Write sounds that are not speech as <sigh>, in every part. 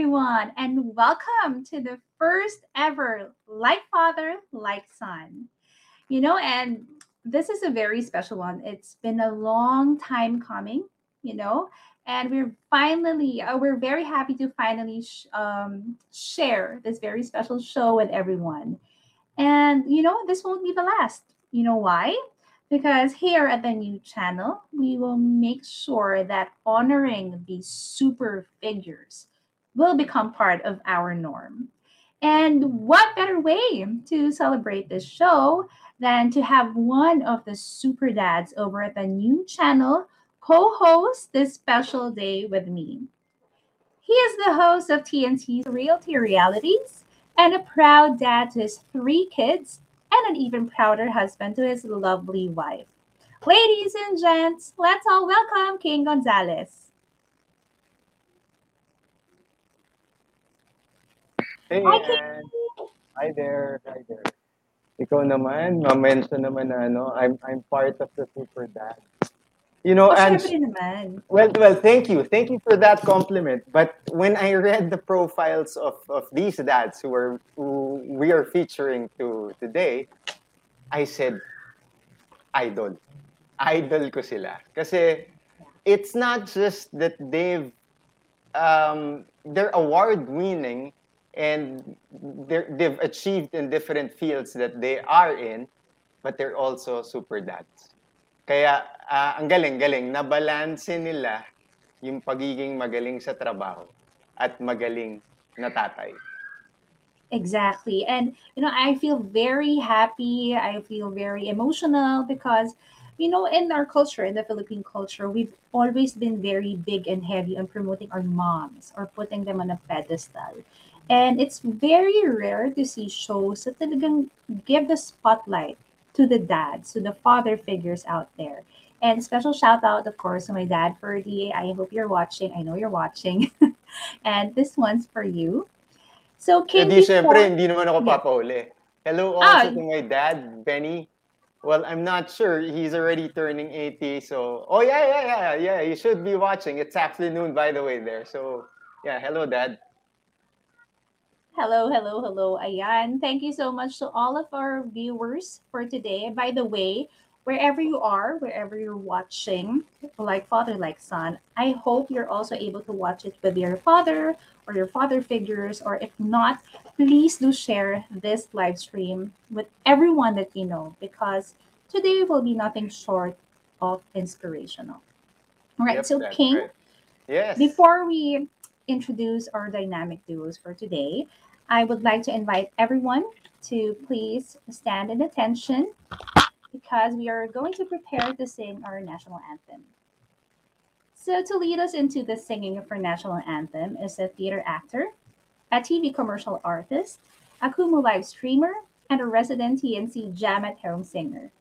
Everyone, and welcome to the first ever Like Father, Like Son. You know, and this is a very special one. It's been a long time coming, you know, and we're finally, uh, we're very happy to finally sh- um, share this very special show with everyone. And, you know, this won't be the last. You know why? because here at the new channel, we will make sure that honoring these super figures will become part of our norm. And what better way to celebrate this show than to have one of the super dads over at the new channel co host this special day with me? He is the host of TNC's Realty Realities and a proud dad to his three kids and an even prouder husband to his lovely wife. Ladies and gents, let's all welcome King Gonzalez. Hey, Hi, Ann. Hi there. Hi there. Ikaw naman, ma-mention naman na ano, I'm I'm part of the Super Dad. You know, Oh, and naman. well, well, thank you, thank you for that compliment. But when I read the profiles of, of these dads who are who we are featuring to today, I said, idol, idol ko sila. Kasi it's not just that they've um, they're award winning and they've achieved in different fields that they are in, but they're also super dads. Kaya ah, ang galing-galing, nabalanse nila yung pagiging magaling sa trabaho at magaling na tatay. Exactly. And, you know, I feel very happy. I feel very emotional because, you know, in our culture, in the Philippine culture, we've always been very big and heavy on promoting our moms or putting them on a pedestal. And it's very rare to see shows that talagang give the spotlight to the dads, to the father figures out there. And special shout out, of course, to my dad, Ferdy. I hope you're watching. I know you're watching. <laughs> and this one's for you. So, King, Hindi, before- syempre, hindi naman ako Yeah. papahuli. Hello Ah. also to my dad, Benny. Well, I'm not sure. He's already turning 80, so... Oh, yeah, yeah, yeah, yeah. You should be watching. It's afternoon, by the way, there. So, yeah, hello, Dad. Hello, hello, hello. Ayan. Thank you so much to all of our viewers for today. By the way, wherever you are, wherever you're watching, like father, like son, I hope you're also able to watch it with your father or your father figures, or if not, please do share this live stream with everyone that you know because today will be nothing short of inspirational. All right, Yep, so King, right. Yes. before we introduce our dynamic duos for today, I would like to invite everyone to please stand in attention because we are going to prepare to sing our national anthem. So, to lead us into the singing of our national anthem is a theater actor, a TV commercial artist, a Kumu live streamer, and a resident TNC Jam at Home singer.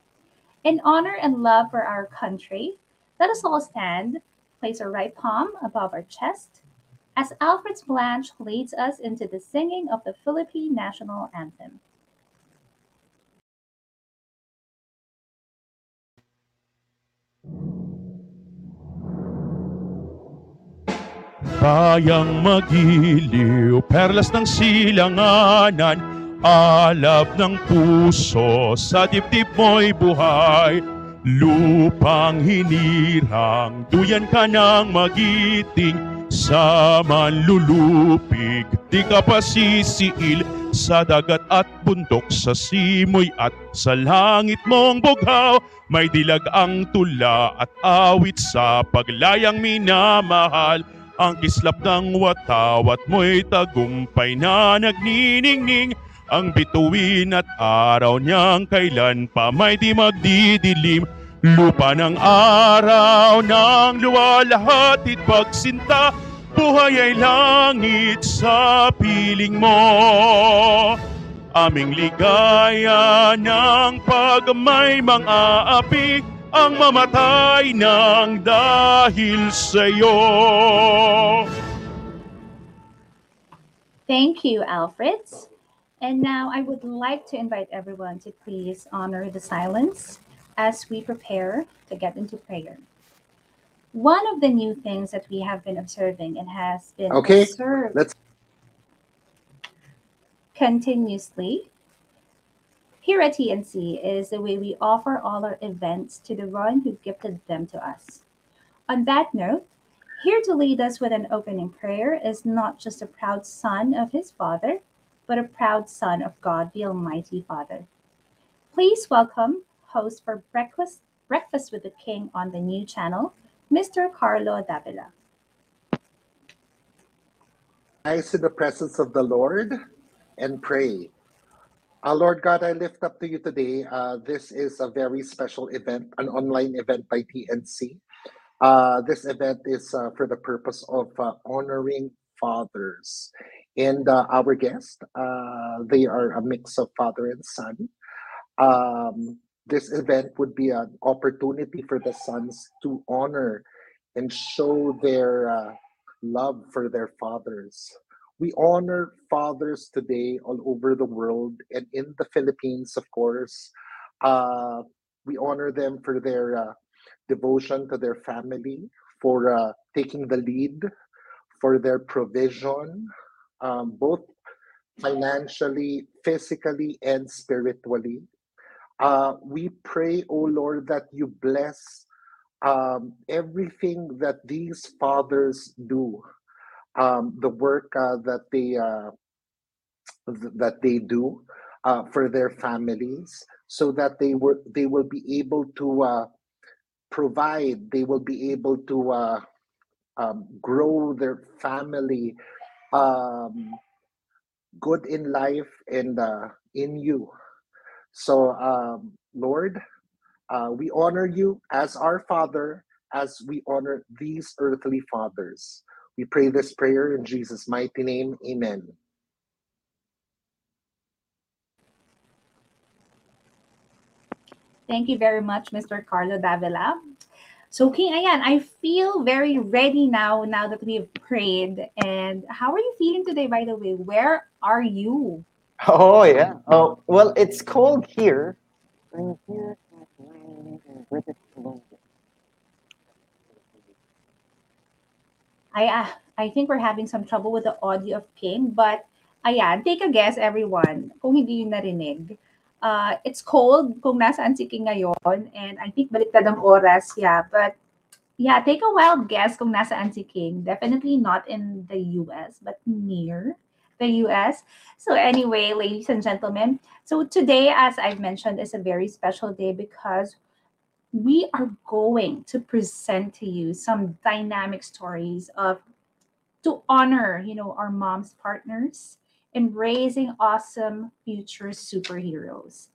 In honor and love for our country, let us all stand place our right palm above our chest as Alfred's Blanche leads us into the singing of the Philippine national anthem. Bayang magiliw, perlas ng silanganan, alab ng puso, sa dibdib mo'y buhay. Lupang hinirang, duyan ka ng magiting, sa manlulupig. Di ka pa sisiil sa dagat at bundok, sa simoy at sa langit mong bughaw. May dilag ang tula at awit sa paglayang minamahal. Ang kislap ng watawat mo'y tagumpay na nagniningning. Ang bituin at araw niyang kailan pa may di magdidilim. Lupa ng araw ng luwalhatit pagsinta Buhay ay langit sa piling mo. Aming ligaya ng pagmay mga api Ang mamatay ng dahil sa'yo. Thank you, Alfreds. And now I would like to invite everyone to please honor the silence as we prepare to get into prayer. One of the new things that we have been observing and has been Okay, observed let's- continuously here at TNC is the way we offer all our events to the one who gifted them to us. On that note, here to lead us with an opening prayer is not just a proud son of his father, but a proud son of God, the Almighty Father. Please welcome host for Breakfast Breakfast with the King on the new channel, Mr. Carlo Davila. eyes in the presence of the Lord and pray. Uh, Lord God, I lift up to you today. Uh, this is a very special event, an online event by TNC. Uh, this event is uh, for the purpose of uh, honoring fathers. And uh, our guest, uh, they are a mix of father and son. Um, this event would be an opportunity for the sons to honor and show their uh, love for their fathers. We honor fathers today all over the world and in the Philippines, of course. Uh, we honor them for their uh, devotion to their family, for uh, taking the lead, for their provision, um, both financially, physically, and spiritually. Uh, we pray, O Lord, that you bless um, everything that these fathers do, um, the work uh, that they uh, th- that they do uh, for their families, so that they were they will be able to uh, provide, they will be able to uh, um, grow their family um, good in life and in you. So, um, Lord, uh, we honor you as our Father, as we honor these earthly fathers. We pray this prayer in Jesus' mighty name. Amen. Thank you very much, Mr. Carlo Davila. So, King Ayan, I feel very ready now, now that we've prayed. And how are you feeling today, by the way? Where are you? Oh yeah. Oh well, it's cold here. I'm here. I uh, I think we're having some trouble with the audio of King, but ayan, take a guess everyone kung hindi yun narinig. Uh, it's cold kung nasaan si King ngayon and I think baliktad ang oras, yeah. But yeah, take a wild guess kung nasaan si King. Definitely not in the US, but near the US. So anyway, ladies and gentlemen, so today, as I've mentioned, is a very special day because we are going to present to you some dynamic stories of to honor you know our mom's partners in raising awesome future superheroes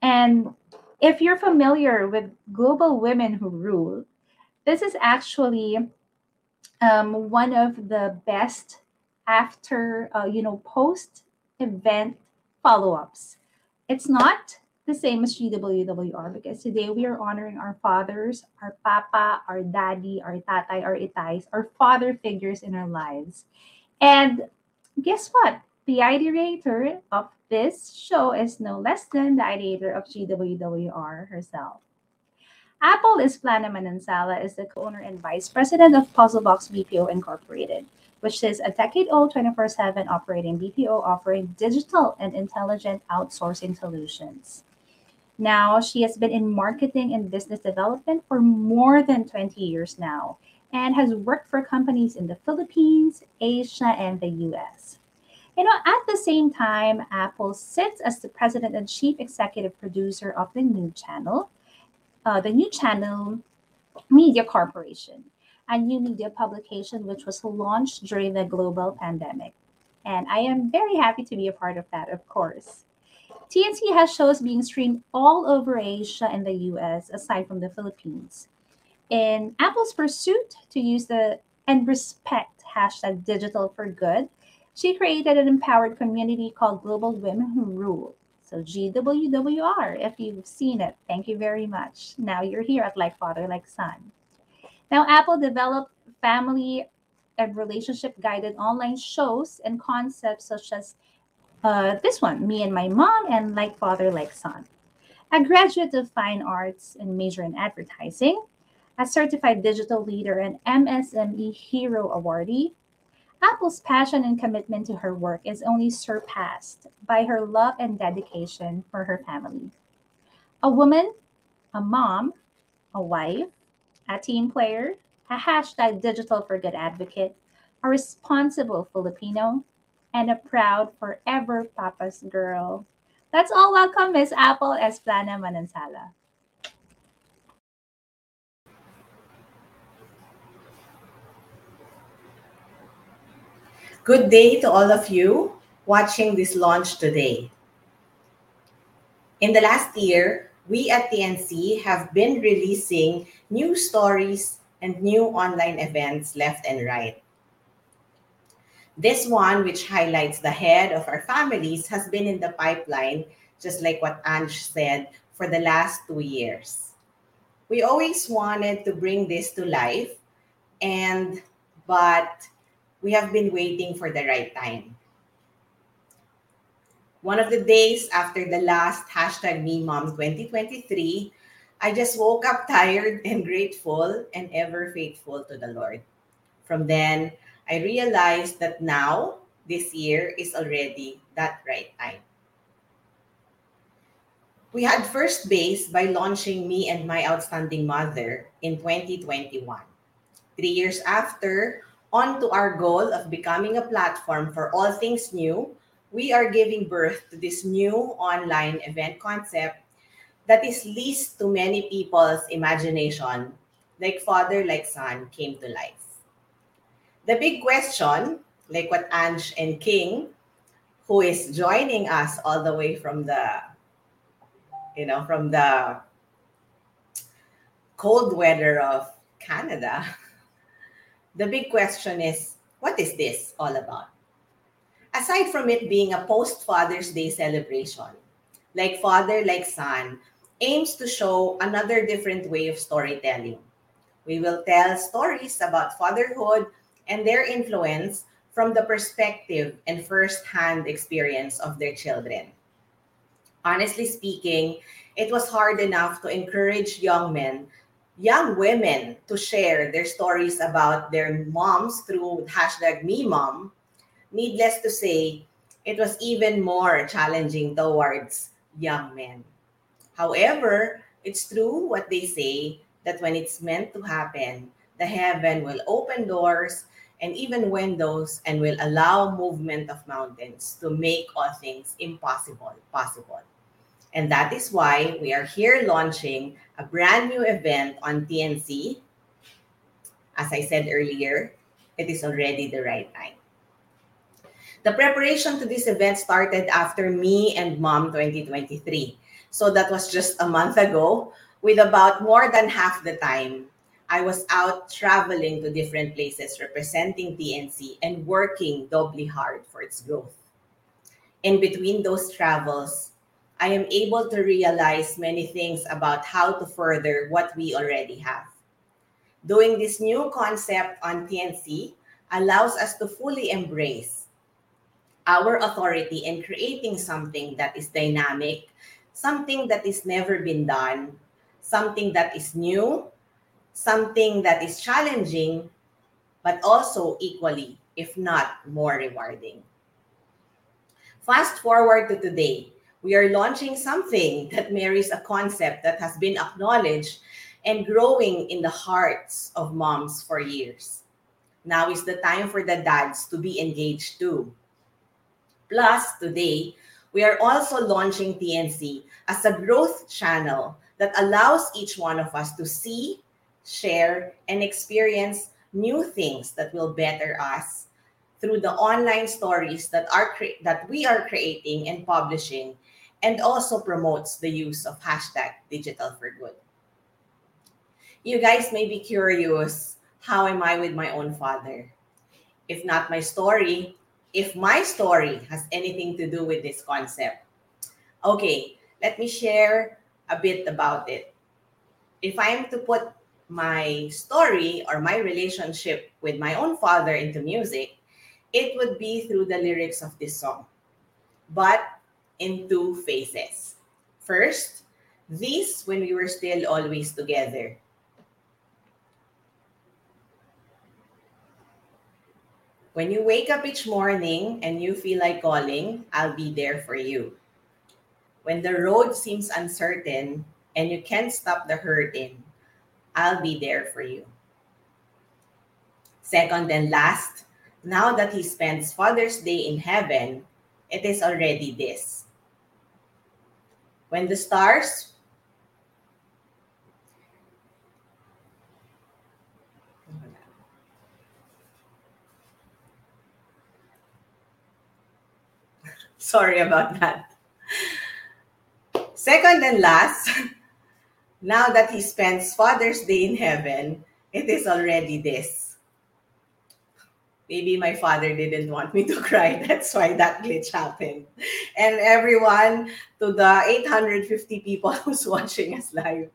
and if you're familiar with global women who rule this is actually um, one of the best after uh, you know post event follow-ups it's not the same as GWWR because today we are honoring our fathers, our papa, our daddy, our tatay, our itais, our father figures in our lives. And guess what? The ideator of this show is no less than the ideator of GWWR herself. Apple Esplana Manansala is the co-owner and vice president of Puzzlebox BPO Incorporated, which is a decade-old 24/7 operating BPO offering digital and intelligent outsourcing solutions. Now, she has been in marketing and business development for more than 20 years now and has worked for companies in the Philippines, Asia, and the US. You know, at the same time, Apple sits as the president and chief executive producer of the new channel, uh, the new channel Media Corporation, a new media publication which was launched during the global pandemic. And I am very happy to be a part of that, of course. TNC has shows being streamed all over Asia and the US, aside from the Philippines. In Apple's pursuit to use the and respect hashtag digital for good, she created an empowered community called Global Women Who Rule. So GWWR, if you've seen it, thank you very much. Now you're here at Like Father, Like Son. Now Apple developed family and relationship guided online shows and concepts such as uh, this one, Me and My Mom, and Like Father, Like Son. A graduate of fine arts and major in advertising, a certified digital leader and MSME Hero awardee, Apple's passion and commitment to her work is only surpassed by her love and dedication for her family. A woman, a mom, a wife, a team player, a hashtag digital for good advocate, a responsible Filipino, and a proud forever Papa's girl. Let's all welcome Miss Apple Esplana Manansala. Good day to all of you watching this launch today. In the last year, we at TNC have been releasing new stories and new online events left and right. This one, which highlights the head of our families, has been in the pipeline, just like what Ange said, for the last two years. We always wanted to bring this to life, and but we have been waiting for the right time. One of the days after the last hashtag Me Mom 2023, I just woke up tired <laughs> and grateful and ever faithful to the Lord. From then, I realized that now, this year, is already that right time. We had first base by launching Me and My Outstanding Mother in 2021. Three years after, on to our goal of becoming a platform for all things new, we are giving birth to this new online event concept that is least to many people's imagination, like Father, like Son, came to life. The big question, like what Ange and King, who is joining us all the way from the, you know, from the cold weather of Canada, <laughs> the big question is what is this all about? Aside from it being a post Father's Day celebration, like Father, like Son, aims to show another different way of storytelling. We will tell stories about fatherhood and their influence from the perspective and first-hand experience of their children. Honestly speaking, it was hard enough to encourage young men, young women to share their stories about their moms through hashtag me mom. Needless to say, it was even more challenging towards young men. However, it's true what they say that when it's meant to happen, the heaven will open doors and even windows and will allow movement of mountains to make all things impossible possible. And that is why we are here launching a brand new event on TNC. As I said earlier, it is already the right time. The preparation to this event started after me and Mom 2023. So that was just a month ago, with about more than half the time I was out traveling to different places representing TNC and working doubly hard for its growth. In between those travels, I am able to realize many things about how to further what we already have. Doing this new concept on TNC allows us to fully embrace our authority in creating something that is dynamic, something that is never been done, something that is new, something that is challenging, but also equally, if not more rewarding. Fast forward to today, we are launching something <laughs> that marries a concept that has been acknowledged and growing in the hearts of moms for years. Now is the time for the dads to be engaged too. Plus, today, we are also launching TNC as a growth channel that allows each one of us to see, share, and experience new things that will better us through the online stories that are cre- that we are creating and publishing and also promotes the use of hashtag digital for good. You guys may be curious how am i with my own father? If not my story if my story has anything to do with this concept okay let me share a bit about it if i am to put my story or my relationship with my own father into music it would be through the lyrics of this song, but in two phases. First, this when we were still always together. When you wake up each morning and you feel like calling, I'll be there for you. When the road seems uncertain and you can't stop the hurting, I'll be there for you. Second and last, now that he spends Father's Day in heaven, it is already this. When the stars Sorry about that. Second and last, now that he spends Father's Day in heaven, it is already this maybe my father didn't want me to <laughs> cry. That's why that glitch happened. And everyone, to the 850 people <laughs> who's watching us live,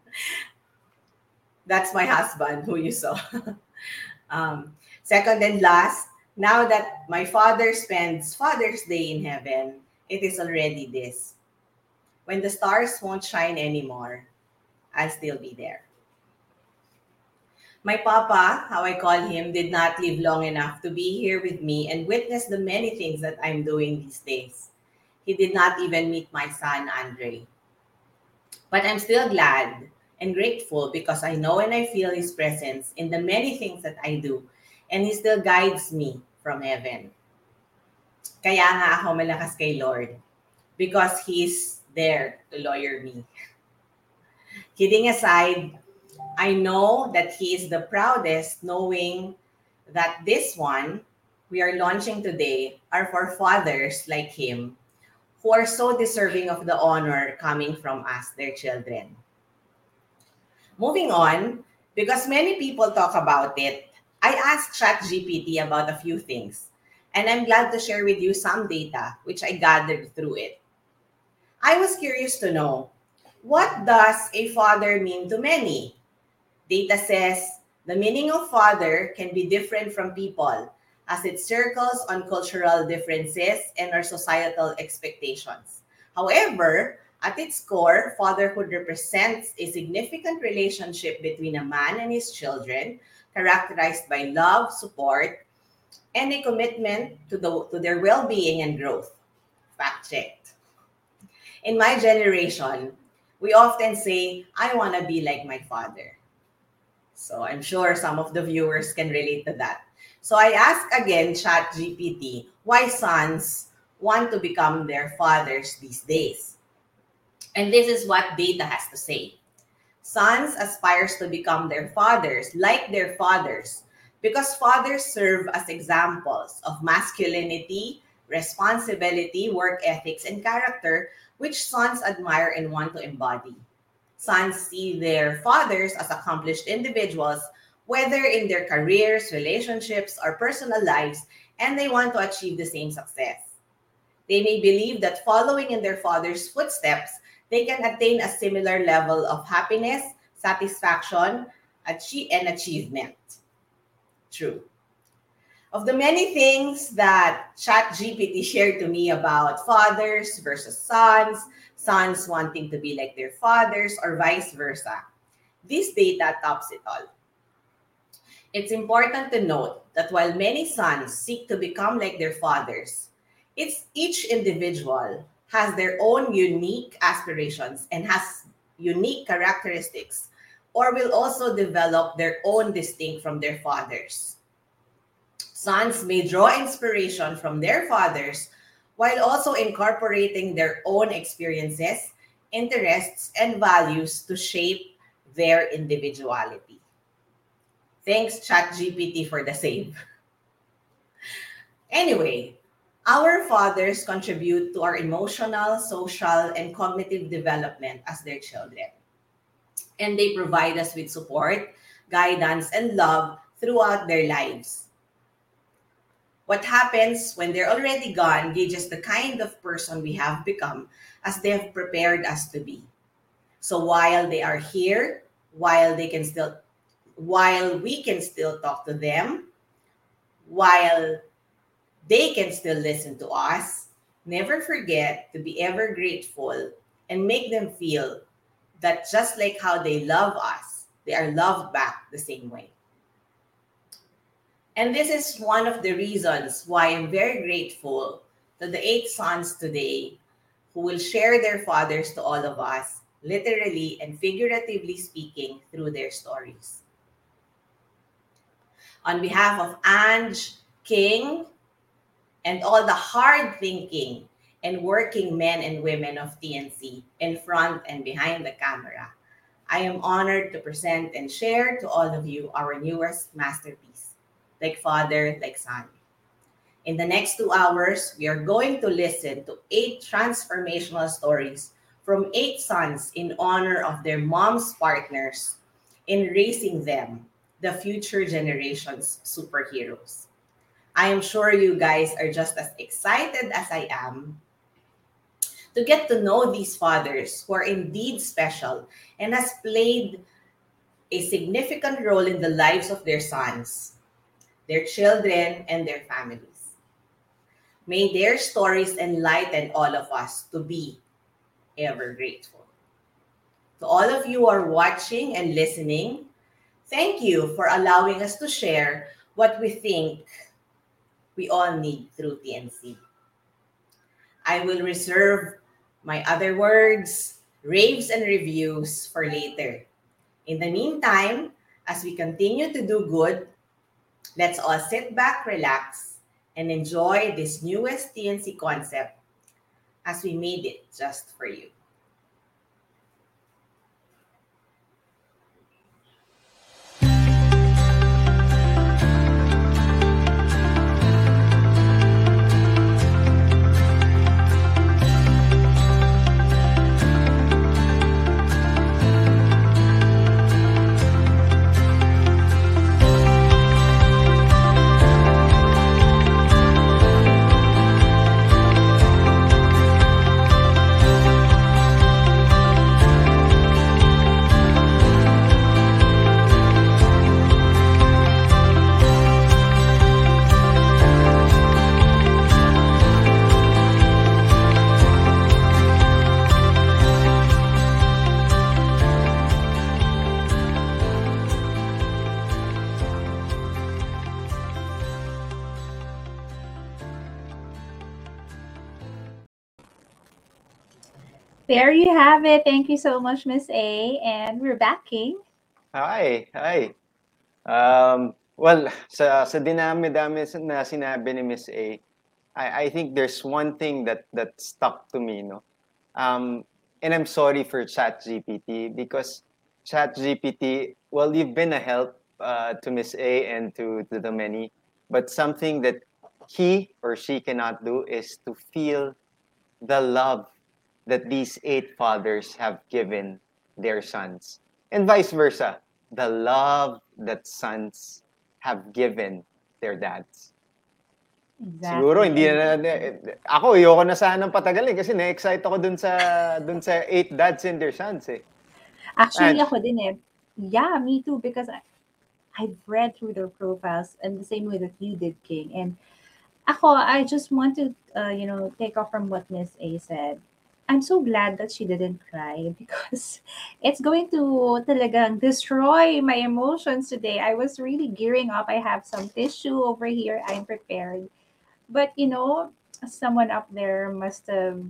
that's my husband who you saw. <laughs> um, second and last, now that my father spends Father's Day in heaven, it is already this. When the stars won't shine anymore, I'll still be there. My papa, how I call him, did not live long enough to be here with me and witness the many things that I'm doing these days. He did not even meet my son, Andre. But I'm still glad and grateful because I know and I feel his presence in the many things that I do, and he still guides me from heaven. Kaya nga ako malakas kay Lord because He's there to lawyer me. <laughs> Kidding aside, I know that he is the proudest, knowing that this one we are launching today are for fathers like him who are so deserving of the honor coming from us, their children. Moving on, because many people talk about it, I asked ChatGPT about a few things, and I'm glad to share with you some data which I gathered through it. I was curious to know what does a father mean to many? Data says the meaning of father can be different from people as it circles on cultural differences and our societal expectations. However, at its core, fatherhood represents a significant relationship between a man and his children, characterized by love, support, and a commitment to, the, to their well being and growth. Fact checked. In my generation, we often say, I want to be like my father. So I'm sure some of the viewers can relate to that. So I ask again Chat GPT why sons want to become their fathers these days. And this is what data has to say. Sons aspires to become their fathers like their fathers because fathers serve as examples of masculinity, responsibility, work ethics, and character which sons admire and want to embody sons see their fathers as accomplished individuals, whether in their careers, relationships, or personal lives, and they want to achieve the same success. They may believe that following in their father's footsteps, they can attain a similar level of happiness, satisfaction, and achievement. True. Of the many things that ChatGPT <laughs> shared to me about fathers versus sons, sons wanting to be like their fathers, or vice versa. This data tops it all. It's important to note that while many sons seek to become like their fathers, it's each individual has their own unique aspirations and has unique characteristics or will also develop their own distinct from their fathers. Sons may draw inspiration from their fathers while also incorporating their own experiences, interests, and values to shape their individuality. Thanks, ChatGPT, for the save. <laughs> Anyway, our fathers contribute to our emotional, social, and cognitive development as their children. And they provide us with support, guidance, and love throughout their lives. What happens when they're already gone gauges the kind of person we have become as they have prepared us to be. So while they are here, while they can still while we can still talk to them, while they can still listen to us. Never forget to be ever grateful and make them feel that just like how they love us, they are loved back the same way. And this is one of the reasons why I'm very grateful to the eight sons today who will share their fathers to all of us, literally and figuratively speaking, through their stories. On behalf of Ange, King, and all the hard thinking and working men and women of TNC in front and behind the camera. I am honored to present and share to all of you our newest masterpiece, Like Father, Like Son. In the next two hours, we are going to listen to eight transformational stories from eight sons in honor of their mom's partners in raising them, the future generation's superheroes. I am sure you guys are just as excited as I am to get to know these fathers who are indeed special and has played a significant role in the lives of their sons, their children, and their families. May their stories enlighten all of us to be ever grateful. To all of you who are watching and listening, thank you for allowing us to share what we think we all need through TNC. I will reserve my other words, raves, and reviews for later. In the meantime, as we continue to do good, let's all sit back, relax, and enjoy this newest TNC concept as we made it just for you. There you have it. Thank you so much, Miss A. And we're back, King. Hi, hi. Um, well, sa, sa dinami-dami na sinabi ni Miss A, I, I think there's one thing that that stuck to me, no? Um, and I'm sorry for ChatGPT because ChatGPT, well, you've been a help uh, to Miss A and to, to the many, but something that he or she cannot do is to feel the love that these eight fathers have given their sons. And vice versa, the love that sons have given their dads. Exactly. Siguro hindi na, na ako ayoko na sanang patagalin kasi na-excite ako dun sa dun sa eight dads and their sons eh. Actually, And- ako din eh. Yeah, me too. Because I, I've read through their profiles and the same way that you did, King. And ako, I just want to, uh, you know, take off from what Miss A said. I'm so glad that she didn't cry <laughs> because it's going to talagang destroy my emotions today. I was really gearing up. I have some tissue over here. I'm prepared. But, you know, someone up there must have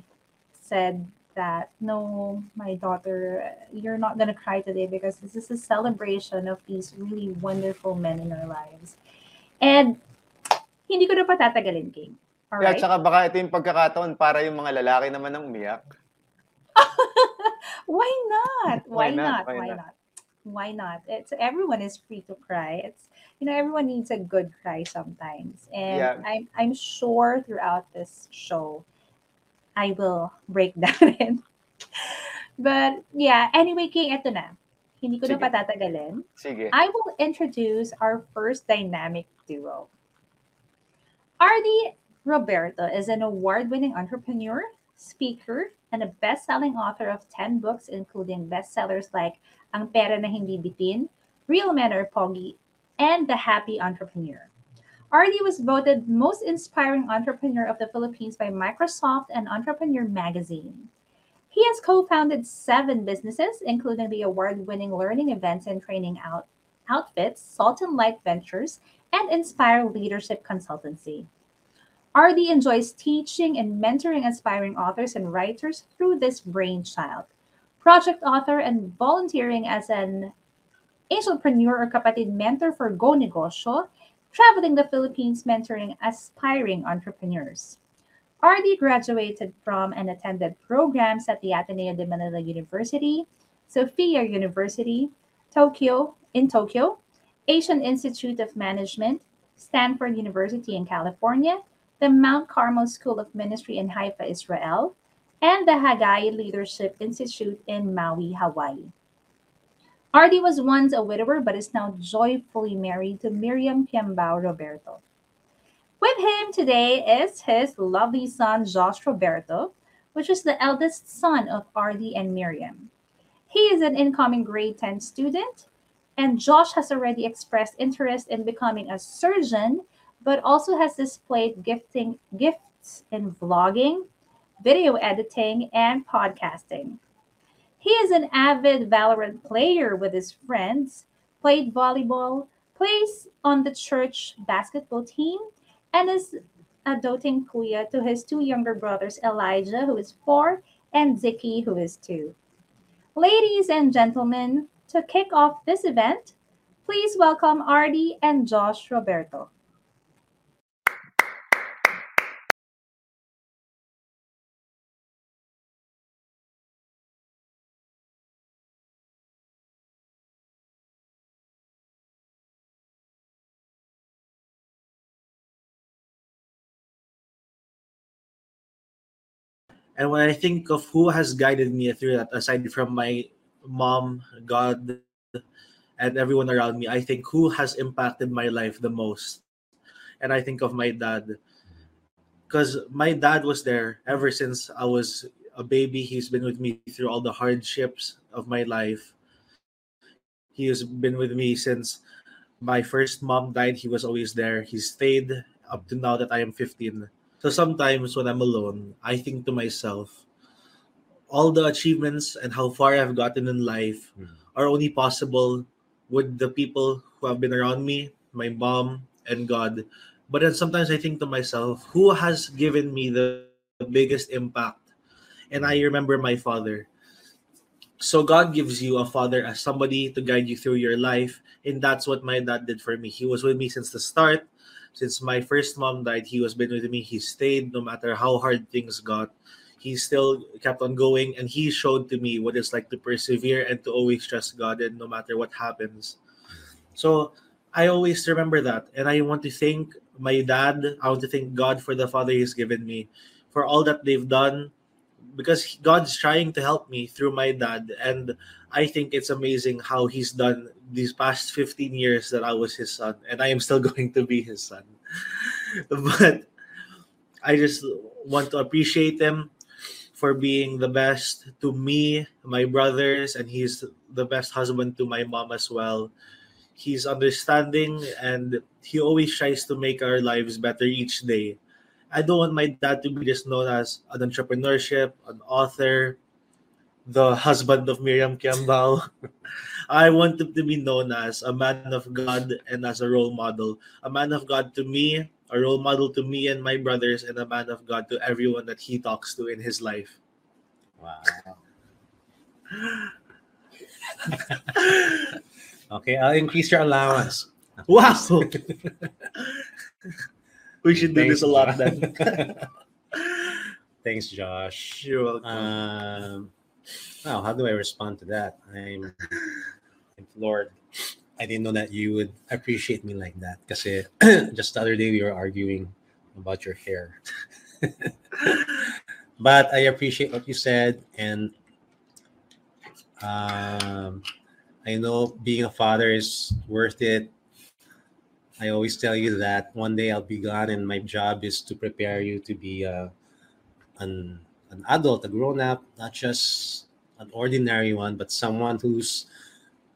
said that no, my daughter, you're not gonna cry today because this is a celebration of these really wonderful men in our lives. And hindi ko na patatagalin, King. All Kaya right? tsaka baka ito yung pagkakataon para yung mga lalaki naman ang umiyak. <laughs> Why not? <laughs> Why, Why not? not? Why Why not? not? Why not? It's everyone is free to cry. It's you know everyone needs a good cry sometimes, and Yeah. I'm I'm sure throughout this show, I will break <laughs> that in. But yeah, anyway, King, eto na. Hindi ko na Sige. patatagalin. Sige. I will introduce our first dynamic duo. Ardy Roberto is an award winning entrepreneur, speaker, and a best selling author of 10 books, including bestsellers like Ang Pera na Hindi Bitin, Real Men Are Pogi, and The Happy Entrepreneur. Ardy was voted Most Inspiring Entrepreneur of the Philippines by Microsoft and Entrepreneur Magazine. He has co founded seven businesses, including the award winning learning events and training out- outfits, Salt and Light Ventures, and Inspire Leadership Consultancy. Ardy enjoys teaching and mentoring aspiring authors and writers through this brainchild. Project author and volunteering as an entrepreneur or kapatid mentor for Go Negosyo, traveling the Philippines mentoring aspiring entrepreneurs. Ardy graduated from and attended programs at the Ateneo de Manila University, Sophia University, Tokyo in Tokyo, Asian Institute of Management, Stanford University in California, the Mount Carmel School of Ministry in Haifa, Israel, and the Haggai Leadership Institute in Maui, Hawaii. Ardy was once a widower but is now joyfully married to Miriam Piambao Roberto. With him today is his lovely son, Josh Roberto, which is the eldest son of Ardy and Miriam. He is an incoming grade 10 student, and Josh has already expressed interest in becoming a surgeon, but also has displayed gifting gifts in vlogging, video editing, and podcasting. He is an avid Valorant player with his friends, played volleyball, plays on the church basketball team, and is a doting kuya to his two younger brothers, Elijah, who is four, and Zicky, who is two. Ladies and gentlemen, to kick off this event, please welcome Ardy and Josh Roberto. And when I think of who has guided me through that, aside from my mom, God, and everyone around me, I think who has impacted my life the most. And I think of my dad. Because my dad was there ever since I was a baby. He's been with me through all the hardships of my life. He has been with me since my first mom died. He was always there. He stayed up to now that I am 15. So sometimes when I'm alone, I think to myself, all the achievements and how far I've gotten in life mm-hmm. are only possible with the people who have been around me, my mom and God. But then sometimes I think to myself, who has given me the, the biggest impact? And I mm-hmm. remember my father. So God gives you a father as somebody to guide you through your life. And that's what my dad did for me. He was with me since the start since my first mom died, he was been with me. He stayed no matter how hard things got. He still kept on going and he showed to me what it's like to persevere and to always trust God and no matter what happens. So I always remember that. And I want to thank my dad. I want to thank God for the father he's given me, for all that they've done, because God's trying to help me through my dad. And I think it's amazing how he's done these past 15 years that I was his son, and I am still <laughs> going to be his son. <laughs> but I just want to appreciate him for being the best to me, my brothers, and he's the best husband to my mom as well. He's understanding and he always tries to make our lives better each day. I don't want my dad to be just known as an entrepreneurship, an author, the husband of Miriam Kiambao. <laughs> I want him to be known as a man of God and as a role model. A man of God to me, a role model to me and my brothers, and a man of God to everyone that he talks to in his life. Wow. <laughs> okay, I'll increase your allowance. Wow. <laughs> we should do Thanks, this a lot then. <laughs> Thanks, Josh. You're welcome. Um, wow, how do I respond to that? I'm, I'm Lord. I didn't know that you would appreciate me like that. Because <clears throat> just the other day we were arguing about your hair. <laughs> but I appreciate what you said, and um, I know being a father is worth it. I always tell you that one day I'll be gone, and my job is to prepare you to be a, an an adult, a grown up, not just an ordinary one, but someone who's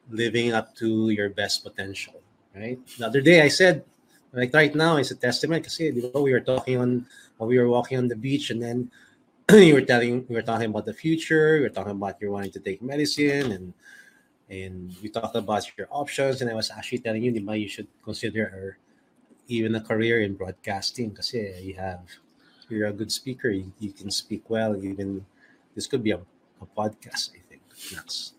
living up to your best potential. Right. The other day I said, like right now, it's a testament because you know, we were talking on we were walking on the beach, and then <clears throat> you were telling we were talking about the future. We were talking about you're wanting to take medicine, and and we talked about your options. And I was actually telling you, Diba, you should consider even a career in broadcasting because you have you're a good speaker. You, you can speak well. Even this could be a, a podcast. I think that's.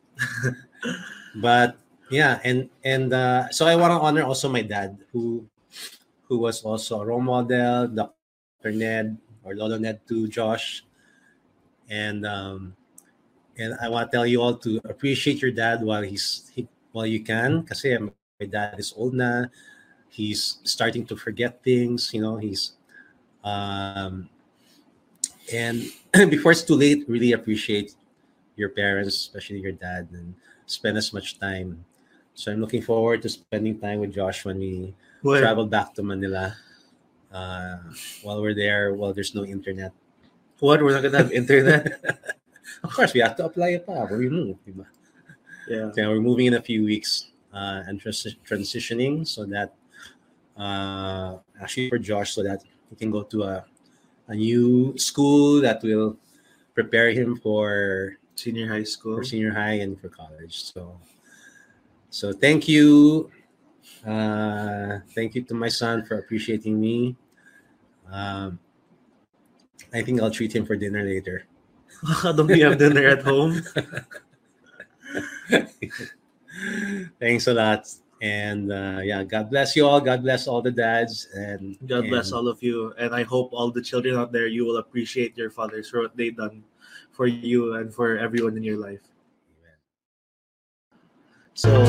<laughs> but yeah, and and uh, so I want to honor also my dad who who was also a role model, Dr. Ned or Lolo Ned to Josh. And um, and I want to tell you all to appreciate your dad while he's he, while you can, because my dad is old now. He's starting to forget things, you know. He's um, and <clears throat> before it's too late, really appreciate your parents, especially your dad, and spend as much time. So I'm looking forward to spending time with Josh when we Well, travel back to Manila. Uh, while we're there, while there's no internet. what? We're not gonna have internet? <laughs> Of course, we have to apply it pa. We move, diba? yeah. So we're moving in a few weeks uh, and trans- transitioning so that uh, actually for Josh, so that he can go to a, a new school that will prepare him for Senior high school. for senior high and for college. So, so thank you, uh, thank you to my son for appreciating me. Um, I think I'll treat him for dinner later. Don't we have dinner at home? <laughs> Thanks a lot, and uh, yeah, God bless you all. God bless all the dads, and God bless all of you. And I hope all the children out there, you will appreciate your fathers for what they've done for you and for everyone in your life. So,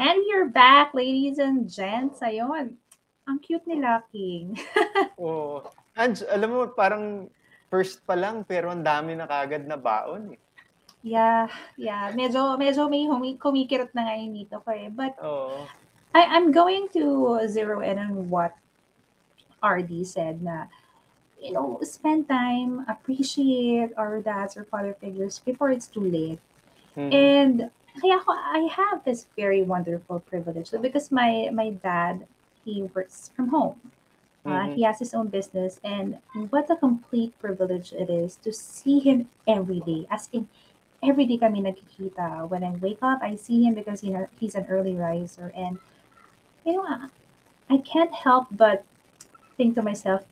And you're back, ladies and gents. Ayun. Ang cute ni King. <laughs> Oo. Ange, alam mo, parang first pa lang, pero ang dami na kagad na baon. Eh. yeah, yeah. Medyo, medyo may humi- kumikirot na ngayon dito ko eh. But Oo. I, I'm going to zero in on what RD said na, you know, spend time, appreciate our dads or father figures before it's too late. Mhm. And kaya ako, I have this very wonderful privilege because my my dad, he works from home. Uh, Mhm. He has his own business, and what a complete privilege it is to see him every day. As in, every day kami nagkikita. When I wake up, I see him because he ha- he's an early riser, and you know, I can't help but think to myself,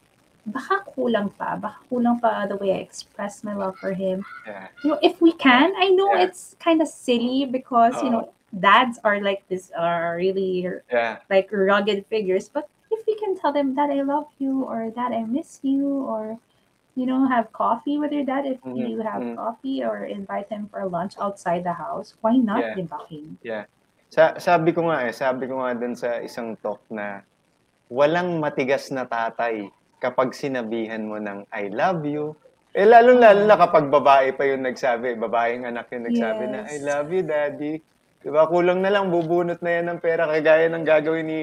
baka kulang pa, baka kulang pa the way I express my love for him Yeah. you know if we can i know Yeah. it's kind of silly because you Oo. know dads are like this are really Yeah. like rugged figures but if we can tell them that i love you or that i miss you or you know have coffee with your dad if Mhm, you have mhm. coffee or invite him for lunch outside the house why not Yeah. di ba, King? Sa, sabi ko nga eh, sabi ko nga dun sa isang talk na walang matigas na tatay kapag sinabihan mo ng I love you. Eh, lalo-lalo na kapag babae pa yung nagsabi, babaeng anak yung nagsabi na, I Yes. love you, daddy. Diba? Kulang na lang, bubunot na yan ng pera, kagaya ng gagawin ni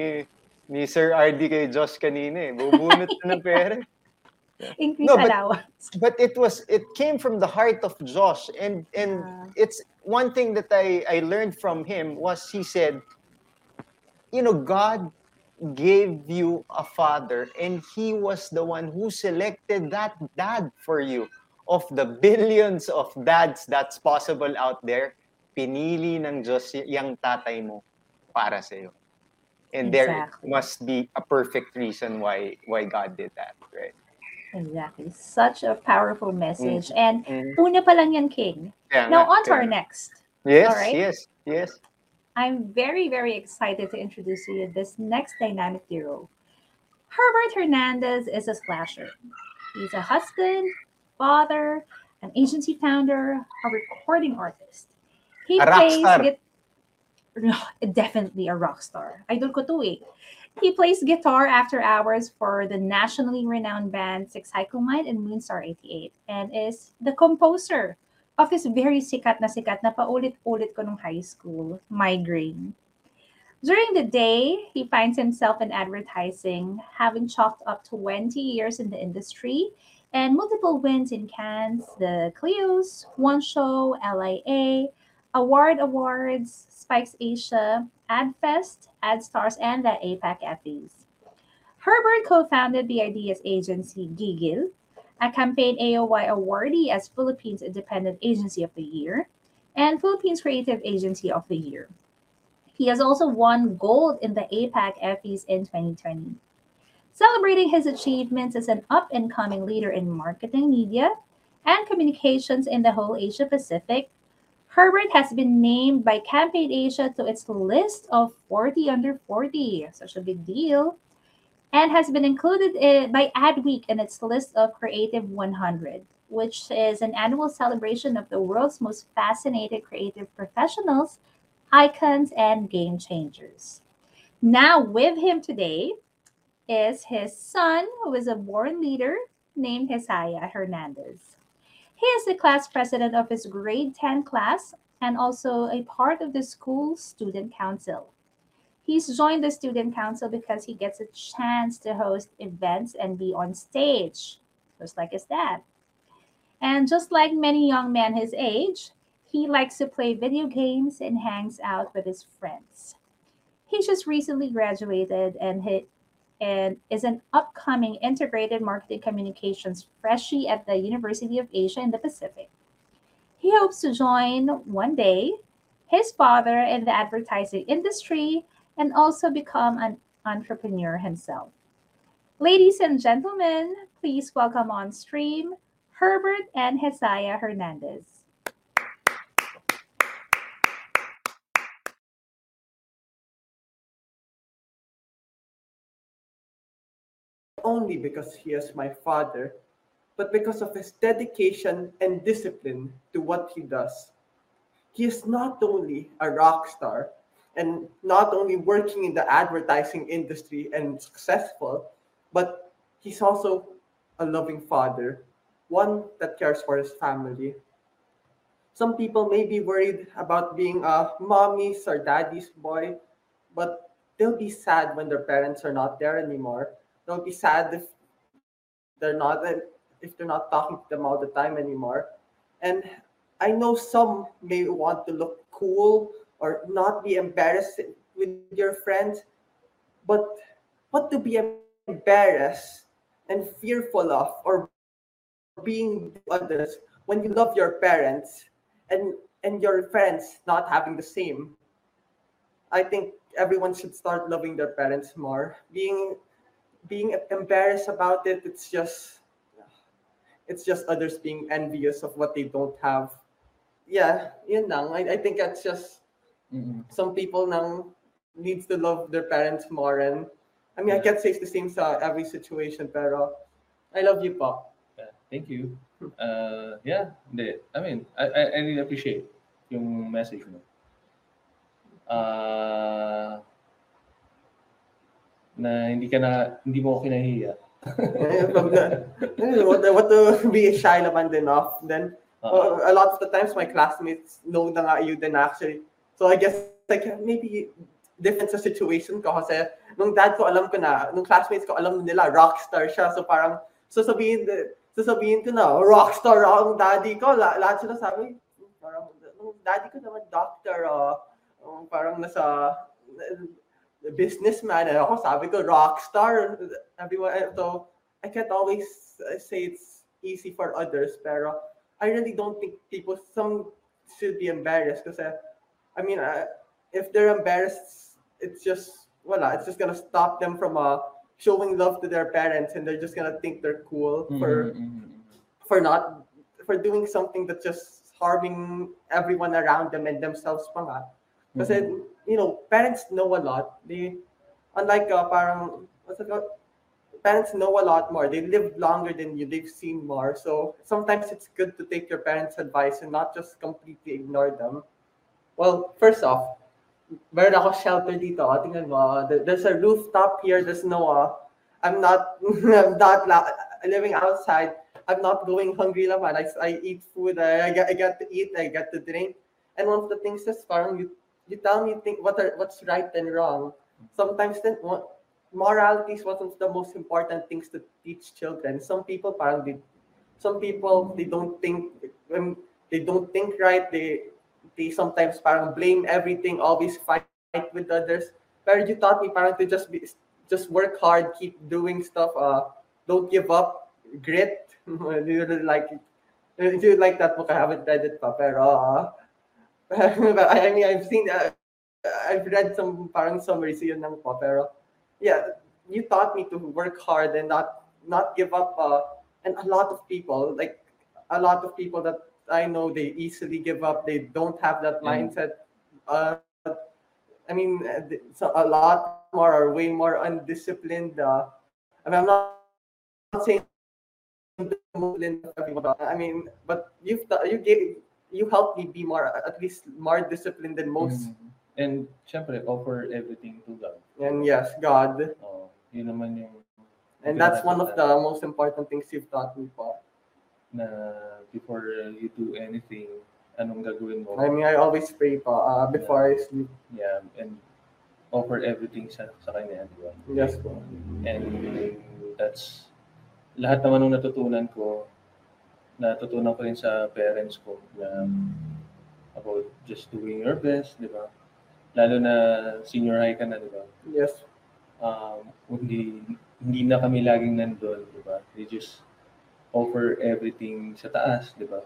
ni Sir RD kay Josh kanina eh. Bubunot na ng pera. <laughs> increase No, but- allowance But it was, it came from the heart of Josh and, and Yeah. it's, one thing that I, I learned from him was he said, you know, God gave you a father and he was the one who selected that dad for you. Of the billions of dads that's possible out there, pinili ng Diyos yung tatay mo para sa'yo. And there Exactly. must be a perfect reason why why God did that, right? Exactly. Such a powerful message. And Mm. una pa lang yan, King. Kaya Now, on to our next. Yes, right. yes, yes. I'm very, very excited to introduce you to you this next dynamic duo. Herbert Hernandez is a slasher. He's a husband, father, an agency founder, a recording artist. He A plays <laughs> definitely a rock star. Idol ko to eh. He plays guitar after hours for the nationally renowned band Sixcycle Mind and Moonstar 88 and is the composer of this very sikat na sikat na paulit-ulit ko nung high school, Migraine. During the day, he finds himself in advertising, having chalked up 20 years in the industry and multiple wins in Cannes, the Clios, One Show, LIA, Award Awards, Spikes Asia, AdFest, AdStars, and the APAC Effies. Herbert co-founded the Ideas agency Gigil, a campaign AOY awardee as Philippines Independent Agency of the Year and Philippines Creative Agency of the Year. He has also won gold in the APAC Effies in 2020. Celebrating his achievements as an up and coming leader in marketing, media, and communications in the whole Asia Pacific, Herbert has been named by Campaign Asia to its list of 40 under 40. Such a big deal. And has been included eh, by Adweek in its list of Creative 100, which is an annual celebration of the world's most fascinating creative professionals, icons, and game changers. Now, with him today is his son, who is a born leader named Hesaya Hernandez. He is the class president of his grade 10 class and also a part of the school student council. He's joined the student council because he gets a chance to host events and be on stage, just like his dad. And just like many young men his age, he likes to play video games and hangs out with his friends. He just recently graduated and he and is an upcoming integrated marketing communications freshie at the University of Asia and the Pacific. He hopes to join one day his father in the advertising industry and also become an entrepreneur himself. Ladies and gentlemen, please welcome on stream Herbert and Hesaya Hernandez. only because he is my father, but because of his dedication and discipline to what he does. He is not only a rock star and not only working in the advertising industry and successful, but he's also a loving father, one that cares for his family. Some people may be worried about being a mommy's or daddy's boy, but they'll be sad when their parents are not there anymore. They'll be sad if they're not if they're not talking to them all the time anymore. And I know some may want to look cool or not be embarrassed with your friends, but what to be embarrassed and fearful of or being others when you love your parents and and your friends not having the same. I think everyone should start loving their parents more. Being being embarrassed about it, it's just it's just others being envious of what they don't have. Yeah, yun lang. I, I think that's just some people nang needs to love their parents more and I mean I can't say it's the same sa every situation pero I love you. Yeah, thank you. Uh, yeah, hindi. I mean, I, I, I really appreciate yung message mo. Uh, na hindi ka na, hindi mo ako kinahiya. <laughs> The- what, to- what to be shy naman din of. Then Oo. uh, a lot of the times my classmates know na nga you din actually. So I guess like maybe different sa situation ko kasi nung dad ko alam ko na, nung classmates ko alam nila rockstar siya. So parang sasabihin sasabihin ko na rockstar ang daddy ko. La, lahat sila sabi parang nung daddy ko naman doctor, uh, um, parang nasa uh, businessman, and ako sabi ko rockstar. Everyone, eh, so I can't always uh, say it's easy for others, pero I really don't think people, some should be embarrassed because, I mean, uh, if they're embarrassed, it's just, voila, it's just gonna stop them from uh, showing love to their parents and they're just gonna think they're cool for Mhm, mhm. for not for doing something that's just harming everyone around them and themselves pa nga. Kasi, you know, parents know a lot. They, unlike uh, parang, what's it called? Parents know a lot more. They live longer than you. They've seen more. So sometimes it's good to take your parents' advice and not just completely ignore them. Well, first off, meron ako shelter dito. O, tingnan mo. uh, There's a rooftop here. There's no, uh, I'm not, <laughs> I'm not living outside. I'm not going hungry naman. I, I eat food. I, I, get, I get to eat. I get to drink. And one of the things is parang you, you tell me think what are, what's right and wrong. Sometimes then morality is one of the most important things to teach children. Some people parang they, some people they don't think when they don't think right. They they sometimes parang blame everything, always fight with others. But you taught me parang to just be just work hard, keep doing stuff. Uh, don't give up, grit. <laughs> You like it? You like that book, I haven't read it pa, pero uh, <laughs> I mean I've seen uh, I've read some parang summaries yun ng po, pero yeah, you taught me to work hard and not not give up. Uh, and a lot of people, like a lot of people that I know, they easily give up. They don't have that Mm. mindset. Uh, I mean, so a lot more are way more undisciplined. Uh, I mean, I'm not, not saying disciplined. I mean, but you've you gave you helped me be more at least more disciplined than most. Mhm. And syempre, offer everything to God. And yes, God. Oh, yun naman yung And that's one of the most important things you've taught me po. na before you do anything, anong gagawin mo? I mean, I always pray po uh, before I sleep. Yeah, and offer everything sa, sa kanya, di ba? Yes po. And that's, lahat naman ng natutunan ko, natutunan ko rin sa parents ko na about just doing your best, di ba? Lalo na senior high ka na, di ba? Yes. Um, hindi, hindi na kami laging nandun, di ba? They just offer everything sa taas, di ba?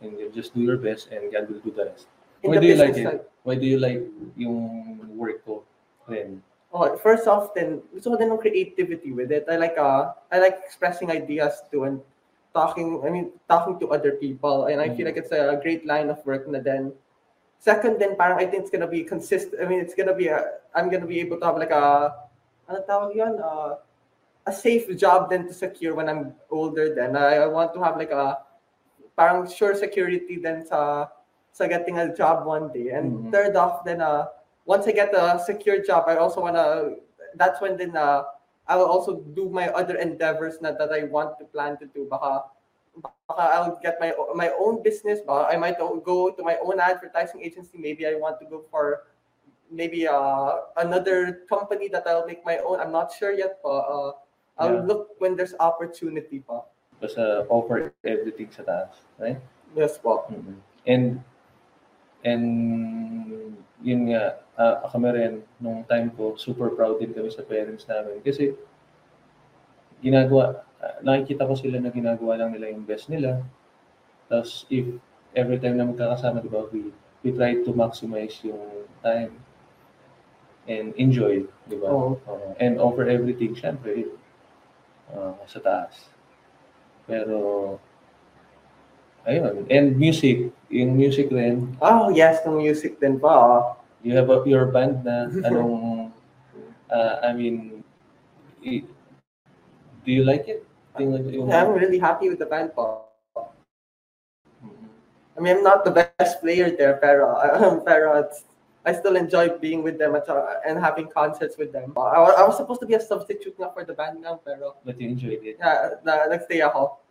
And you just do your best and God will do the rest. Why do you like it? Why do you like yung work ko rin? Oh, first off, then gusto ko din ng creativity with it. I like uh, I like expressing ideas to and talking. I mean, talking to other people, and I feel like it's a great line of work. Na then, second, then parang I think it's gonna be consistent. I mean, it's gonna be a, I'm gonna be able to have like a ano tawag yun? Uh, a safe job then to secure when I'm older. Then I, I want to have like a parang sure security then sa sa getting a job one day. And Mhm. third off, then uh, once I get a secure job, I also wanna. That's when then uh, I will also do my other endeavors na that I want to plan to do. Baka, baka I'll get my my own business. Baka I might go to my own advertising agency. Maybe I want to go for maybe uh, another company that I'll make my own. I'm not sure yet. But uh, I'll Yeah. look when there's opportunity. Pa. Basta offer everything sa taas, right? Yes po. Mhm. And and yun nga, ah, kami rin, nung time ko, super proud din kami sa parents namin. Kasi, ginagawa, ah, nakikita ko sila na ginagawa lang nila yung best nila. Tapos, if every time na magkakasama, di ba, we, we try to maximize yung time and enjoy, di ba? Oo. Oo. and offer everything, syempre, ah, sa taas. Pero, ayun. And music, yung music rin, Oh yes, ng music din pa. ah. you have a, your band na anong uh, <laughs> I mean i- do you like it? Yung, yung, I'm really happy with the band po. I mean, I'm not the best player there, pero, <laughs> pero it's, I still enjoy being with them at, uh, and having concerts with them. I, wa- I was supposed to be a substitute nga for the band now, pero but you enjoyed it. yeah, na, nagstay ako.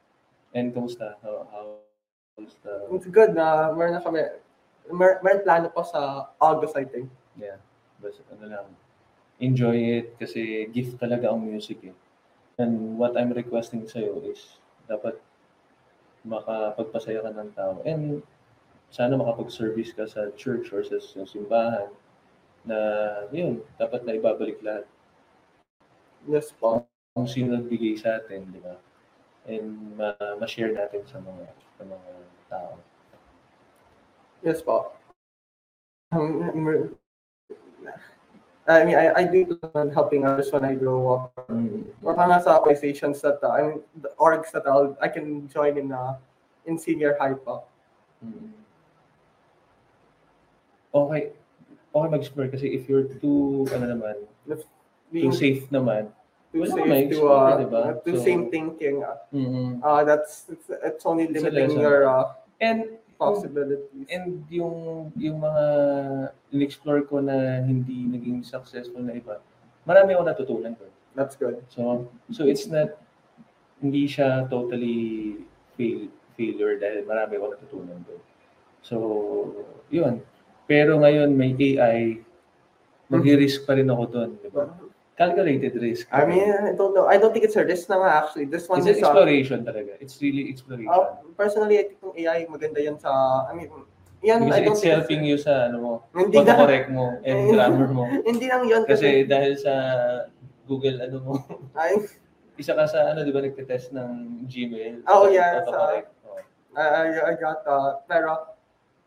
And kumusta? How, how the, It's good na meron na kami, mer meron plano po sa August, I think. yeah, basta ano lang, enjoy it kasi gift talaga ang music eh. And what I'm requesting sa'yo is dapat makapagpasaya ka ng tao. And sana makapag-service ka sa church or sa, sa simbahan na yun, dapat na ibabalik lahat. Yes po. Kung sino nagbigay sa atin, di ba? And ma- ma-share natin sa mga sa mga tao. Yes po. Um, I mean, I, I do plan on helping others when I grow up. Or mga sa organizations that, uh, I mean, the orgs that I'll, I can join in uh, in senior high po. Okay. Okay mag-explore kasi if you're too, ano naman, too safe naman, too safe ka to uh, di ba? too So, same thinking. Uh, mhm. uh, that's it's, it's only It's limiting lesson. your uh, And possibilities. And yung yung mga in-explore ko na hindi naging successful na iba, marami ako natutunan doon. That's good. So so it's not hindi siya totally fail, failure dahil marami ako natutunan doon. So, yun. Pero ngayon may AI, mag-risk pa rin ako doon, di ba? Calculated risk. I mean, I don't know. I don't think it's a risk na nga actually. This one it's an is uh, exploration talaga. It's really exploration. uh, personally, I think yung AI maganda yan sa, I mean, yan, Because I don't it's think helping you sa ano mo, Hindi na- correct mo and grammar mo. <laughs> Hindi lang yun Kasi kasi- dahil sa Google ano mo, Ay, <laughs> isa ka sa ano, di ba, nagte-test ng Gmail. Oh, Sa yeah, autocorrect. I, I, I got uh, pero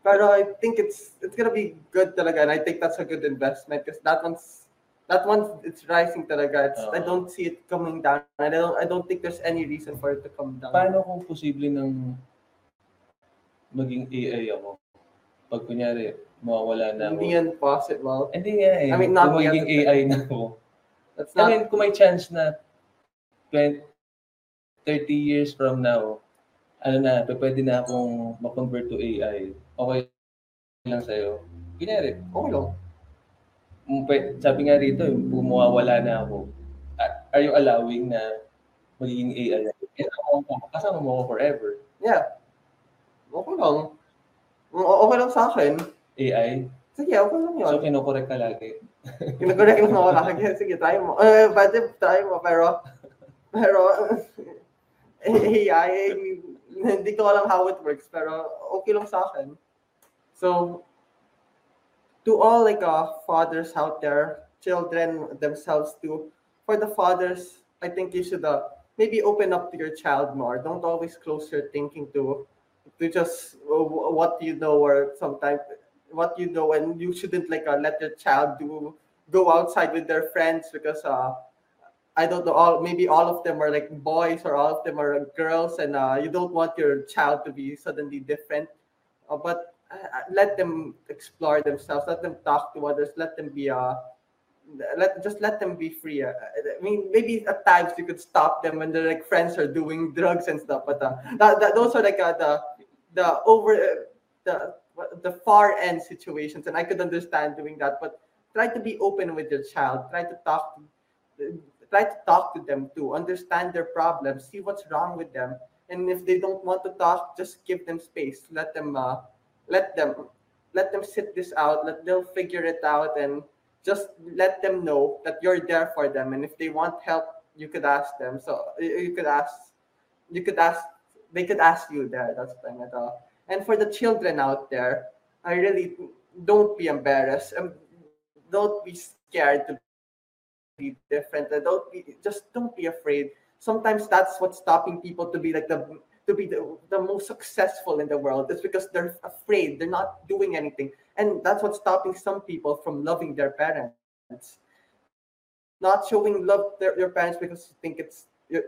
pero I think it's it's gonna be good talaga and I think that's a good investment because that one's that one it's rising talaga. It's, I Oo. don't see it coming down. I don't I don't think there's any reason for it to come down. Paano kung posible ng maging AI ako? Pag kunyari, mawawala na ako. Hindi yan possible. Hindi nga eh. I mean, not kung magiging AI na ako. That's I not mean, kung may chance na 20, 30 years from now, ano na, pwede na akong ma-convert to AI. Okay lang sa'yo. Kunyari, okay lang. Mm, pwe- Sabi nga rito, bumawala na ako. A- Are you allowing na magiging AI? Eh, ako, kasama mo ako forever. Yeah. Okay lang. O- Okay lang sa akin. AI? Sige, okay lang yun. So, kinokorek ka lagi. <laughs> Kinagurek lang ako lagi. Sige, try mo. Eh, pwede try mo. Pero, pero, <laughs> AI, hindi ko alam how it works. Pero, okay lang sa akin. So, to all like uh, fathers out there, children themselves too, for the fathers, I think you should uh, maybe open up to your child more. Don't always close your thinking to to just uh, what you know or sometimes what you know and you shouldn't like uh, let your child do go outside with their friends because uh I don't know all maybe all of them are like boys or all of them are girls and uh, you don't want your child to be suddenly different uh, but let them explore themselves let them talk to others let them be uh let just let them be free. Uh, I mean, maybe at times you could stop them when their like friends are doing drugs and stuff. But uh, that, that those are like uh, the the over uh, the the far end situations, and I could understand doing that. But try to be open with your child. Try to talk. To, try to talk to them too. Understand their problems. See what's wrong with them. And if they don't want to talk, just give them space. Let them uh, let them let them sit this out. Let they'll figure it out and just let them know that you're there for them. And if they want help you could ask them. So you could ask you could ask they could ask you there that's fine at all and for the children out there i really don't be embarrassed. And don't be scared to be different. And don't be just don't be afraid. Sometimes that's what's stopping people to be like the to be the, the most successful in the world is because they're afraid. They're not doing anything. And that's what's stopping some people from loving their parents. Not showing love their, their parents because you think it's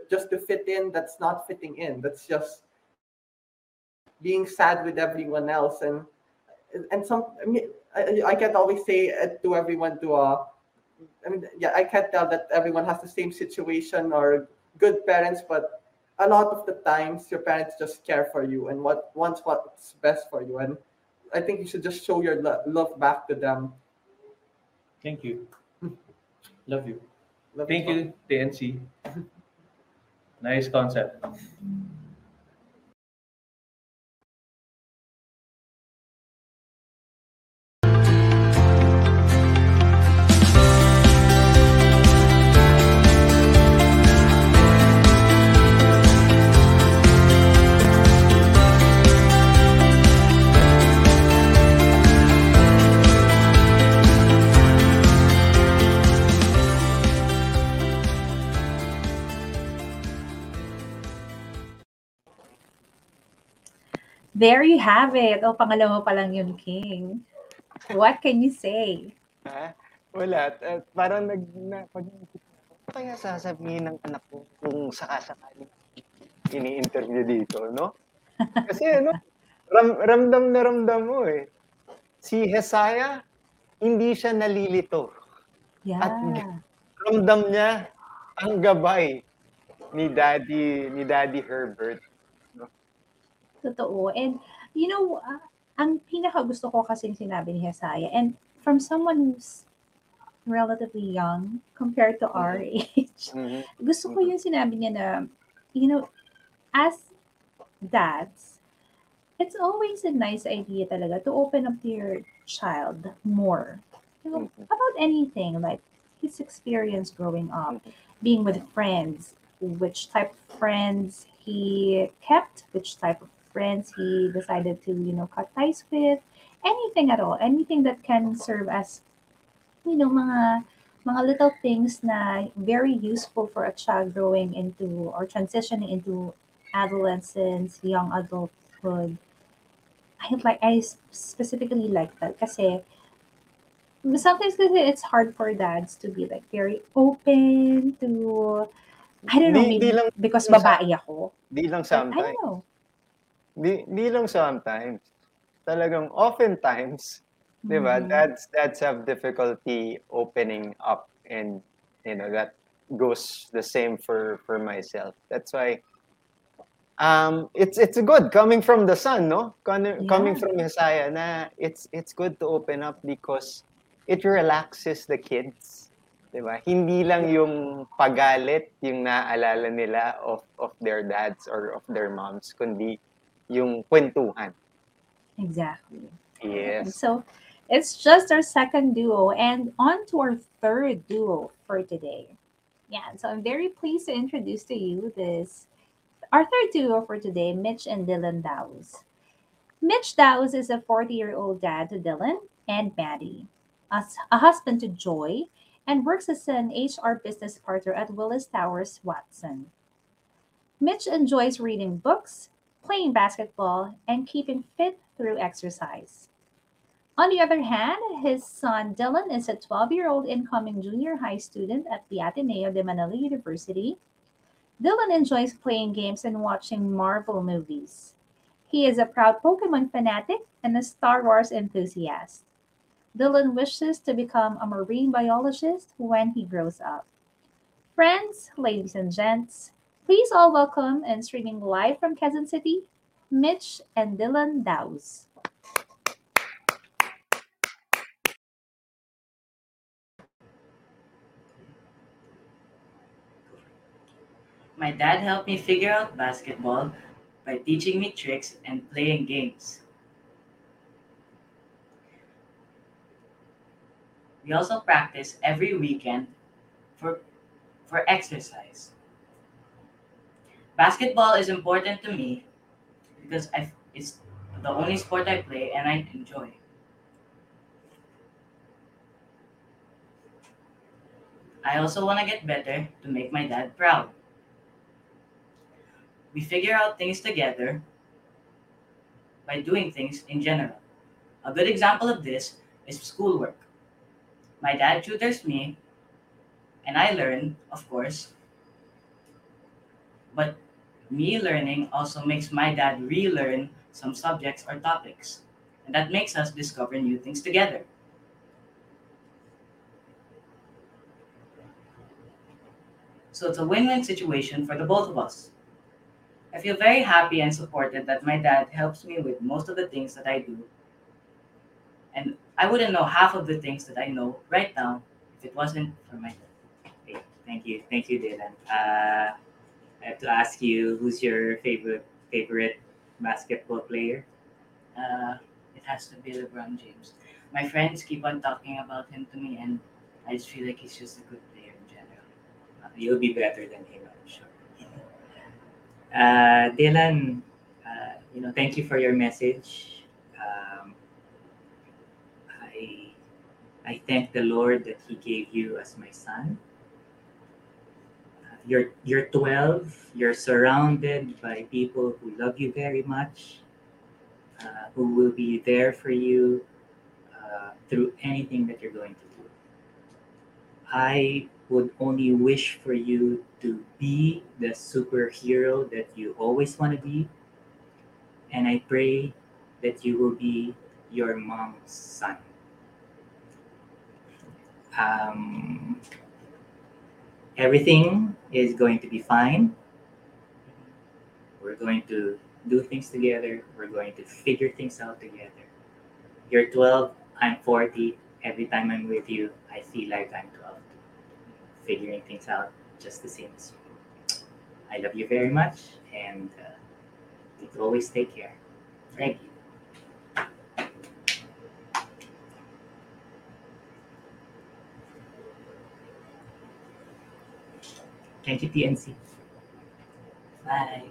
just to fit in that's not fitting in. That's just being sad with everyone else. And and some I mean I, I can't always say to everyone to uh I mean yeah I can't tell that everyone has the same situation or good parents but a lot of the times your parents just care for you and what wants what's best for you and I think you should just show your lo- love back to them Thank you. Love you. Love Thank you. you, TNC. Nice concept. There you have it. O, pangalawa pa lang yung king. What can you say? Ha? Wala. At parang nag, na, pag ano kaya sasabihin ng anak ko kung sakasakali ini-interview dito, no? <laughs> Kasi ano, ram, ramdam na ramdam mo eh. Si Hesaya, hindi siya nalilito. Yeah. At ramdam niya ang gabay ni Daddy ni Daddy Herbert. Totoo. And, you know, uh, ang pinaka gusto ko kasi sinabi ni Hesaya, and from someone who's relatively young compared to our age, Mhm. gusto ko yung sinabi niya na, you know, as dads, it's always a nice idea talaga to open up to your child more. You know, Mhm. about anything, like his experience growing up, being with friends, which type of friends he kept, which type of friends he decided to, you know, cut ties with, anything at all, anything that can serve as, you know, mga mga little things na very useful for a child growing into or transitioning into adolescence, young adulthood. I like I specifically like that kasi sometimes kasi it's hard for dads to be like very open to I don't know, Di- maybe di lang- because babae ako. Di lang But I sometimes. don't know. Di, di lang sometimes. Talagang oftentimes, di ba, Mhm. dads, dads have difficulty opening up and, you know, that goes the same for, for myself. That's why um, it's it's good coming from the son, no? Coming, Yeah. from Messiah na it's it's good to open up because it relaxes the kids. Di ba? Hindi lang yung pagalit yung naaalala nila of of their dads or of their moms, kundi yung kwentuhan. Exactly. Yes. so it's just our second duo and on to our third duo for today. Yeah, so I'm very pleased to introduce to you this our third duo for today, Mitch and Dylan Dowes. Mitch Dowes is a 40-year-old dad to Dylan and Maddie, as a husband to Joy, and works as an HR business partner at Willis Towers Watson. Mitch enjoys reading books, playing basketball, and keeping fit through exercise. On the other hand, his son Dylan is a 12 year old incoming junior high student at the Ateneo de Manila University. Dylan enjoys playing games and watching Marvel movies. He is a proud Pokemon fanatic and a Star Wars enthusiast. Dylan wishes to become a marine biologist when he grows up. Friends, ladies and gents, please all welcome and streaming live from Quezon City, Mitch and Dylan Dowes. My dad helped me figure out basketball by teaching me tricks and playing games. We also practice every weekend for, for exercise. Basketball is important to me because I, it's the only sport I play and I enjoy. I also want to get better to make my dad proud. We figure out things together by doing things in general. A good example of this is schoolwork. My dad tutors me, and I learn, of course. But me learning also makes my dad relearn some subjects or topics. And that makes us discover new things together. So it's a win win situation for the both of us. I feel very happy and supported that my dad helps me with most of the things that I do. And I wouldn't know half of the things that I know right now if it wasn't for my dad. Okay, thank you, thank you, Dylan. Uh, I have to ask you, who's your favorite favorite basketball player? Uh, it has to be LeBron James. My friends keep on talking about him to me, and I just feel like he's just a good player in general. Uh, you'll be better than him, I'm sure. Uh, Dylan, uh, you know, thank you for your message. Um, I I thank the Lord that He gave you as my son. You're you're 12. You're surrounded by people who love you very much. uh, who will be there for you uh, through anything that you're going to do. I would only wish for you to be the superhero that you always want to be. And I pray that you will be your mom's son. Um, everything is going to be fine. We're going to do things together. We're going to figure things out together. You're 12, I'm 40. Every time I'm with you, I feel like I'm 12. Figuring things out just the same as you. I love you very much and uh, always take care. Thank you. Thank you, TNC. Bye.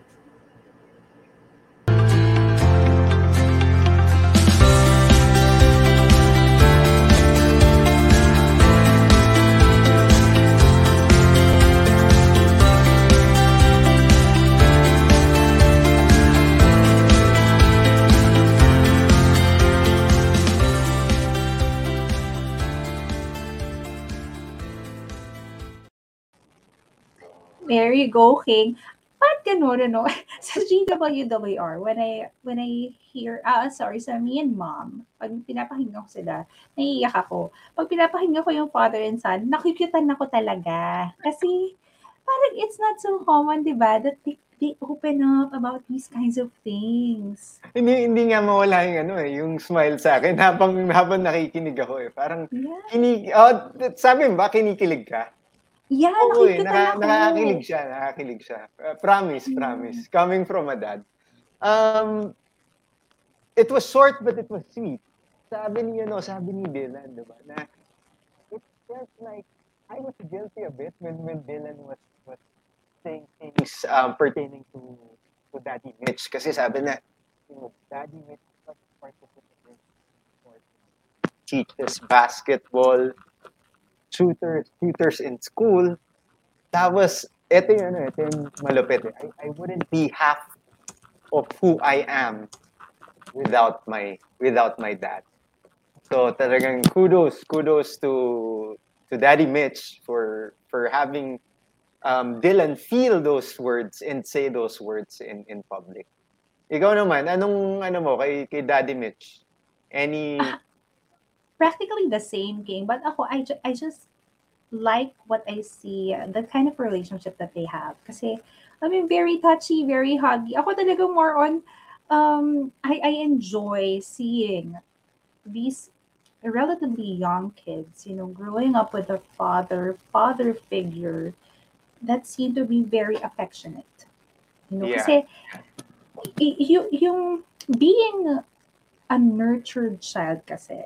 Go, King. Ba't ganun, ano? <laughs> sa GWWR, when I, when I hear, ah, sorry, sa me and mom, pag pinapakinggan ko sila, naiiyak ako. Pag pinapakinggan ko yung father and son, nakikyutan ako talaga. Kasi, parang it's not so common, di ba, that they, they open up about these kinds of things. Hindi hindi nga mawala yung ano eh, yung smile sa akin <laughs> habang habang nakikinig ako eh. Parang Yeah. kinig oh, sabi mo ba kinikilig ka? Yeah, Oo eh, nakikyutan naka, ako. nakakilig siya, nakakilig siya. Uh, promise, Mm. promise. Coming from a dad. Um, it was short but it was sweet. Sabi ni ano, sabi ni Dylan, 'di ba? Na it felt like I was guilty a bit when when Dylan was was saying things um, pertaining to to Daddy Mitch kasi sabi na you know, Daddy Mitch was participating in sports. teaches basketball, tutors, tutors in school. Tapos, ito yung, ano, ito yung malupit. I, I wouldn't be half of who I am without my without my dad. So talagang kudos, kudos to to Daddy Mitch for for having um, Dylan feel those words and say those words in in public. Ikaw naman, anong ano mo kay kay Daddy Mitch? Any practically the same game but ako I, ju- I just like what I see the kind of relationship that they have. Kasi I mean very touchy very huggy. Ako talaga more on um I, I enjoy seeing these relatively young kids you know growing up with a father father figure that seem to be very affectionate. You know Yeah. kasi y- y- yung being a nurtured child kasi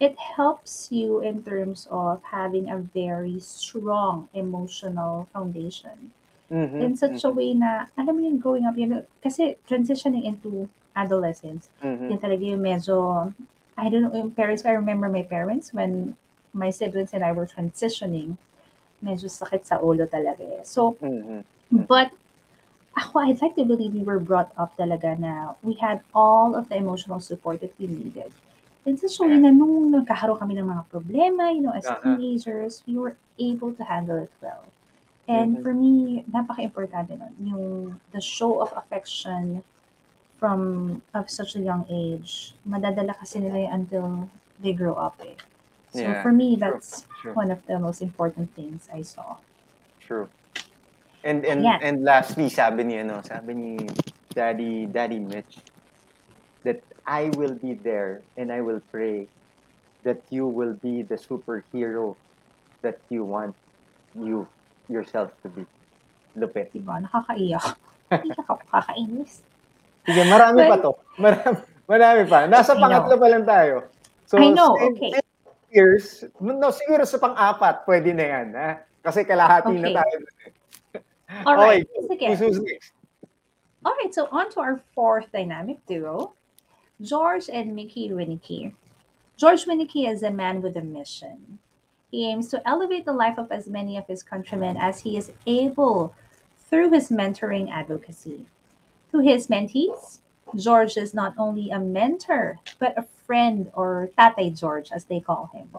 it helps you in terms of having a very strong emotional foundation Mhm, in such a mhm. way na alam mo yung growing up yun kasi transitioning into adolescence Mhm. yun talaga yung medyo I don't know yung parents I remember my parents when my siblings and I were transitioning medyo sakit sa ulo talaga eh. so Mhm. but ako, I'd like to believe we were brought up talaga na we had all of the emotional support that we needed. And so, so na nung nagkakaroon kami ng mga problema, you know, as Uh-huh. teenagers, we were able to handle it well. And Mhm. for me, napaka-importante nun, yung the show of affection from of such a young age, madadala kasi nila yun until they grow up eh. So Yeah, for me, true, that's true. one of the most important things I saw. True. And and Yeah. and lastly, sabi ni ano, sabi ni Daddy Daddy Mitch that I will be there and I will pray that you will be the superhero that you want you yourself to be. Lupit. Diba? Nakakaiyak. Iyak ako, kakainis. Sige, marami pa But- to. Marami, marami pa. Nasa I pangatlo know. pa lang tayo. So, I know, in- okay. years, no, siguro sa pang-apat, pwede na yan. Ha? Kasi kalahati na Okay. tayo. All right, Okay, sige. who's- who's next? All right, so on to our fourth dynamic duo, George and Mickey Winnicky. George Winnicky is a man with a mission. He aims to elevate the life of as many of his countrymen as he is able through his mentoring advocacy. To his mentees, George is not only a mentor, but a friend or Tate George, as they call him.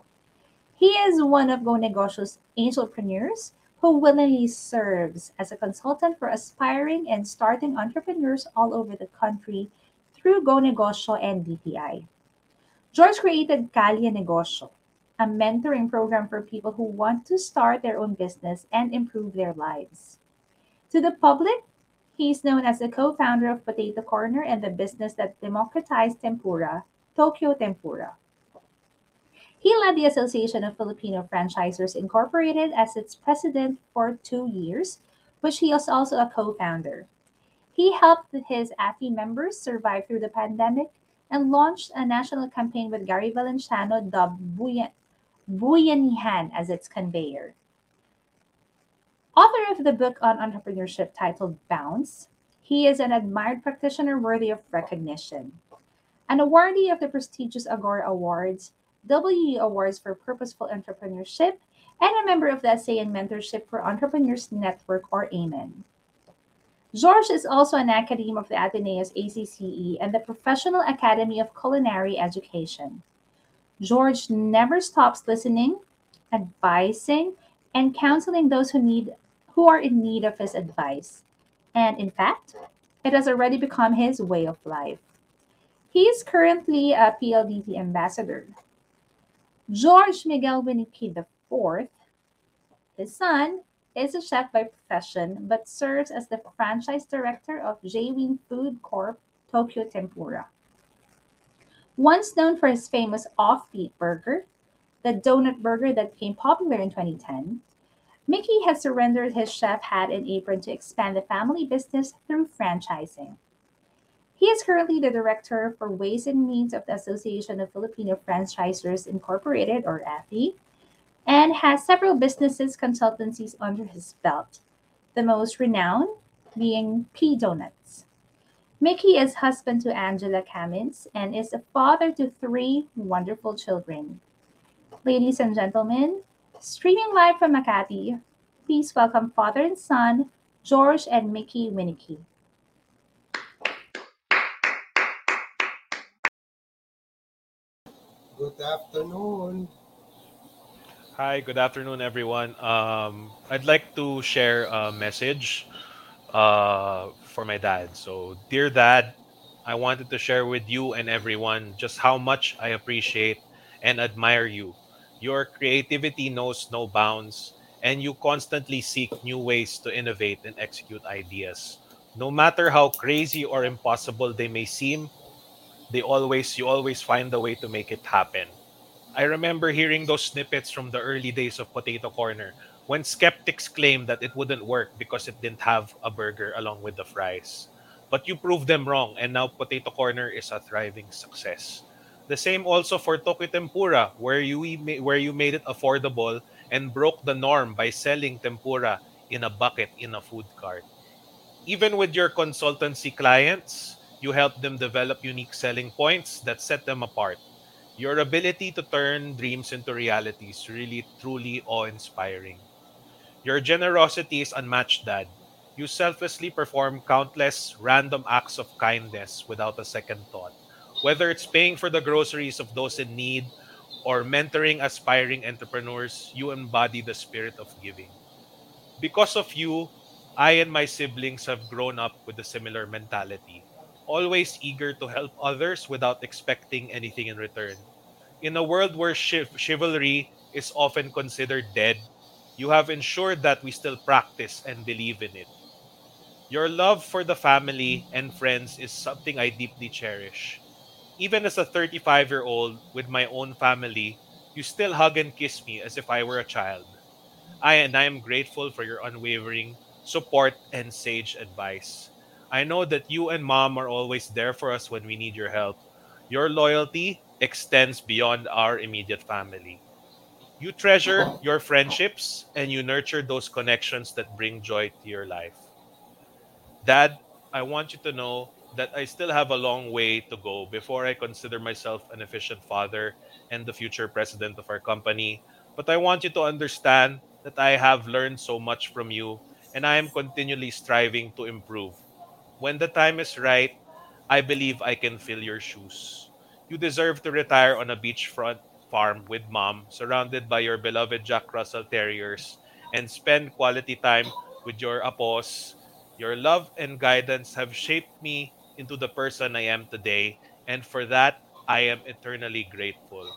He is one of Go Negosyo's angelpreneurs who willingly serves as a consultant for aspiring and starting entrepreneurs all over the country through Go Negosyo and DTI. George created Kalye Negosyo, a mentoring program for people who want to start their own business and improve their lives. To the public, he is known as the co-founder of Potato Corner and the business that democratized tempura, Tokyo Tempura. He led the Association of Filipino Franchisers Incorporated as its president for two years, which he was also a co-founder. He helped his AFI members survive through the pandemic and launched a national campaign with Gary Valenciano dubbed Buyan, Buyanihan as its conveyor. Author of the book on entrepreneurship titled Bounce, he is an admired practitioner worthy of recognition. An awardee of the prestigious Agora Awards, WE Awards for Purposeful Entrepreneurship, and a member of the ASEAN Mentorship for Entrepreneurs Network or AMEN. George is also an academe of the Ateneo's ACCE and the Professional Academy of Culinary Education. George never stops listening, advising, and counseling those who need who are in need of his advice. And in fact, it has already become his way of life. He is currently a PLDT ambassador. George Miguel Winiki IV, his son, is a chef by profession but serves as the franchise director of J-Wing Food Corp Tokyo Tempura. Once known for his famous offbeat burger, the donut burger that became popular in 2010, Mickey has surrendered his chef hat and apron to expand the family business through franchising. He is currently the director for Ways and Means of the Association of Filipino Franchisers Incorporated, or AFI, and has several businesses consultancies under his belt, the most renowned being P Donuts. Mickey is husband to Angela Kamins and is a father to three wonderful children. Ladies and gentlemen, Streaming live from Makati, please welcome father and son, George and Mickey Winnicky. Good afternoon. Hi, good afternoon, everyone. Um, I'd like to share a message uh, for my dad. So, dear dad, I wanted to share with you and everyone just how much I appreciate and admire you. Your creativity knows no bounds, and you constantly seek new ways to innovate and execute ideas. No matter how crazy or impossible they may seem, they always you always find a way to make it happen. I remember hearing those snippets from the early days of Potato Corner when skeptics claimed that it wouldn't work because it didn't have a burger along with the fries. But you proved them wrong, and now Potato Corner is a thriving success. The same also for Tokyo Tempura, where you where you made it affordable and broke the norm by selling tempura in a bucket in a food cart. Even with your consultancy clients, you help them develop unique selling points that set them apart. Your ability to turn dreams into reality is really truly awe-inspiring. Your generosity is unmatched, Dad. You selflessly perform countless random acts of kindness without a second thought. Whether it's paying for the groceries of those in need or mentoring aspiring entrepreneurs, you embody the spirit of giving. Because of you, I and my siblings have grown up with a similar mentality always eager to help others without expecting anything in return. In a world where chiv- chivalry is often considered dead, you have ensured that we still practice and believe in it. Your love for the family and friends is something I deeply cherish. Even as a 35 year old with my own family, you still hug and kiss me as if I were a child. I and I am grateful for your unwavering support and sage advice. I know that you and mom are always there for us when we need your help. Your loyalty extends beyond our immediate family. You treasure your friendships and you nurture those connections that bring joy to your life. Dad, I want you to know that I still have a long way to go before I consider myself an efficient father and the future president of our company. But I want you to understand that I have learned so much from you and I am continually striving to improve when the time is right, I believe I can fill your shoes. You deserve to retire on a beachfront farm with mom, surrounded by your beloved Jack Russell Terriers, and spend quality time with your apos. Your love and guidance have shaped me into the person I am today, and for that, I am eternally grateful.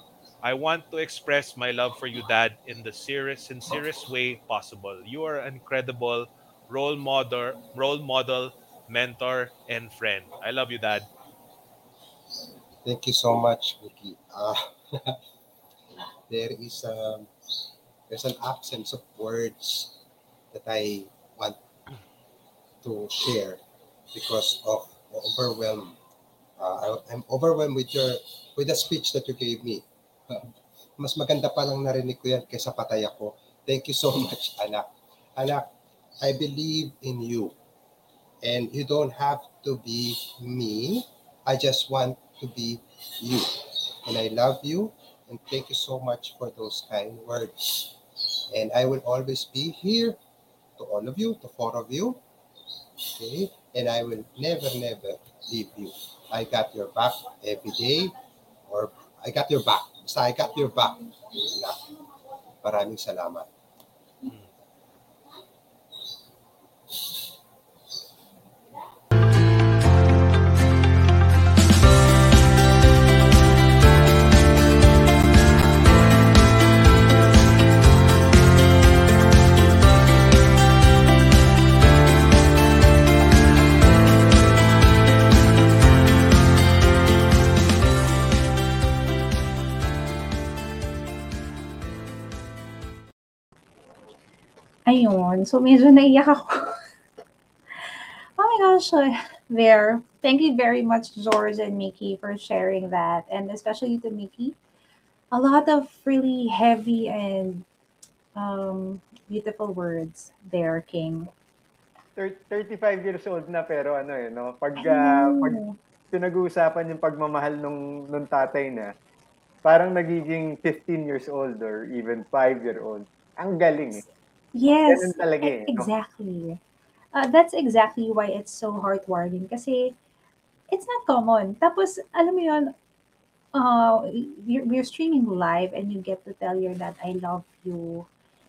I want to express my love for you, Dad, in the serious, sincerest way possible. You are an incredible role model, role model, mentor, and friend. I love you, Dad. Thank you so much, Vicky. Uh, <laughs> there is um, there's an absence of words that I want to share because of overwhelmed. Uh, I'm overwhelmed with your with the speech that you gave me. <laughs> Mas maganda pa lang narinig ko yan kaysa patay ako. Thank you so <laughs> much, anak. Anak, I believe in you. And you don't have to be me. I just want to be you. And I love you. And thank you so much for those kind words. And I will always be here to all of you, to four of you. Okay? And I will never, never leave you. I got your back every day. Or I got your back. Basta I got your back. Maraming salamat. Ayun. So, medyo naiyak ako. <laughs> oh my gosh. uh, There. Thank you very much, George and Mickey, for sharing that. And especially to Mickey. A lot of really heavy and um, beautiful words there, King. Thir- 35 years old na pero ano eh, no? Pag, ah, pag pinag-uusapan yung pagmamahal nung, nung tatay na, parang nagiging 15 years old or even 5 year old. Ang galing eh. Yes, Ganun talaga e- eh. No? exactly. Uh, that's exactly why it's so heartwarming kasi it's not common. Tapos, alam mo yun, uh, you're, we're streaming live and you get to tell your dad, I love you.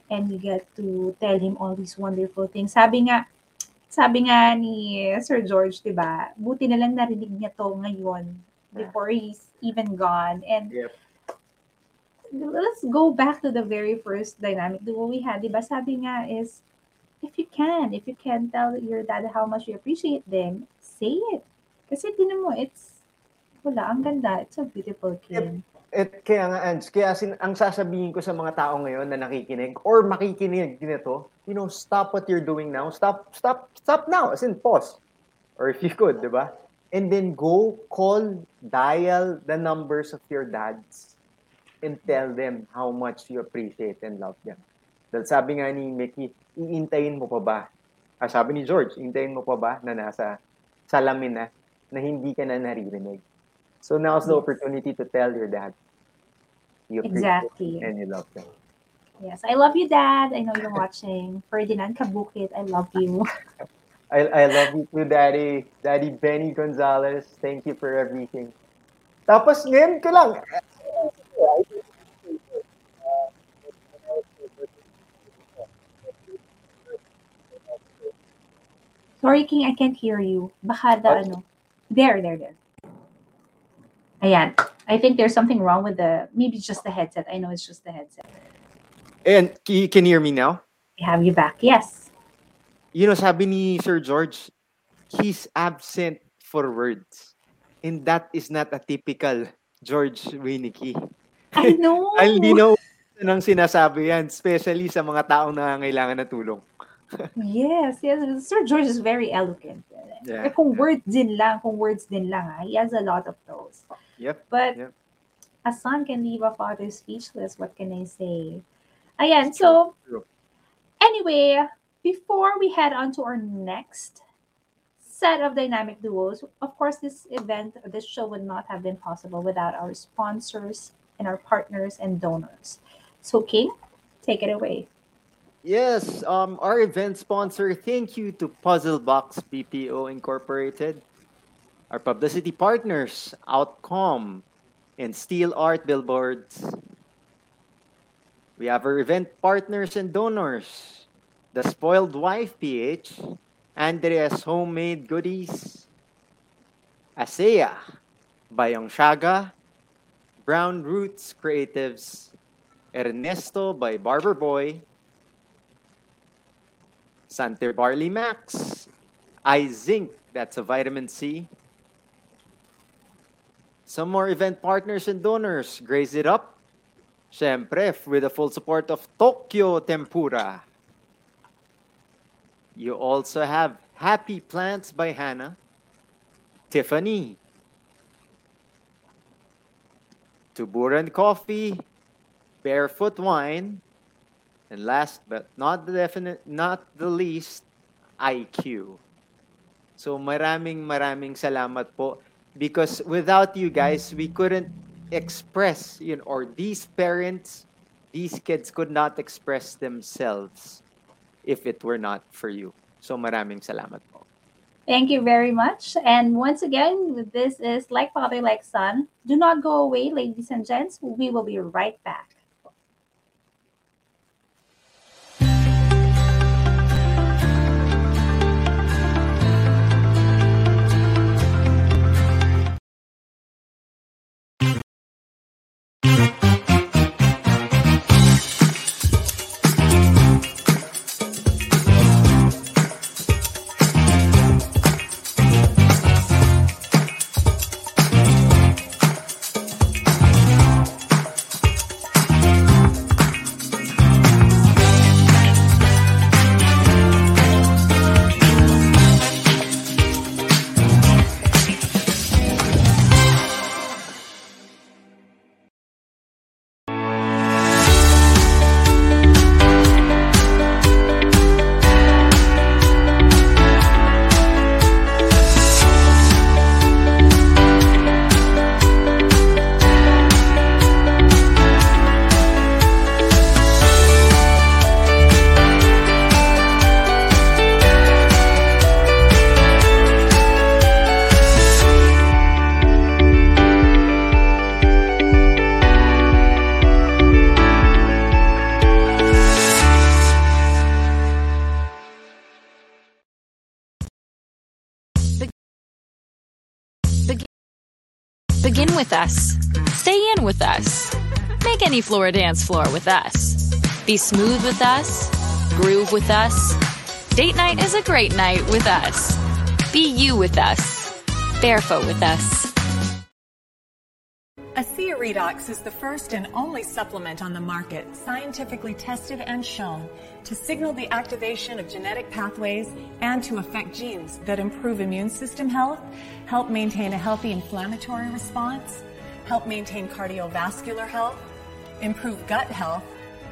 And you get to tell him all these wonderful things. Sabi nga, sabi nga ni Sir George, di ba, buti na lang narinig niya to ngayon before he's even gone. And Yep. Let's go back to the very first dynamic duo we had, di ba? Sabi nga is, if you can, if you can tell your dad how much you appreciate them, say it. Kasi tinan mo, it's, wala, ang ganda. It's a beautiful king. At kaya nga, Ange, kaya sin, ang sasabihin ko sa mga tao ngayon na nakikinig or makikinig nito, you know, stop what you're doing now. Stop, stop, stop now. As in, pause. Or if you could, di ba? And then go call, dial the numbers of your dads and tell them how much you appreciate and love them. Dahil sabi nga ni Mickey, iintayin mo pa ba? Ah, sabi ni George, iintayin mo pa ba na nasa salamin na, na hindi ka na naririnig? So now's the Yes. opportunity to tell your dad you appreciate Exactly. and you love them. Yes, I love you, Dad. I know you're watching. Ferdinand Kabukit, I love you. <laughs> I, I love you too, Daddy. Daddy Benny Gonzalez. Thank you for everything. Tapos ngayon ko lang. Sorry, King, I can't hear you. Baka the ano. There, there, there. Ayan. I think there's something wrong with the, maybe it's just the headset. I know it's just the headset. And you can hear me now? I have you back. Yes. You know, sabi ni Sir George, he's absent for words. And that is not a typical George Winnicky. I know. Ang linaw ng sinasabi yan, especially sa mga taong nangangailangan ng tulong. Yes, yes. Sir George is very eloquent. Yeah, Eh, kung words din lang, kung words din lang, ah, he has a lot of those. Yep. But yep. a son can leave a father speechless. What can I say? Ayan, so anyway, before we head on to our next set of dynamic duos, of course, this event, this show would not have been possible without our sponsors and our partners and donors. So, King, take it away. Yes, um, our event sponsor, thank you to Puzzle Box BPO Incorporated. Our publicity partners, Outcom and Steel Art Billboards. We have our event partners and donors, The Spoiled Wife PH, Andrea's Homemade Goodies, Asea, Bayong Shaga, Brown Roots Creatives, Ernesto by Barber Boy, Sante Barley Max, I Zinc, that's a vitamin C. Some more event partners and donors, Graze It Up, Siyempre, with the full support of Tokyo Tempura. You also have Happy Plants by Hannah, Tiffany, Tuburan Coffee, Barefoot Wine, and last but not the definite, not the least, IQ. So maraming maraming salamat po because without you guys, we couldn't express, you know, or these parents, these kids could not express themselves if it were not for you. So maraming salamat. Thank you very much. And once again, this is Like Father, Like Son. Do not go away, ladies and gents. We will be right back. With us. Stay in with us. Make any floor dance floor with us. Be smooth with us. Groove with us. Date night is a great night with us. Be you with us. Barefoot with us. ASEA Redox is the first and only supplement on the market scientifically tested and shown to signal the activation of genetic pathways and to affect genes that improve immune system health, help maintain a healthy inflammatory response, help maintain cardiovascular health, improve gut health,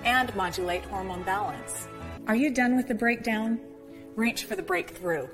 and modulate hormone balance. Are you done with the breakdown? Reach for the breakthrough.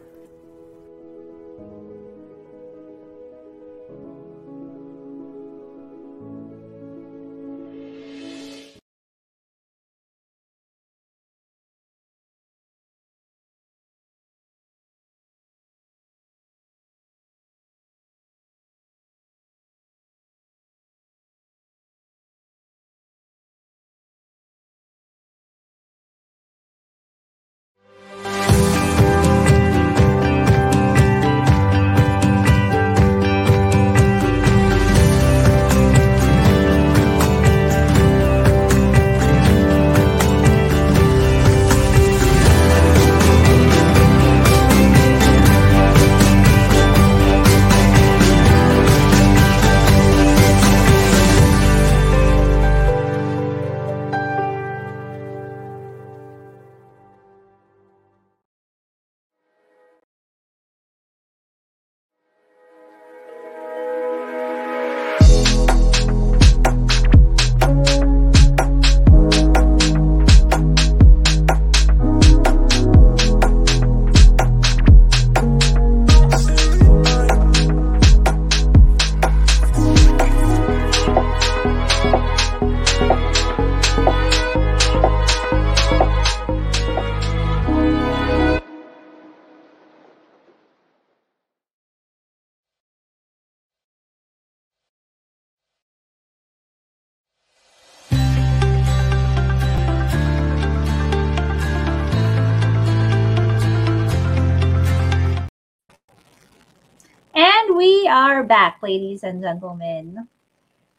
Are back, ladies and gentlemen.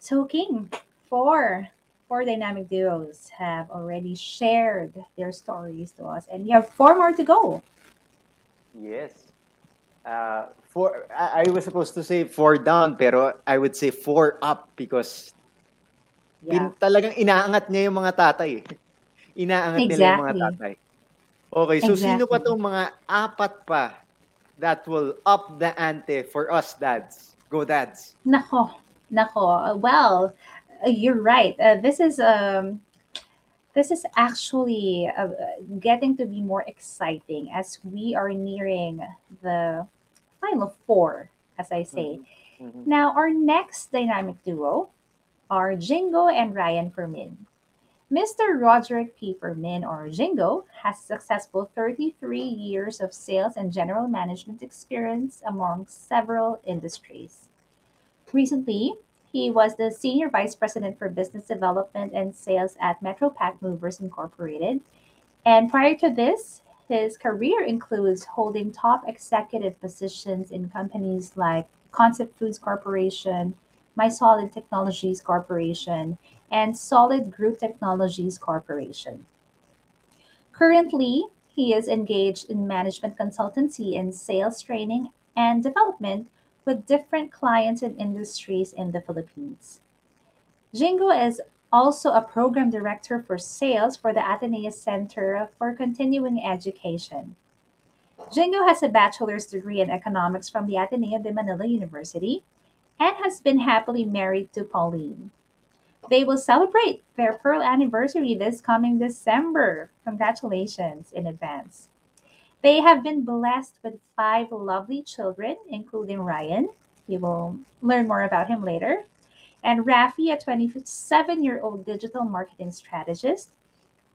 So, King, four, four dynamic duos have already shared their stories to us, and you have four more to go. Yes. Uh, four, I, I was supposed to say four down, pero I would say four up because Yeah. pin, talagang inaangat niya yung mga tatay. Inaangat nila yung mga Exactly. tatay. Okay, so sino pa Exactly. tong mga apat pa that will up the ante for us dads? Go dads. Nako, nako. Uh, Well, uh, you're right. Uh, this is um, this is actually uh, getting to be more exciting as we are nearing the final four, as I say. Now, our next dynamic duo are Jingo and Ryan Fermin. Mr. Roderick P. Fermin, or Jingo, has successful 33 years of sales and general management experience among several industries. Recently, he was the Senior Vice President for Business Development and Sales at Metro Pack Movers Incorporated. And prior to this, his career includes holding top executive positions in companies like Concept Foods Corporation, My Solid Technologies Corporation, and Solid Group Technologies Corporation. Currently, he is engaged in management consultancy and sales training and development with different clients and industries in the Philippines. Jingo is also a program director for sales for the Ateneo's Center for Continuing Education. Jingo has a bachelor's degree in economics from the Ateneo de Manila University and has been happily married to Pauline. They will celebrate their pearl anniversary this coming December. Congratulations in advance. They have been blessed with five lovely children, including Ryan. You will learn more about him later. And Rafi, a 27 year old digital marketing strategist.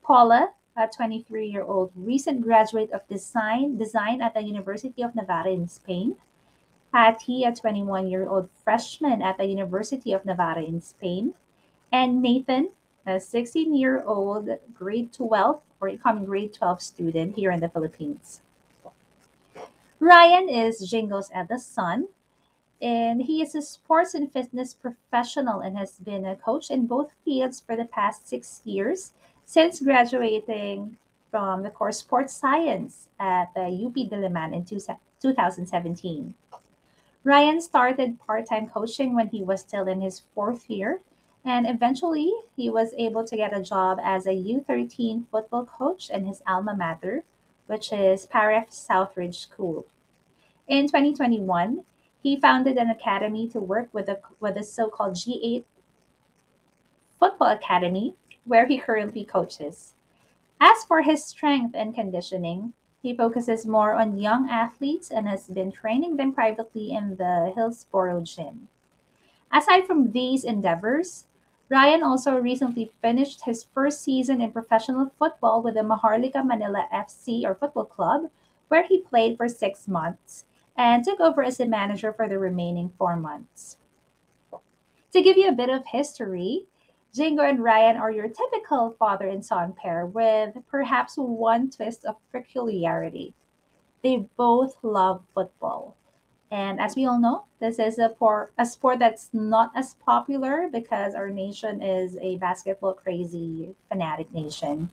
Paula, a 23 year old recent graduate of design, design at the University of Navarra in Spain. Patty, a 21 year old freshman at the University of Navarra in Spain. And Nathan, a 16 year old grade 12 or incoming grade 12 student here in the Philippines. Ryan is Jingles at the Sun, and he is a sports and fitness professional and has been a coach in both fields for the past six years since graduating from the course Sports Science at the UP Diliman in two- 2017. Ryan started part time coaching when he was still in his fourth year, and eventually he was able to get a job as a U13 football coach in his alma mater, which is Paref Southridge School. In 2021, he founded an academy to work with the, with the so called G8 Football Academy, where he currently coaches. As for his strength and conditioning, he focuses more on young athletes and has been training them privately in the Hillsborough gym. Aside from these endeavors, Ryan also recently finished his first season in professional football with the Maharlika Manila FC or football club, where he played for six months and took over as the manager for the remaining four months. To give you a bit of history, Jingo and Ryan are your typical father and son pair with perhaps one twist of peculiarity. They both love football. And as we all know, this is a, por- a sport that's not as popular because our nation is a basketball crazy, fanatic nation.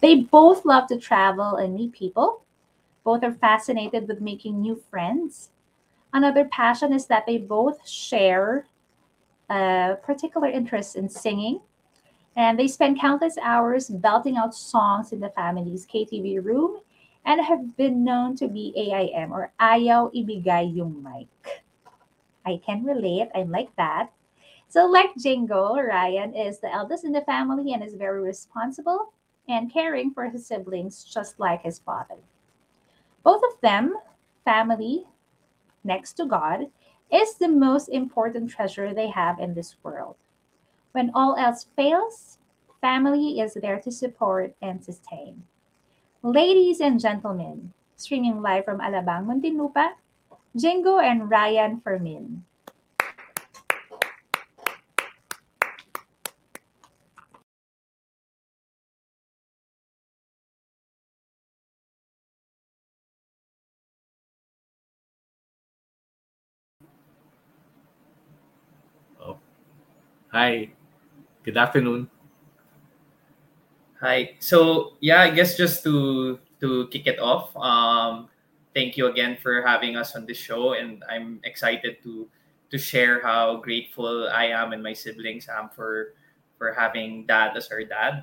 They both love to travel and meet people. Both are fascinated with making new friends. Another passion is that they both share a particular interest in singing. And they spend countless hours belting out songs in the family's KTV room and have been known to be AIM or Ayaw Ibigay Yung Mic. I can relate. I'm like that. So, like Jingo, Ryan is the eldest in the family and is very responsible and caring for his siblings, just like his father. Both of them, family next to God, is the most important treasure they have in this world. When all else fails, family is there to support and sustain. Ladies and gentlemen, streaming live from Alabang, Muntinlupa, Jingo and Ryan Fermin. Oh. Hi, good afternoon. Hi. So yeah, I guess just to to kick it off, um, thank you again for having us on this show, and I'm excited to to share how grateful I am and my siblings am for for having dad as our dad.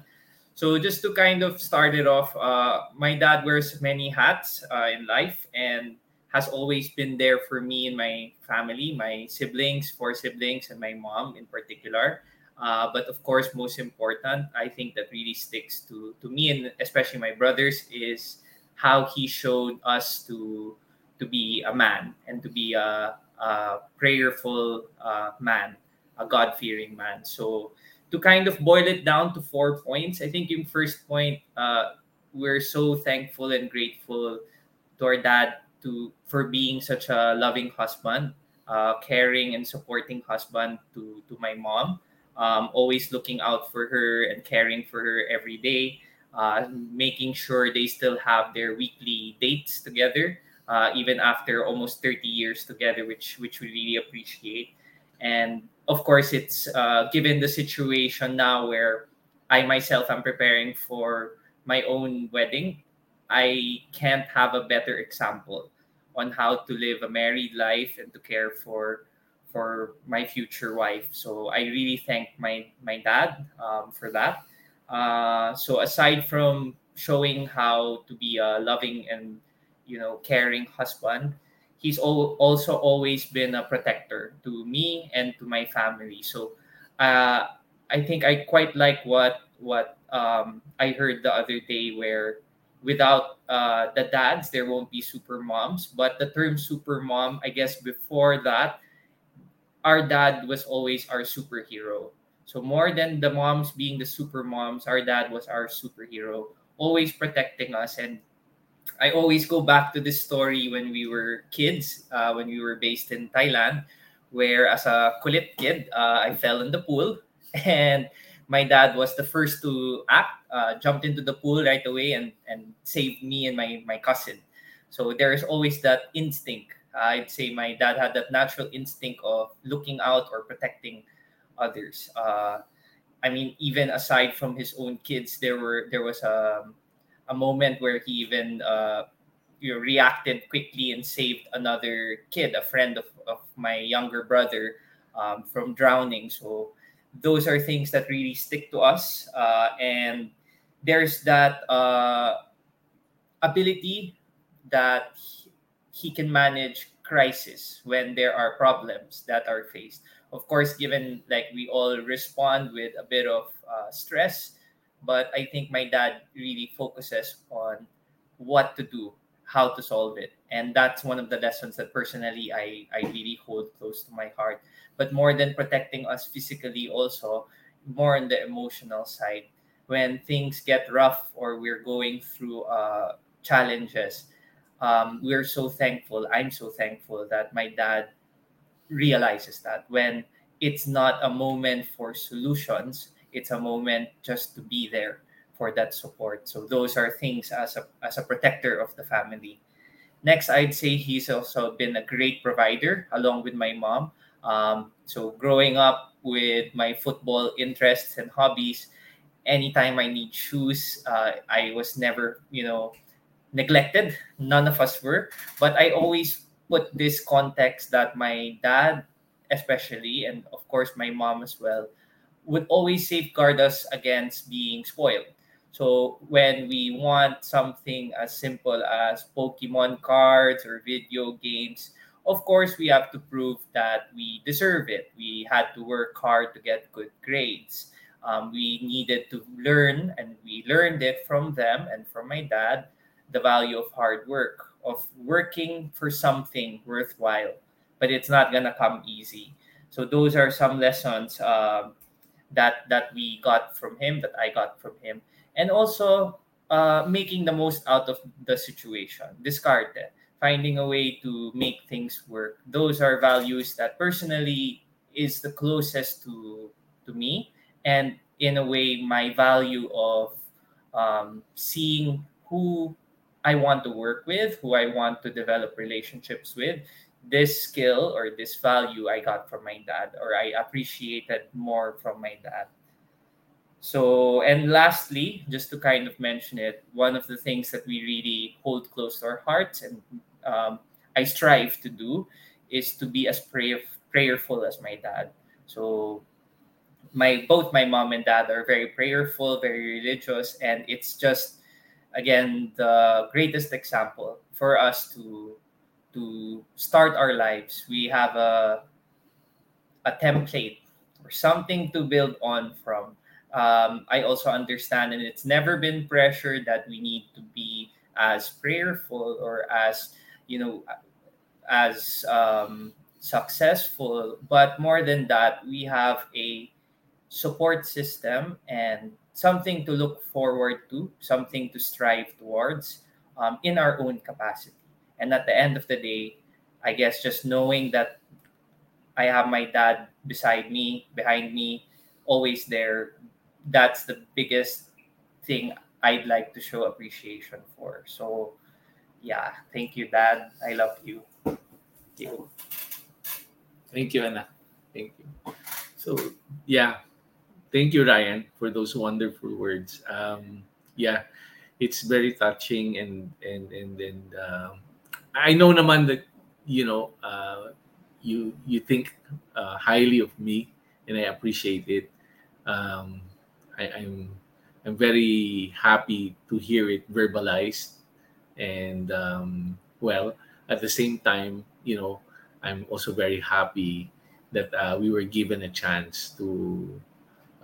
So just to kind of start it off, uh, my dad wears many hats uh, in life and has always been there for me and my family, my siblings, four siblings, and my mom in particular. Uh, but of course, most important, I think that really sticks to to me and especially my brothers is how he showed us to to be a man and to be a, a prayerful uh, man, a God fearing man. So to kind of boil it down to four points, I think in first point, uh, we're so thankful and grateful to our dad to for being such a loving husband, uh, caring and supporting husband to to my mom um, always looking out for her and caring for her every day, uh, making sure they still have their weekly dates together, uh, even after almost 30 years together, which which we really appreciate. And of course, it's uh, given the situation now where I myself am preparing for my own wedding. I can't have a better example on how to live a married life and to care for for my future wife. So I really thank my my dad um, for that. Uh, so aside from showing how to be a loving and you know caring husband, he's al- also always been a protector to me and to my family. So uh, I think I quite like what what um, I heard the other day where without uh, the dads there won't be super moms but the term super mom i guess before that our dad was always our superhero. So more than the moms being the super moms, our dad was our superhero, always protecting us. And I always go back to this story when we were kids, uh, when we were based in Thailand, where as a kulit kid, uh, I fell in the pool, <laughs> and my dad was the first to act, uh, jumped into the pool right away, and and saved me and my my cousin. So there is always that instinct I'd say my dad had that natural instinct of looking out or protecting others. Uh, I mean, even aside from his own kids, there were there was a a moment where he even uh, you know, reacted quickly and saved another kid, a friend of, of my younger brother, um, from drowning. So those are things that really stick to us, uh, and there's that uh, ability that he can manage crisis when there are problems that are faced. Of course, given like we all respond with a bit of uh, stress, but I think my dad really focuses on what to do, how to solve it. And that's one of the lessons that personally I, I really hold close to my heart. But more than protecting us physically, also more on the emotional side. When things get rough or we're going through uh, challenges, um, we're so thankful. I'm so thankful that my dad realizes that when it's not a moment for solutions, it's a moment just to be there for that support. So those are things as a as a protector of the family. Next, I'd say he's also been a great provider along with my mom. Um, so growing up with my football interests and hobbies, anytime I need shoes, uh, I was never, you know, neglected. None of us were. But I always put this context that my dad, especially, and of course my mom as well, would always safeguard us against being spoiled. So when we want something as simple as Pokemon cards or video games, of course we have to prove that we deserve it. We had to work hard to get good grades. Um, we needed to learn, and we learned it from them and from my dad the value of hard work, of working for something worthwhile, but it's not gonna come easy. So those are some lessons uh, that that we got from him, that I got from him, and also uh, making the most out of the situation. Discarded, finding a way to make things work. Those are values that personally is the closest to to me, and in a way, my value of um, seeing who I want to work with, who I want to develop relationships with. this skill or this value I got from my dad, or I appreciated more from my dad. So, and lastly, just to kind of mention it, one of the things that we really hold close to our hearts and um, I strive to do is to be as prayer, prayerful as my dad. So, my both my mom and dad are very prayerful, very religious, and it's just again the greatest example for us to to start our lives. We have a a template or something to build on from um, I also understand, and it's never been pressure that we need to be as prayerful or as you know as um, successful. But more than that, we have a support system and something to look forward to, something to strive towards um, in our own capacity. And at the end of the day, I guess just knowing that I have my dad beside me, behind me, always there, that's the biggest thing I'd like to show appreciation for. So, yeah, thank you, Dad. I love you. Thank you. Thank you, Anna. Thank you. So, yeah, thank you, Ryan, for those wonderful words. Um, yeah, it's very touching, and and and and um, I know, naman that you know, uh, you you think uh, highly of me, and I appreciate it. Um, I, I'm I'm very happy to hear it verbalized, and um, well, at the same time, you know, I'm also very happy that uh, we were given a chance to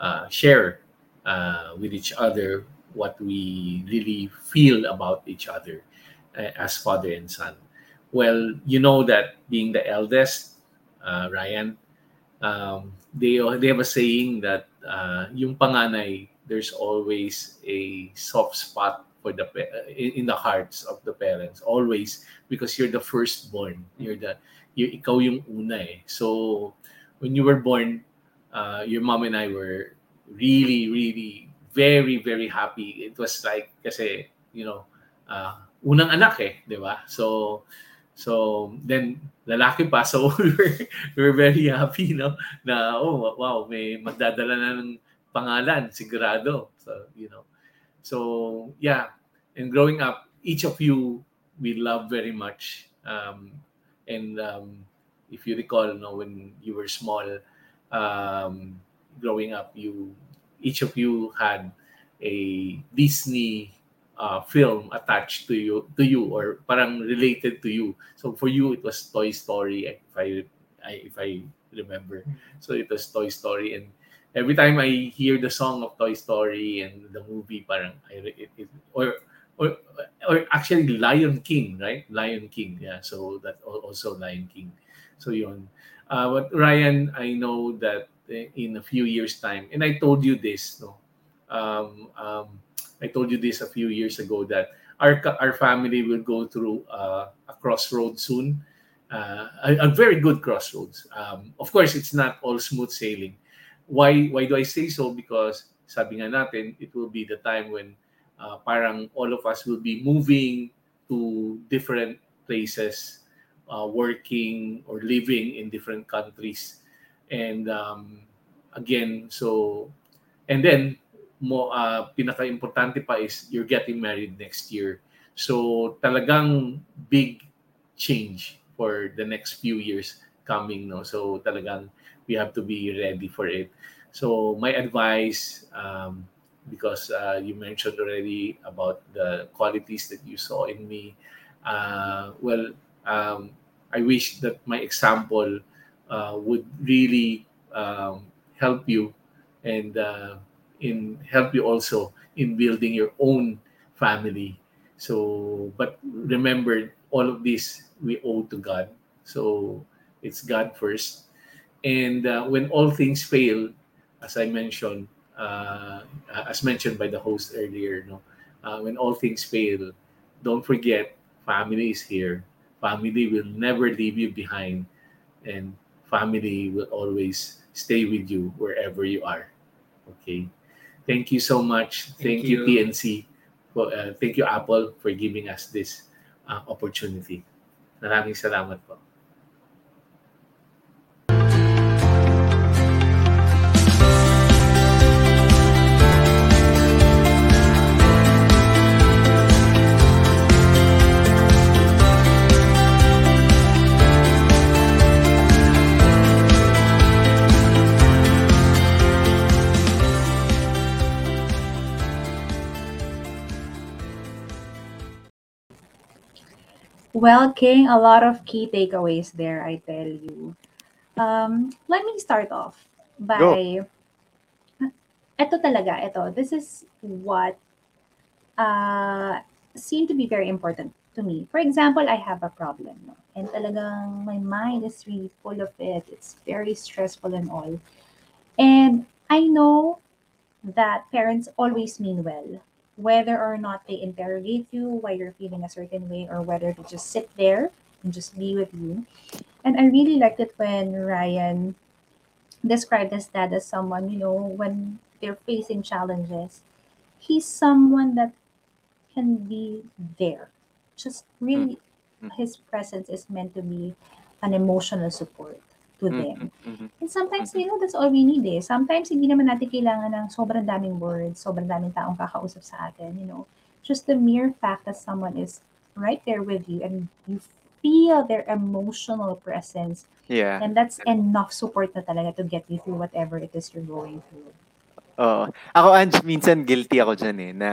uh, share uh, with each other what we really feel about each other uh, as father and son. Well, you know that being the eldest, uh, Ryan, um, they they have a saying that uh, yung panganay there's always a soft spot for the in, in the hearts of the parents always because you're the firstborn you're the you ikaw yung una eh. so when you were born uh, your mom and I were really really very very happy. It was like kasi you know uh, unang anak eh di ba? So So then lalaki pa <laughs> so we were, we were very happy no? Na oh wow may magdadala na ng pangalan sigurado. So you know. So yeah, and growing up each of you we love very much. Um, and um, if you recall no when you were small um, growing up you each of you had a Disney uh, film attached to you to you or parang related to you. So for you it was Toy Story if I, I if I remember. So it was Toy Story and every time I hear the song of Toy Story and the movie parang I it, it, or or or actually Lion King, right? Lion King. Yeah, so that also Lion King. So yun. Uh, but Ryan, I know that in a few years time and I told you this no um, um, I told you this a few years ago that our our family will go through uh, a crossroad soon, uh, a, a, very good crossroads. Um, of course, it's not all smooth sailing. Why why do I say so? Because sabi nga natin, it will be the time when uh, parang all of us will be moving to different places, uh, working or living in different countries, and um, again, so and then mo uh, pinaka-importante pa is you're getting married next year. So talagang big change for the next few years coming no. So talagang we have to be ready for it. So my advice um, because uh, you mentioned already about the qualities that you saw in me uh, well um, I wish that my example uh, would really um, help you and uh, in help you also in building your own family. So, but remember, all of this we owe to God. So it's God first. And uh, when all things fail, as I mentioned, uh, as mentioned by the host earlier, no, uh, when all things fail, don't forget family is here. Family will never leave you behind, and family will always stay with you wherever you are. Okay. Thank you so much. Thank, thank you, you, TNC. For, uh, thank you, Apple, for giving us this uh, opportunity. Maraming salamat po. Well, King, a lot of key takeaways there, I tell you. Um, let me start off Go. by ito talaga, ito. This is what uh, seemed to be very important to me. For example, I have a problem. No? And talagang my mind is really full of it. It's very stressful and all. And I know that parents always mean well, whether or not they interrogate you why you're feeling a certain way or whether they just sit there and just be with you. And I really liked it when Ryan described his dad as someone, you know, when they're facing challenges, he's someone that can be there. Just really, mm-hmm. his presence is meant to be an emotional support to them. And sometimes, you know, that's all we need eh. Sometimes, hindi naman natin kailangan ng sobrang daming words, sobrang daming taong kakausap sa atin, you know. Just the mere fact that someone is right there with you and you feel their emotional presence. Yeah. And that's enough support na talaga to get you through whatever it is you're going through. Oo. Ako, Ange, minsan guilty ako dyan eh, na,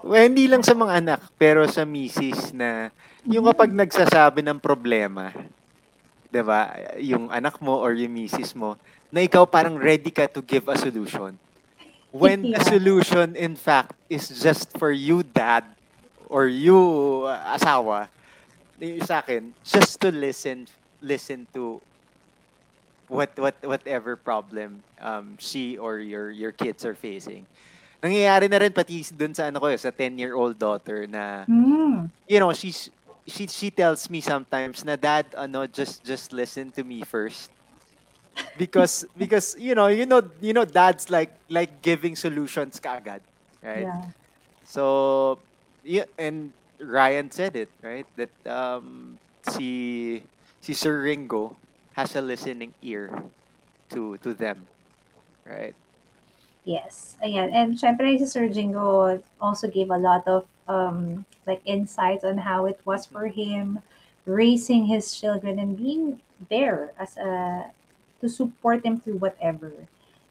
well, hindi lang sa mga anak, pero sa misis na, yung kapag nagsasabi ng problema, 'di ba yung anak mo or yung misis mo, na ikaw parang ready ka to give a solution. When Yeah. solution, in fact, is just for you, dad, or you, uh, asawa, sa akin, just to listen, listen to what what whatever problem um she or your your kids are facing. Nangyayari na rin pati dun sa ano ko eh, sa 10-year-old daughter na Mm. you know, she's she she tells me sometimes na dad ano just just listen to me first. Because <laughs> because you know, you know you know dad's like like giving solutions kaagad, right? Yeah. So yeah, and Ryan said it, right? That um si si Sir Ringo has a listening ear to to them, right? Yes. Ayan. And syempre si Sir Jingo also gave a lot of um like insights on how it was for him raising his children and being there as a to support them through whatever.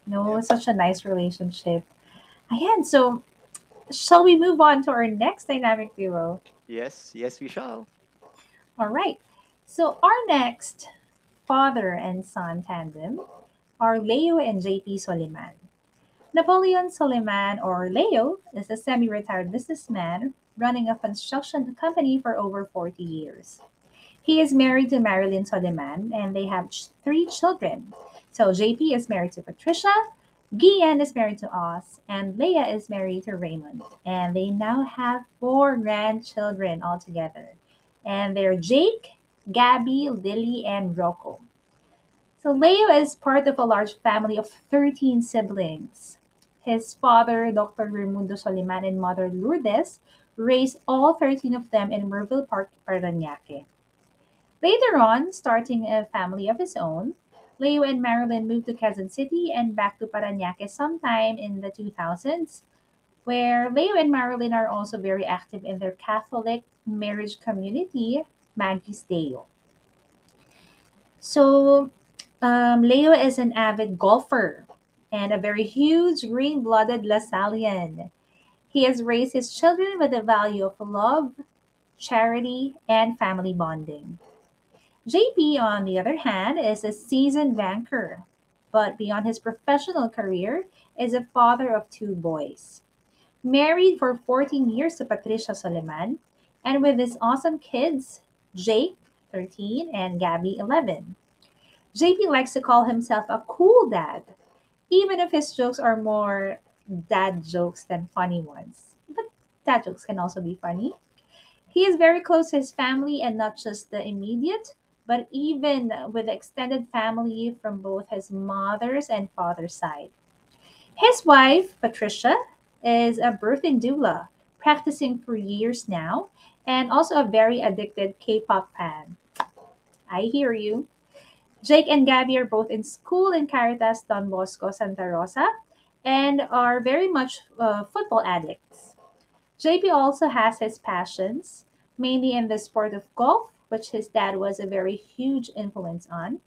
You know, such a nice relationship. Ayan. So shall we move on to our next dynamic duo? Yes, yes, we shall. All right. So our next father and son tandem are Leo and JP Soliman. Napoleon Soliman, or Leo, is a semi retired businessman running a construction company for over 40 years. He is married to Marilyn Soliman and they have three children. So JP is married to Patricia, Gian is married to Oz, and Leah is married to Raymond. And they now have four grandchildren altogether. And they're Jake, Gabby, Lily, and Rocco. So Leo is part of a large family of 13 siblings. His father, Dr. Raimundo Soliman, and mother Lourdes raised all 13 of them in Merville Park, Paranaque. Later on, starting a family of his own, Leo and Marilyn moved to Quezon City and back to Paranaque sometime in the 2000s, where Leo and Marilyn are also very active in their Catholic marriage community, Magis Deo. So, um, Leo is an avid golfer and a very huge green blooded Lasallian. He has raised his children with the value of love, charity, and family bonding. JP, on the other hand, is a seasoned banker, but beyond his professional career, is a father of two boys. Married for 14 years to Patricia Soliman, and with his awesome kids, Jake, 13, and Gabby, 11. JP likes to call himself a cool dad, even if his jokes are more dad jokes than funny ones. But dad jokes can also be funny. He is very close to his family and not just the immediate, but even with extended family from both his mother's and father's side. His wife, Patricia, is a birthing doula, practicing for years now, and also a very addicted K pop fan. I hear you. Jake and Gabby are both in school in Caritas Don Bosco, Santa Rosa, and are very much uh, football addicts. JP also has his passions, mainly in the sport of golf, which his dad was a very huge influence on.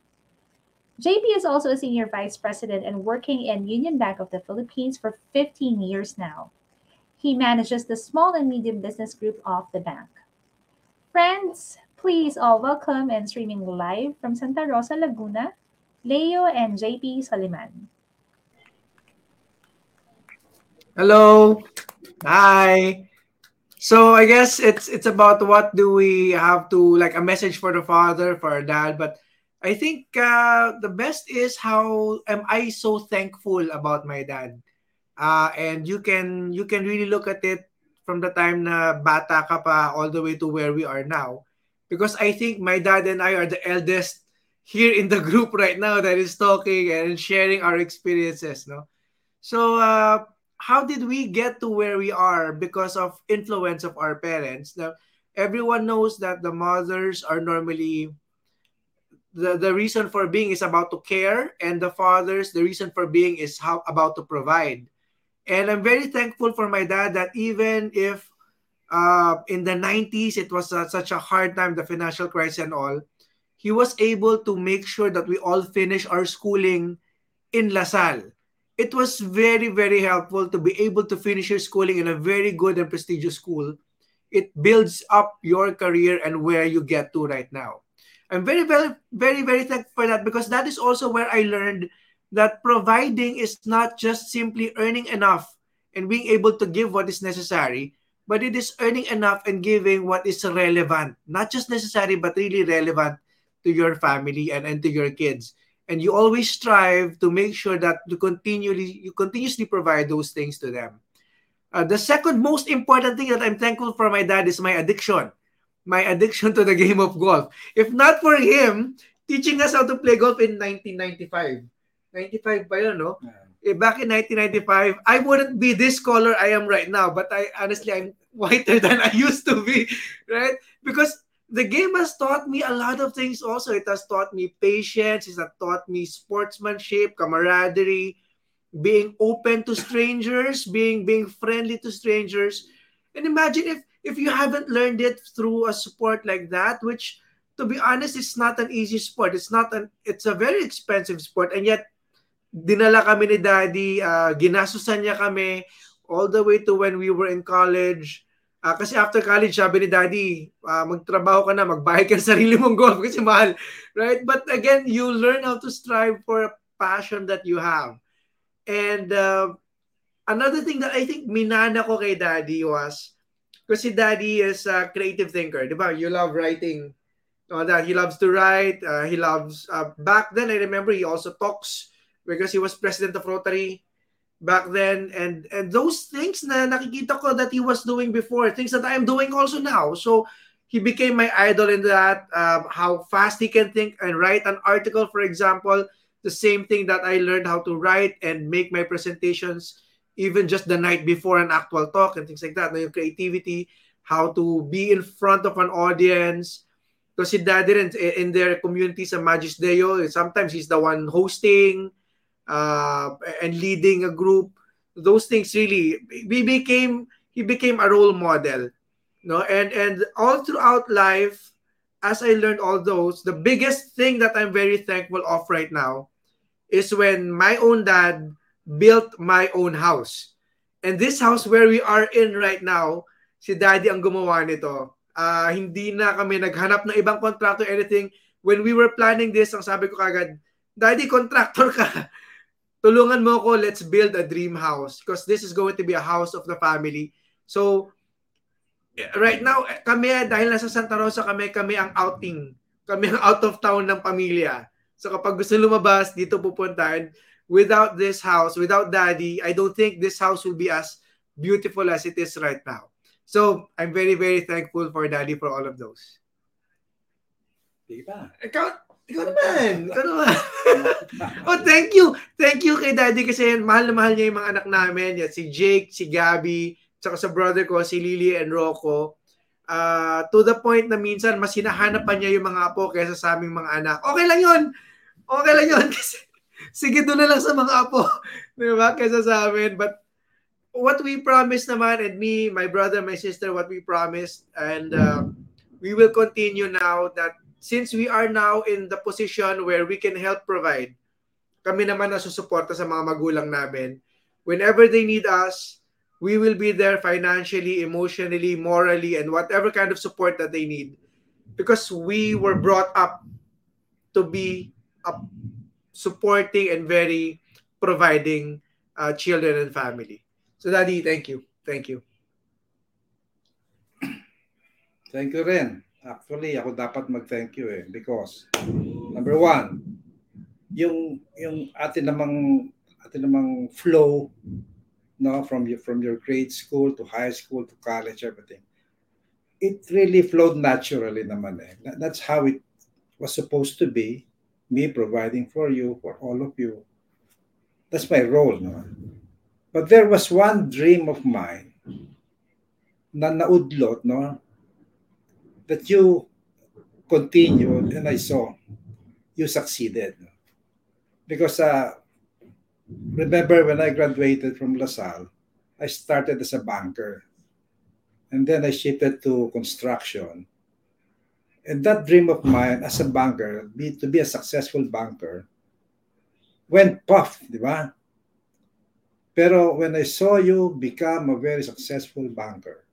JP is also a senior vice president and working in Union Bank of the Philippines for 15 years now. He manages the small and medium business group of the bank. Friends, Please all welcome and streaming live from Santa Rosa, Laguna, Leo and JP Soliman. Hello. Hi. So I guess it's it's about what do we have to like a message for the father, for our dad, but I think uh, the best is how am I so thankful about my dad. Uh, and you can you can really look at it from the time na bata ka pa all the way to where we are now. Because I think my dad and I are the eldest here in the <laughs> group right now that is talking and sharing our experiences. No, so uh, how did we get to where we are because of influence of our parents? Now, everyone knows that the mothers are normally the, the reason for being is about to care and the fathers the reason for being is how about to provide and i'm very thankful for my dad that even if uh, in the 90s it was uh, such a hard time the financial crisis and all. He was able to make sure that we all finish our schooling in lasalle it was very very helpful to be able to finish your schooling in a very good and prestigious school. It builds up your career and where you get to right now. I'm very, very, very, very thankful for that because that is also where I learned that providing is not just simply earning enough and being able to give what is necessary, but it is earning enough and giving what is relevant, not just necessary, but really relevant to your family and, and to your kids. And you always strive to make sure that you continually you continuously provide those things to them. Uh, the second most important thing that I'm thankful for my dad is my addiction my addiction to the game of golf. If not for him teaching us how to play golf in 1995. 95 pa yun, no? Eh, back in 1995, I wouldn't be this color I am right now, but I honestly I'm whiter <laughs> than I used to be, right? Because the game has taught me a lot of things also. It has taught me patience, it has taught me sportsmanship, camaraderie, being open to strangers, being being friendly to strangers. And imagine if if you haven't learned it through a sport like that, which to be honest, it's not an easy sport. It's not an it's a very expensive sport. And yet, dinala kami ni daddy, uh, ginasusan niya kami all the way to when we were in college. Uh, kasi after college, sabi ni daddy, uh, magtrabaho ka na, magbayad ka sa sarili mong golf kasi mahal. Right? But again, you learn how to strive for a passion that you have. And uh, another thing that I think minana ko kay daddy was, Because si daddy is a creative thinker, di ba? You love writing. Uh, that he loves to write. Uh, he loves, uh, back then, I remember he also talks because he was president of Rotary back then. And and those things na nakikita ko that he was doing before, things that I'm doing also now. So he became my idol in that, um, how fast he can think and write an article, for example, the same thing that I learned how to write and make my presentations even just the night before an actual talk and things like that. Yung creativity, how to be in front of an audience. Because si Daddy rin, in their community sa Magis Deo, sometimes he's the one hosting uh, and leading a group. Those things really, we became, he became a role model. No, and and all throughout life, as I learned all those, the biggest thing that I'm very thankful of right now is when my own dad built my own house. And this house where we are in right now, si Daddy ang gumawa nito. Uh, hindi na kami naghanap ng ibang contractor anything. When we were planning this, ang sabi ko kagad, Daddy, contractor ka. Tulungan mo ko, let's build a dream house because this is going to be a house of the family. So, right now, kami, dahil nasa Santa Rosa kami, kami ang outing. Kami ang out of town ng pamilya. So kapag gusto lumabas, dito pupuntahan without this house, without daddy, I don't think this house will be as beautiful as it is right now. So I'm very, very thankful for daddy for all of those. Diba? Ikaw, ikaw naman. Ikaw naman. <laughs> oh, thank you. Thank you kay daddy kasi mahal na mahal niya yung mga anak namin. Yan, si Jake, si Gabby, tsaka sa brother ko, si Lily and Rocco. Uh, to the point na minsan mas hinahanap pa niya yung mga apo kaysa sa aming mga anak. Okay lang yun. Okay lang yun <laughs> kasi sige doon na lang sa mga apo. <laughs> Di ba? Kaysa sa amin. But what we promised naman, and me, my brother, my sister, what we promised, and uh, we will continue now that since we are now in the position where we can help provide, kami naman na susuporta sa mga magulang namin. Whenever they need us, we will be there financially, emotionally, morally, and whatever kind of support that they need. because we were brought up to be a supporting and very providing uh, children and family. So, Daddy, thank you. Thank you. Thank you rin. Actually, ako dapat mag-thank you eh. Because, number one, yung, yung atin namang, atin namang flow, no, from your, from your grade school to high school to college, everything. It really flowed naturally naman eh. That- That's how it was supposed to be. Me providing for you, for all of you. That's my role, no? But there was one dream of mine na naudlot, no? That you continued and I saw you succeeded. Because uh, remember when I graduated from LaSalle, I started as a banker. And then I shifted to construction. And that dream of mine as a banker, be, to be a successful banker, went puff, di ba? Pero when I saw you become a very successful banker,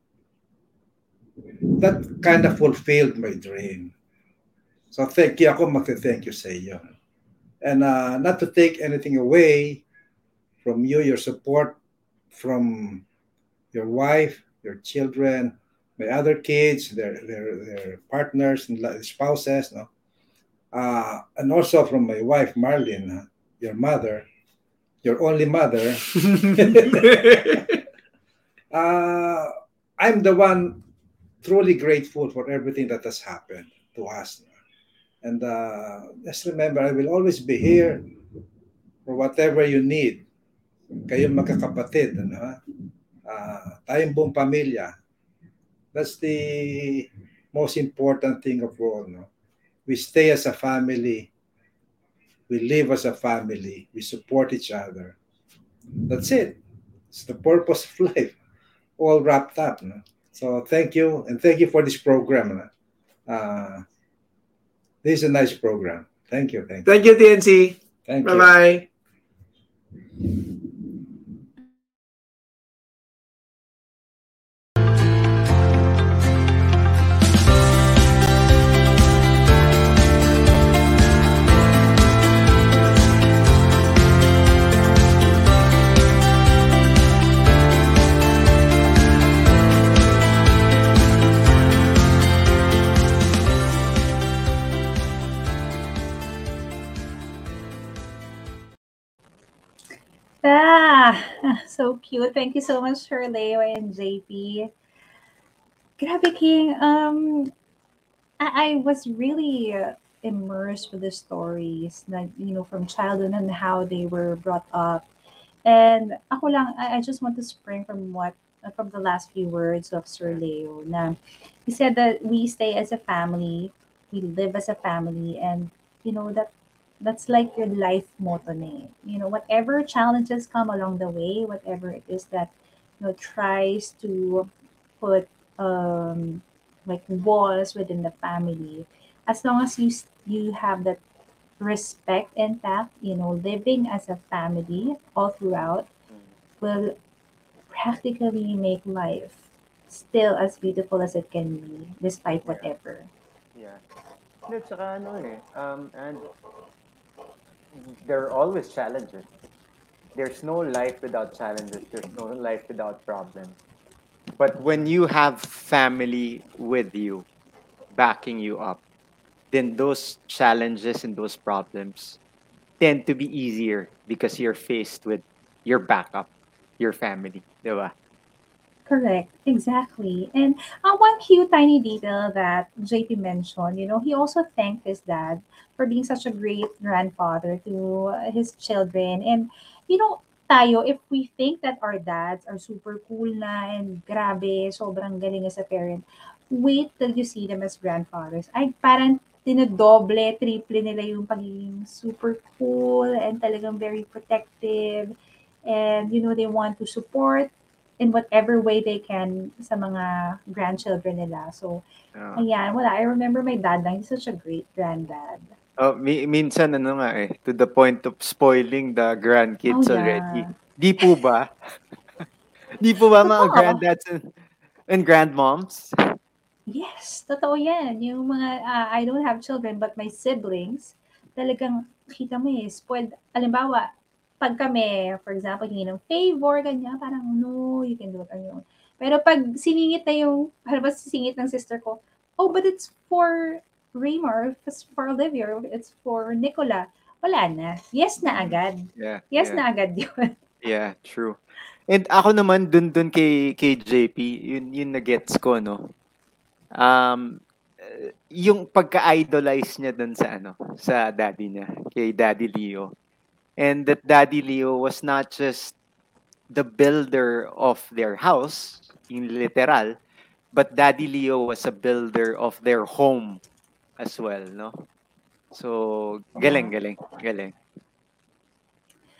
that kind of fulfilled my dream. So thank you. Ako magte-thank you sa iyo. And uh, not to take anything away from you, your support from your wife, your children, my other kids, their their their partners and spouses, no, uh, and also from my wife Marlene, your mother, your only mother. <laughs> <laughs> uh, I'm the one truly grateful for everything that has happened to us. And uh, just remember, I will always be here for whatever you need. Kayong magkakapatid, ano? Ah, tayong buong pamilya. That's the most important thing of all. No? We stay as a family. We live as a family. We support each other. That's it. It's the purpose of life, all wrapped up. No? So thank you, and thank you for this program. Uh, this is a nice program. Thank you. Thank you. Thank you, TNC. Thank bye you. bye. Ah, so cute. Thank you so much, Sir Leo and JP. Grabe, King. Um, I, I was really immersed with the stories that, you know, from childhood and how they were brought up. And ako lang, I, I just want to spring from what, from the last few words of Sir Leo na he said that we stay as a family, we live as a family, and, you know, that that's like your life motto na eh. You know, whatever challenges come along the way, whatever it is that you know tries to put um like walls within the family, as long as you you have that respect intact, you know, living as a family all throughout will practically make life still as beautiful as it can be despite whatever. Yeah. No, tsaka ano eh, um, and there are always challenges. There's no life without challenges. There's no life without problems. But when you have family with you, backing you up, then those challenges and those problems tend to be easier because you're faced with your backup, your family, di ba? Correct, exactly. And uh, one cute tiny detail that JP mentioned, you know, he also thanked his dad for being such a great grandfather to his children. And, you know, tayo, if we think that our dads are super cool na and grabe, sobrang galing as a parent, wait till you see them as grandfathers. Ay, parang tinadoble, triple nila yung pagiging super cool and talagang very protective. And, you know, they want to support in whatever way they can sa mga grandchildren nila. So, Ah. ayan, wala. I remember my dad lang. He's such a great granddad. Oh, mi- minsan ano nga eh, to the point of spoiling the grandkids Oh, yeah. already. Di po ba? <laughs> Di po ba mga granddads and, and grandmoms? Yes, totoo yan. Yung mga, ah, I don't have children, but my siblings, talagang kita mo eh, spoiled. Halimbawa, pag kami, for example, hingi ng favor, ganyan, parang, no, you can do it on your own. Pero pag siningit na yung, halimbawa, sisingit ng sister ko, oh, but it's for Raymar, it's for Olivia, it's for Nicola. Wala na. Yes na agad. Yeah. Yes yeah. na agad yun. <laughs> Yeah, true. And ako naman dun dun kay kay JP, yun yun na gets ko no. Um eh, yung pagka-idolize niya dun sa ano, sa daddy niya, kay Daddy Leo. And that Daddy Leo was not just the builder of their house, in literal, but Daddy Leo was a builder of their home as well, no? So, galing, galing, galing.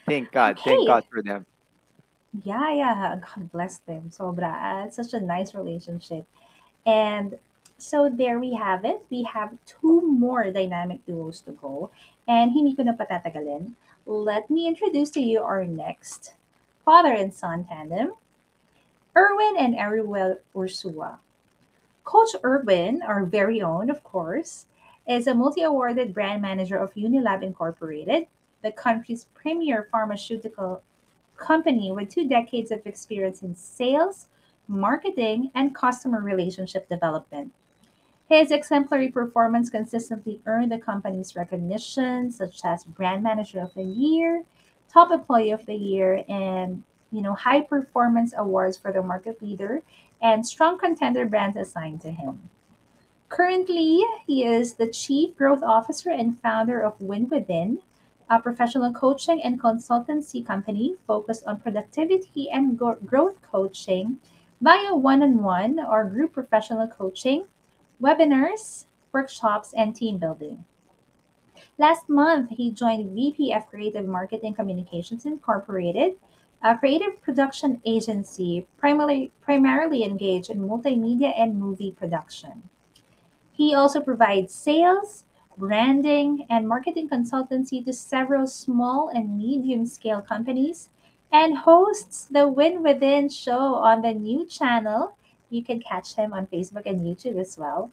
Thank God. Thank God for them. Yeah, yeah. God bless them. Sobra. It's such a nice relationship. And so there we have it. We have two more dynamic duos to go. And hindi ko na patatagalin. Let me introduce to you our next father and son tandem, Erwin and Ariel Ursua. Coach Erwin, our very own, of course, is a multi awarded brand manager of Unilab Incorporated, the country's premier pharmaceutical company with two decades of experience in sales, marketing, and customer relationship development. His exemplary performance consistently earned the company's recognition, such as Brand Manager of the Year, Top Employee of the Year, and you know high performance awards for the market leader and strong contender brands assigned to him. Currently, he is the Chief Growth Officer and founder of Win Within, a professional coaching and consultancy company focused on productivity and go- growth coaching via one on one or group professional coaching, webinars, workshops, and team building. Last month, he joined VPF Creative Marketing Communications Incorporated, a creative production agency primarily, primarily engaged in multimedia and movie production. He also provides sales, branding, and marketing consultancy to several small and medium scale companies and hosts the Win Within show on the new channel. You can catch him on Facebook and YouTube as well.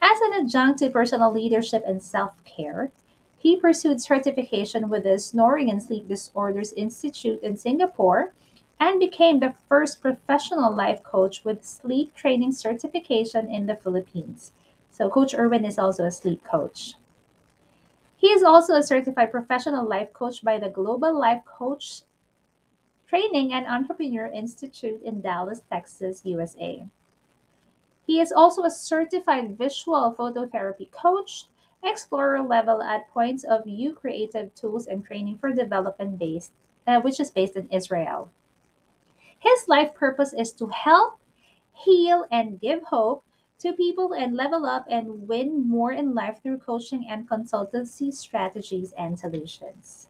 As an adjunct to personal leadership and self care, he pursued certification with the Snoring and Sleep Disorders Institute in Singapore and became the first professional life coach with sleep training certification in the Philippines. So, Coach Erwin is also a sleep coach. He is also a certified professional life coach by the Global Life Coach Training and Entrepreneur Institute in Dallas, Texas, USA. He is also a certified visual phototherapy coach, explorer level at Points of View Creative Tools and Training for Development based, uh, which is based in Israel. His life purpose is to help, heal, and give hope to people and level up and win more in life through coaching and consultancy strategies and solutions.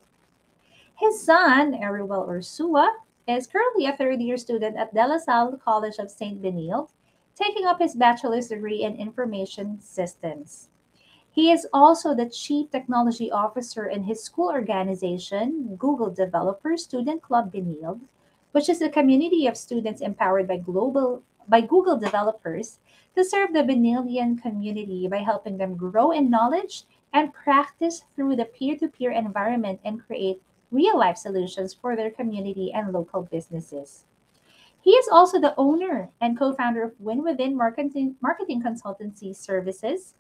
His son, Ariel Ursua, is currently a third year student at De La Salle College of St. Benilde, taking up his bachelor's degree in information systems. He is also the chief technology officer in his school organization, Google Developer Student Club Benilde, which is a community of students empowered by global by Google developers to serve the Benildian community by helping them grow in knowledge and practice through the peer-to-peer environment and create real-life solutions for their community and local businesses. He is also the owner and co-founder of Win Within Marketing, Marketing Consultancy Services,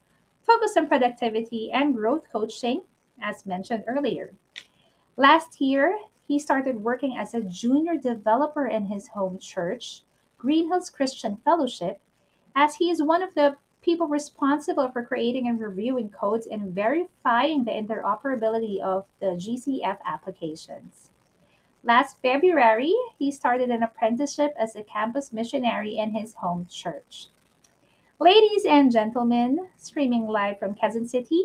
focused on productivity and growth coaching, as mentioned earlier. Last year, he started working as a junior developer in his home church, Green Hills Christian Fellowship, as he is one of the people responsible for creating and reviewing codes and verifying the interoperability of the GCF applications. Last February, he started an apprenticeship as a campus missionary in his home church. Ladies and gentlemen, streaming live from Quezon City,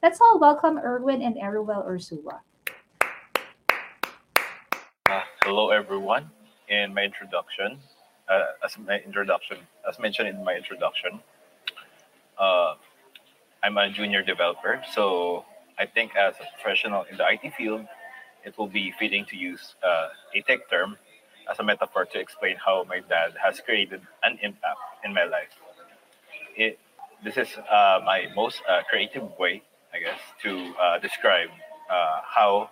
let's all welcome Erwin and Eruel Ursua. Uh, hello, everyone. In my introduction, uh, as my introduction, as mentioned in my introduction, uh, I'm a junior developer. So I think as a professional in the IT field, it will be fitting to use uh, a tech term as a metaphor to explain how my dad has created an impact in my life. it this is uh, my most uh, creative way, I guess, to uh, describe uh, how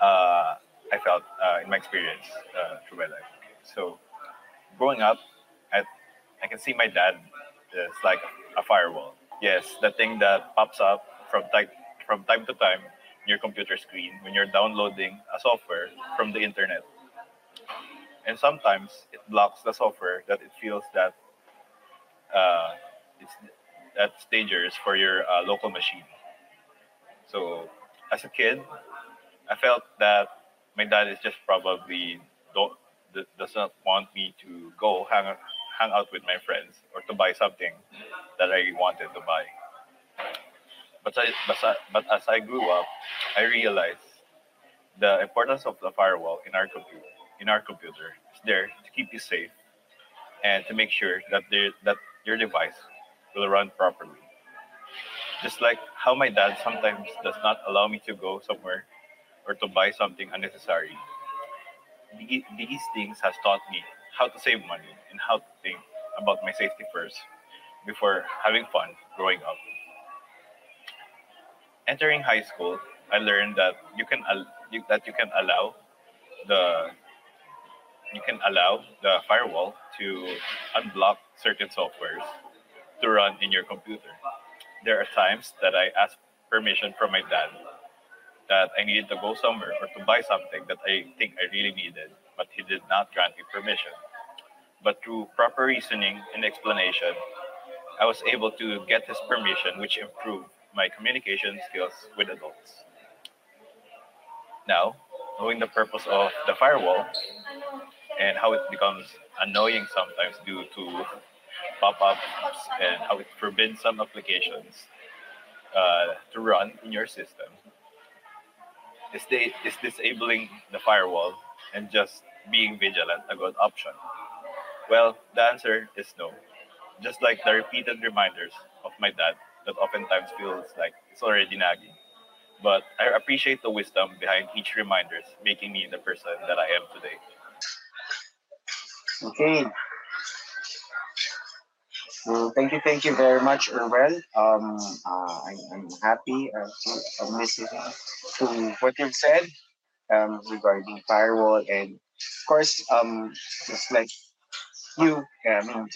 uh, I felt in my experience through my life. So, growing up, I, I can see my dad is like a firewall. Yes, the thing that pops up from time from time to time in your computer screen when you're downloading a software from the internet. And sometimes it blocks the software that it feels that uh, it's that's dangerous for your uh, local machine. So as a kid, I felt that my dad is just probably don't does not want me to go hang hang out with my friends or to buy something that I wanted to buy. But but, as I grew up, I realized the importance of the firewall in our computer. In our computer, is there to keep you safe and to make sure that that your device will run properly. Just like how my dad sometimes does not allow me to go somewhere or to buy something unnecessary. These things has taught me how to save money and how to think about my safety first before having fun growing up. Entering high school, I learned that you can al- that you can allow the you can allow the firewall to unblock certain softwares to run in your computer. There are times that I ask permission from my dad that I needed to go somewhere or to buy something that I think I really needed, but he did not grant me permission. But through proper reasoning and explanation, I was able to get his permission, which improved my communication skills with adults. Now, knowing the purpose of the firewall and how it becomes annoying sometimes due to pop-ups and how it forbids some applications uh, to run in your system, is, the, is disabling the firewall and just being vigilant a good option? Well, the answer is no. Just like the repeated reminders of my dad that oftentimes feels like it's already nagging. But I appreciate the wisdom behind each reminders, making me the person that I am today. Okay. So thank you, thank you very much, Urwel. Um, uh, I, I'm happy uh, to uh, to what you've said um, regarding firewall, and of course, um, just like you, mean,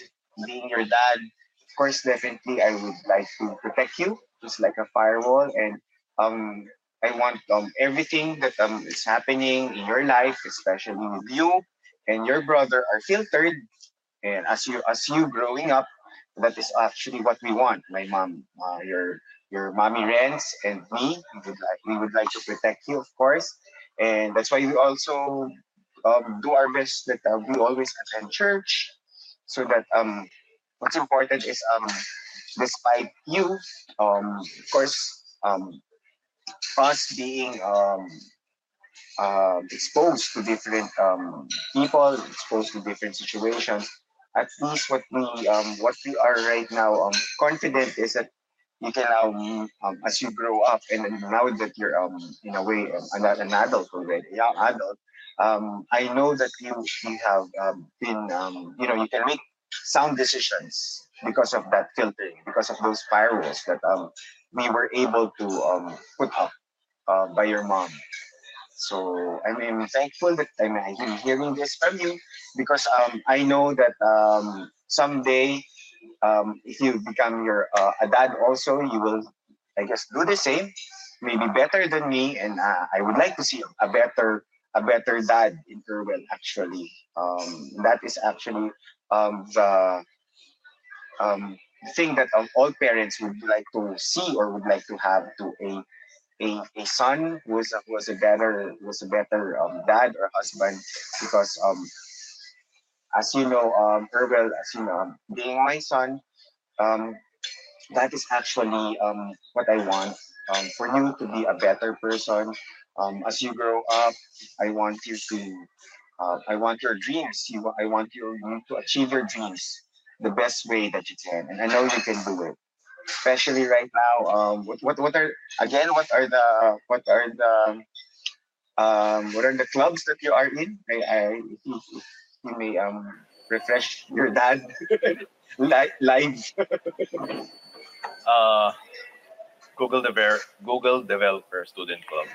being your dad, of course, definitely, I would like to protect you, just like a firewall, and um, I want um everything that um is happening in your life, especially with you and your brother, are filtered. And as you as you growing up that is actually what we want. My mom uh, your your mommy Renz and me we would like we would like to protect you of course and that's why we also um, do our best that uh, we always attend church so that um what's important is um despite you um of course um us being um um, exposed to different um, people, exposed to different situations. At least what we um, what we are right now um, confident is that you can um, as you grow up, and now that you're um, in a way um, an, an adult already, young adult, um, I know that you you have um, been um, you know you can make sound decisions because of that filtering, because of those firewalls that um, we were able to um, put up uh, by your mom. So I'm, I'm thankful that I'm hearing this from you because um, I know that um, someday, um, if you become your uh, a dad also, you will, I guess, do the same, maybe better than me, and uh, I would like to see a better a better dad in Irwell. Actually, um, that is actually um, the um, thing that um, all parents would like to see or would like to have to a a, a son who was was a better was a better um, dad or husband because um as you know um as you know um, being my son um that is actually um what I want um for you to be a better person um as you grow up I want you to uh, I want your dreams you I want you to achieve your dreams the best way that you can and I know you can do it especially right now. Um, what what what are again? What are the what are the um what are the clubs that you are in? I, I you, may um refresh your dad. <laughs> Li- live. uh, Google Dever- Google Developer Student Club.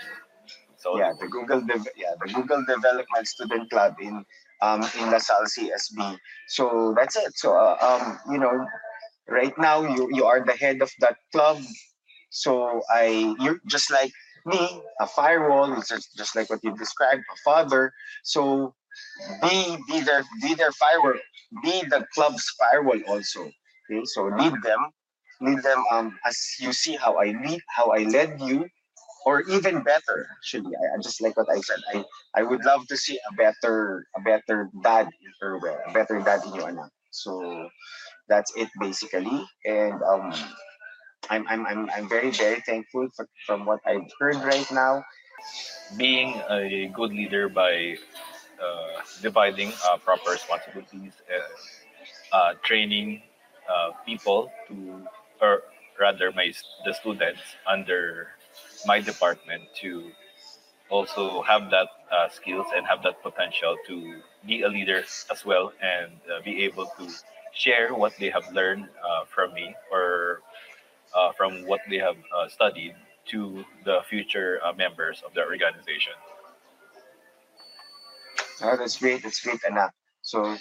So yeah, the Google Dev- yeah, the Google Development Student Club in um in LaSalle CSB. So that's it. So uh, um you know, right now you you are the head of that club. So I you're just like me, a firewall, is just, just like what you described, a father. So be be their be their firewall, be the club's firewall also. Okay, so lead them, lead them um as you see how I lead, how I led you, or even better. Actually, I, I just like what I said. I I would love to see a better a better dad in a better dad in your anak. So that's it basically, and um. I'm, I'm, I'm, I'm very, very thankful for, from what I've heard right now. being a good leader by uh, dividing uh, proper responsibilities, uh, training uh, people to, or rather, my the students under my department to also have that uh, skills and have that potential to be a leader as well and be able to share what they have learned from me or from what they have studied to the future members of the organization. Oh, that's great. That's great, Anna. So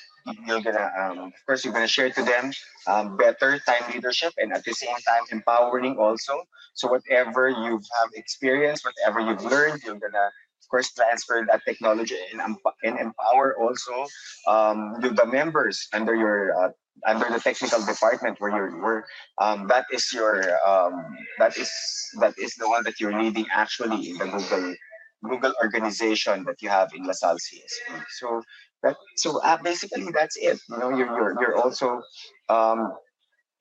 you're gonna, um, of course, you're gonna share to them um, better time leadership and at the same time empowering also. So whatever you've have experienced, whatever you've learned, you're gonna, of course, transfer that technology and, and empower also um, the, the members under your uh, under the technical department where you're where um, that is your um, that is that is the one that you're leading actually in the Google Google organization that you have in LaSalle CSB. So that so uh, basically that's it. You know, you're you're, you're also um,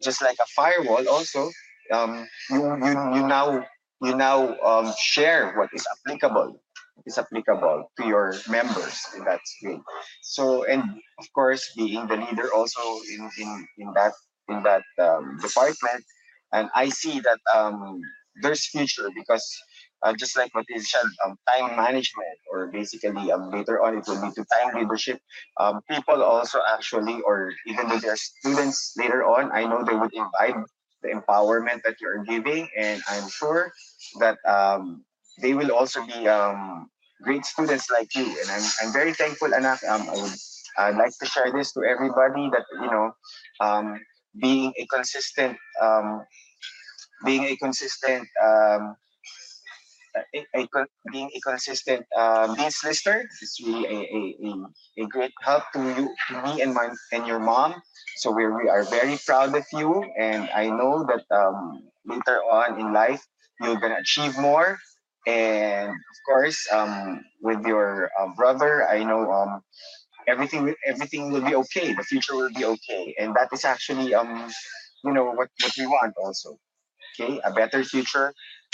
just like a firewall. Also, um, you you you now you now um, share what is applicable is applicable to your members and that's great so and of course being the leader also in in in that in that um, department and i see that um there's future because uh, just like what is said, um, time management, or basically um, later on it will be to time leadership. Um, people also actually, or even though they're students later on, I know they would imbibe the empowerment that you're giving, and I'm sure that um, they will also be um, great students like you. And I'm, I'm very thankful, Anak. Um, I would I'd like to share this to everybody that you know, um, being a consistent, um, being a consistent um, being a consistent um, dean's lister is really a, a, a, a great help to you, to me and my and your mom. So we we are very proud of you, and I know that um, later on in life you're gonna achieve more. And of course, um, with your uh, brother, I know um, everything everything will be okay. The future will be okay, and that is actually um, you know what what we want also okay a better future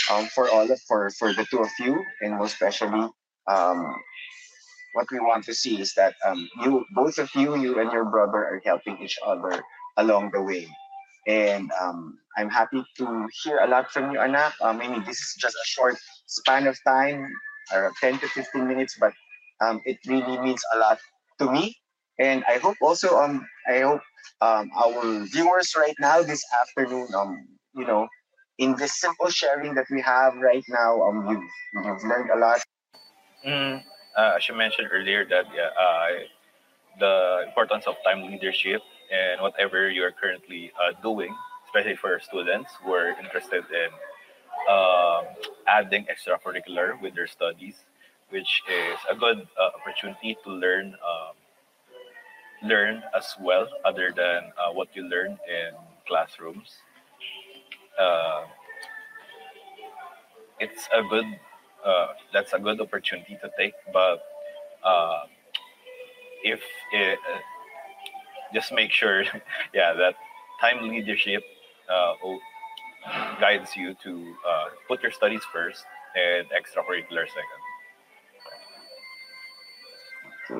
um, for all of for for the two of you and most especially um, what we want to see is that um, you both of you you and your brother are helping each other along the way. And um, i'm happy to hear a lot from you anak. Uh, maybe this is just a short span of time or 10 to 15 minutes but um, it really means a lot to me. And i hope also um i hope um, our viewers right now this afternoon um you know in this simple sharing that we have right now, um, you've, you've learned a lot. Mm, uh, as you mentioned earlier, that yeah, uh, the importance of time leadership and whatever you are currently uh, doing, especially for students who are interested in um, adding extracurricular with their studies, which is a good uh, opportunity to learn um, learn as well, other than uh, what you learn in classrooms. Uh, it's a good uh, that's a good opportunity to take, but uh, if it, uh, just make sure, <laughs> yeah, that time leadership uh, guides you to uh, put your studies first and extracurricular second.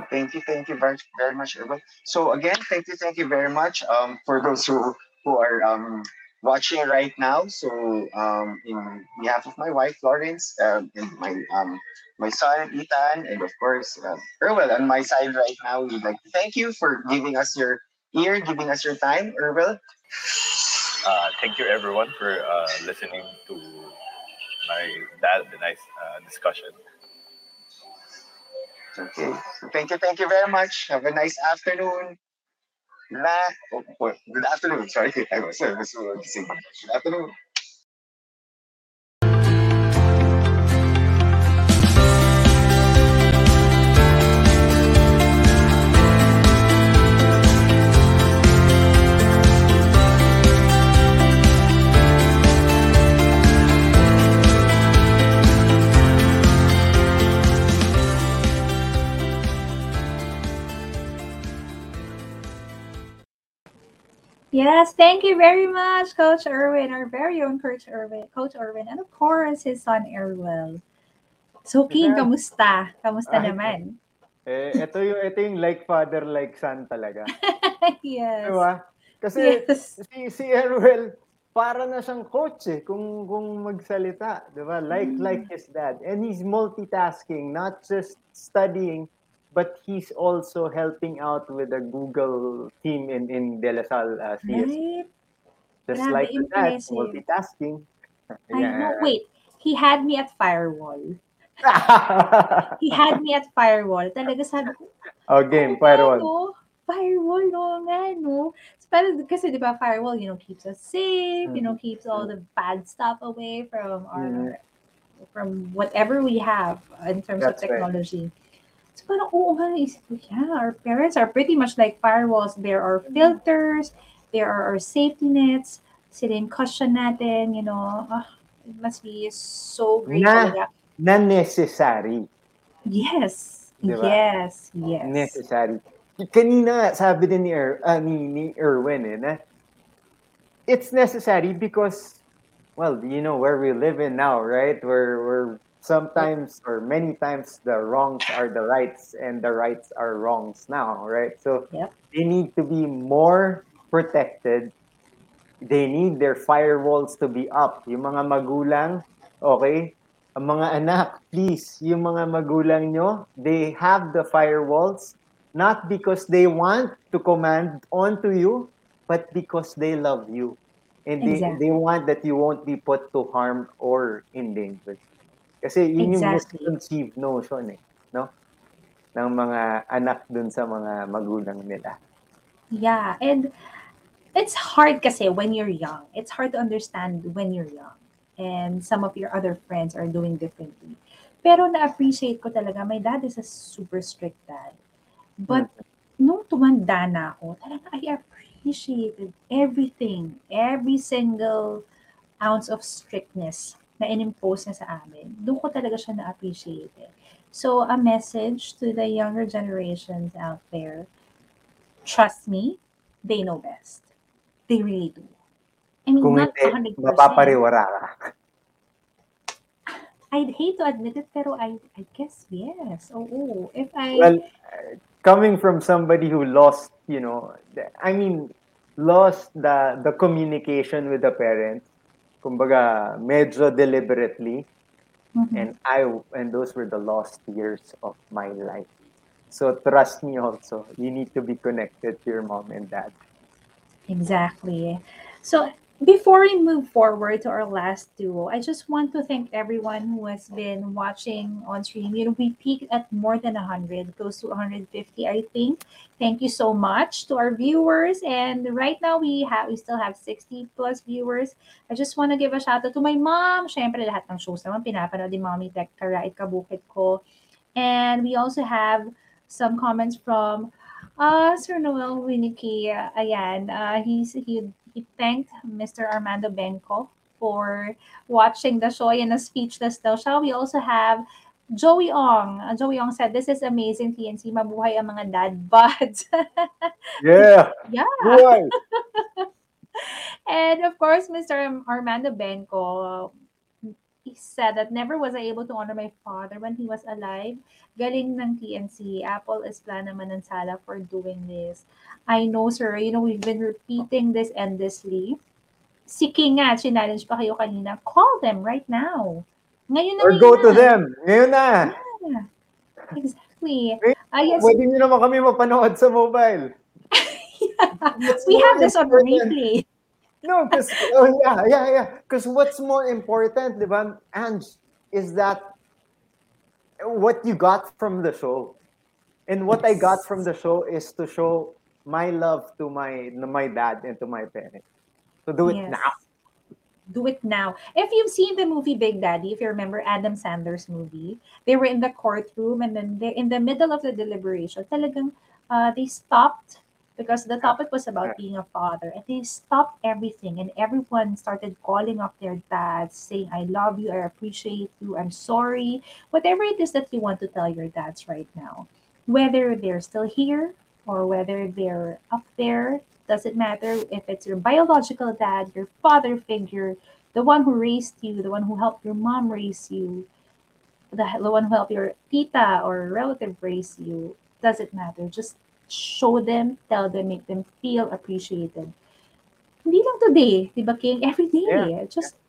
Thank you, thank you very, very much. So again, thank you, thank you very much um, for those who who are um, watching right now. So um, in behalf of my wife Florence um, and my um, my son Ethan, and of course uh, Erwell on my side right now, we'd like to thank you for giving us your ear, giving us your time, Erwin. Uh, thank you everyone for uh, listening to my dad, the nice uh, discussion. Okay. Thank you, thank you very much. Have a nice afternoon. Good afternoon. Sorry, <laughs> I was, I was saying good afternoon. Yes, thank you very much, Coach Irwin, our very own Coach Irwin, Coach Irwin, and of course his son Erwin. So, King, kamusta? Kamusta Ay, naman? Eh, ito yung, ito yung like father, like son talaga. <laughs> yes. Diba? Kasi Yes. si, si Erwel, para na siyang coach eh, kung, kung magsalita. Diba? Like, Mm. like his dad. And he's multitasking, not just studying, but he's also helping out with the Google team in, in De La Salle uh, CSB. Right? Just Grabe, like impressive. multitasking. I know. Wait, he had me at firewall. <laughs> he had me at firewall. Talaga sabi ko, Oh, game, firewall. ano? Firewall, no nga, no? Parang, kasi di ba, firewall, you know, keeps us safe, you know, keeps all the bad stuff away from our, from whatever we have in terms of technology. right. So parang, oo nga, naisip ko, yeah, our parents are pretty much like firewalls. There are filters, there are our safety nets, sila yung cushion natin, you know, ah, it must be so great Na, talaga. na necessary. Yes, Diba? yes, yes. necessary. Kanina sabi din ni, er, ah, ni, ni Erwin eh, na it's necessary because, well, you know where we live in now, right? Where, where sometimes or many times the wrongs are the rights and the rights are wrongs now, right? So they need to be more protected. They need their firewalls to be up. Yung mga magulang, okay? Ang mga anak, please, yung mga magulang nyo, they have the firewalls not because they want to command onto you, but because they love you. And they, Exactly. they want that you won't be put to harm or endangered. Kasi yun yung Exactly. misconceived notion eh, no? Ng mga anak dun sa mga magulang nila. Yeah, and it's hard kasi when you're young. It's hard to understand when you're young. And some of your other friends are doing differently. Pero na-appreciate ko talaga, my dad is a super strict dad. But nung tumanda na ako, talaga I appreciated everything, every single ounce of strictness na inimpose niya sa amin. Doon ko talaga siya na-appreciate. eh. So, a message to the younger generations out there, trust me, they know best. They really do. I mean, Kung not hindi, 100%. mapapariwara ka. <laughs> I'd hate to admit it, pero I, I guess yes. Oo. If I... Well, coming from somebody who lost, you know, I mean, lost the the communication with the parents, kumbaga, medyo deliberately, Mhm. and I and those were the lost years of my life. So trust me also, you need to be connected to your mom and dad. Exactly. So before we move forward to our last duo, I just want to thank everyone who has been watching on stream. You know, we peaked at more than 100, close to 150, I think. Thank you so much to our viewers. And right now we have we still have 60 plus viewers. I just want to give a shout out to my mom. Syempre, lahat ng shows naman pinapanood ni Mommy Tech Karait Kabukit ko. And we also have some comments from uh, Sir Noel Winnicky. Uh, ayan, uh, he's, he, he thanked Mr. Armando Benko for watching the show and a speechless daw siya. We also have Joey Ong. Uh, Joey Ong said, This is amazing, TNC. Mabuhay ang mga dad buds. <laughs> Yeah. yeah. Buhay. <laughs> and of course, Mr. Armando Benko, he said that never was I able to honor my father when he was alive. Galing ng TNC. Apple is plan naman ng sala for doing this. I know, sir. You know, we've been repeating this endlessly. Si King nga, challenge pa kayo kanina. Call them right now. Ngayon na Or ngayon go to na. them. Ngayon na. Yeah. Exactly. Ah, yes. Pwede nyo naman kami mapanood sa mobile. <laughs> we more have this on replay. No, because oh yeah, yeah, yeah. Because what's more important, di ba, Ange, is that what you got from the show, and what I got from the show is to show my love to my my dad and to my parents. To do it Yes. now. do it now. If you've seen the movie Big Daddy, if you remember Adam Sandler's movie, they were in the courtroom and then they, in the middle of the deliberation, talagang uh, they stopped because the topic was about being a father and they stopped everything and everyone started calling up their dads saying i love you i appreciate you i'm sorry whatever it is that you want to tell your dads right now. Whether they're still here or whether they're up there doesn't matter. If it's your biological dad your father figure the one who raised you the one who helped your mom raise you the, the one who helped your tita or relative raise you doesn't matter. Just show them tell them make them feel appreciated hindi lang today di ba king every day Yeah. Eh. just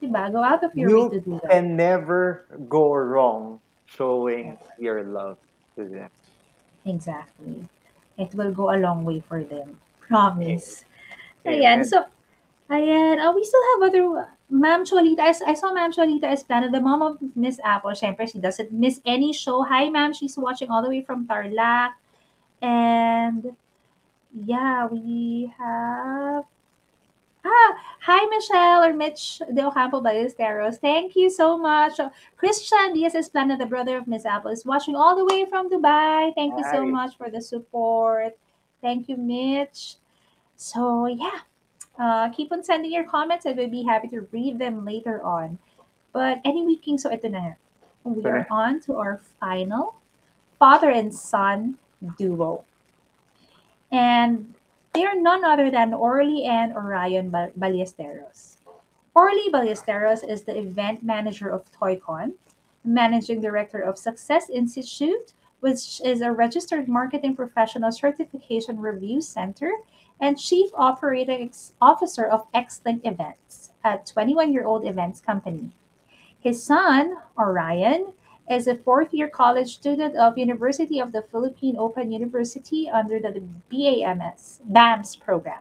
di ba go out of your You way to do that can never go wrong showing your love to them. Exactly. It will go a long way for them. Promise. Amen. Ayan. So, ayan. Oh, we still have other... Ma'am Cholita. I, I saw Ma'am Cholita Esplana, the mom of Miss Apple. Siyempre, she doesn't miss any show. Hi, ma'am. She's watching all the way from Tarlac. And, yeah, we have... Ah, hi, Michelle or Mitch De Ocampo Ballesteros. Thank you so much. Christian Diaz Esplana, the brother of Miss Apple, is watching all the way from Dubai. Thank you so much for the support. Thank you, Mitch. So, yeah, uh, keep on sending your comments. I will be happy to read them later on. But anyway, King, so ito na. We are on to our final father and son duo. And they are none other than Orly and Orion Ballesteros. Orly Ballesteros is the event manager of ToyCon, managing director of Success Institute, which is a registered marketing professional certification review center, and chief operating officer of Xlink Events, a 21 year old events company. His son, Orion, is a fourth year college student of University of the Philippine Open University under the BAMS BAMS program.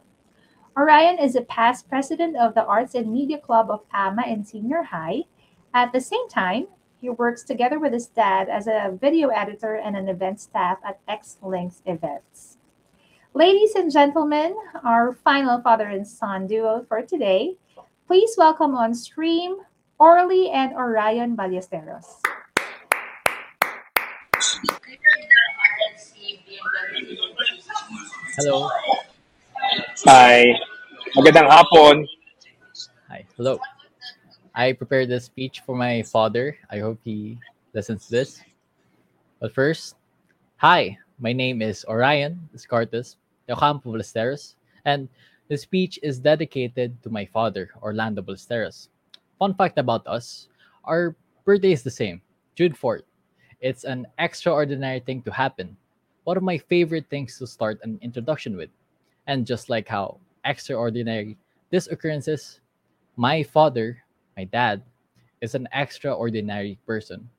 Orion is a past president of the Arts and Media Club of PAMA in senior high. At the same time, he works together with his dad as a video editor and an event staff at X Links Events. Ladies and gentlemen, our final father and son duo for today, please welcome on stream Orly and Orion Ballesteros. Hello. Hi. Magandang hapon. Hi. Hello. I prepared this speech for my father. I hope he listens to this. But first, hi. My name is Orion Descartes de Ocampo Ballesteros, and the speech is dedicated to my father, Orlando Ballesteros. Fun fact about us our birthday is the same, June 4th. It's an extraordinary thing to happen. One of my favorite things to start an introduction with. And just like how extraordinary this occurrence is, my father, my dad, is an extraordinary person.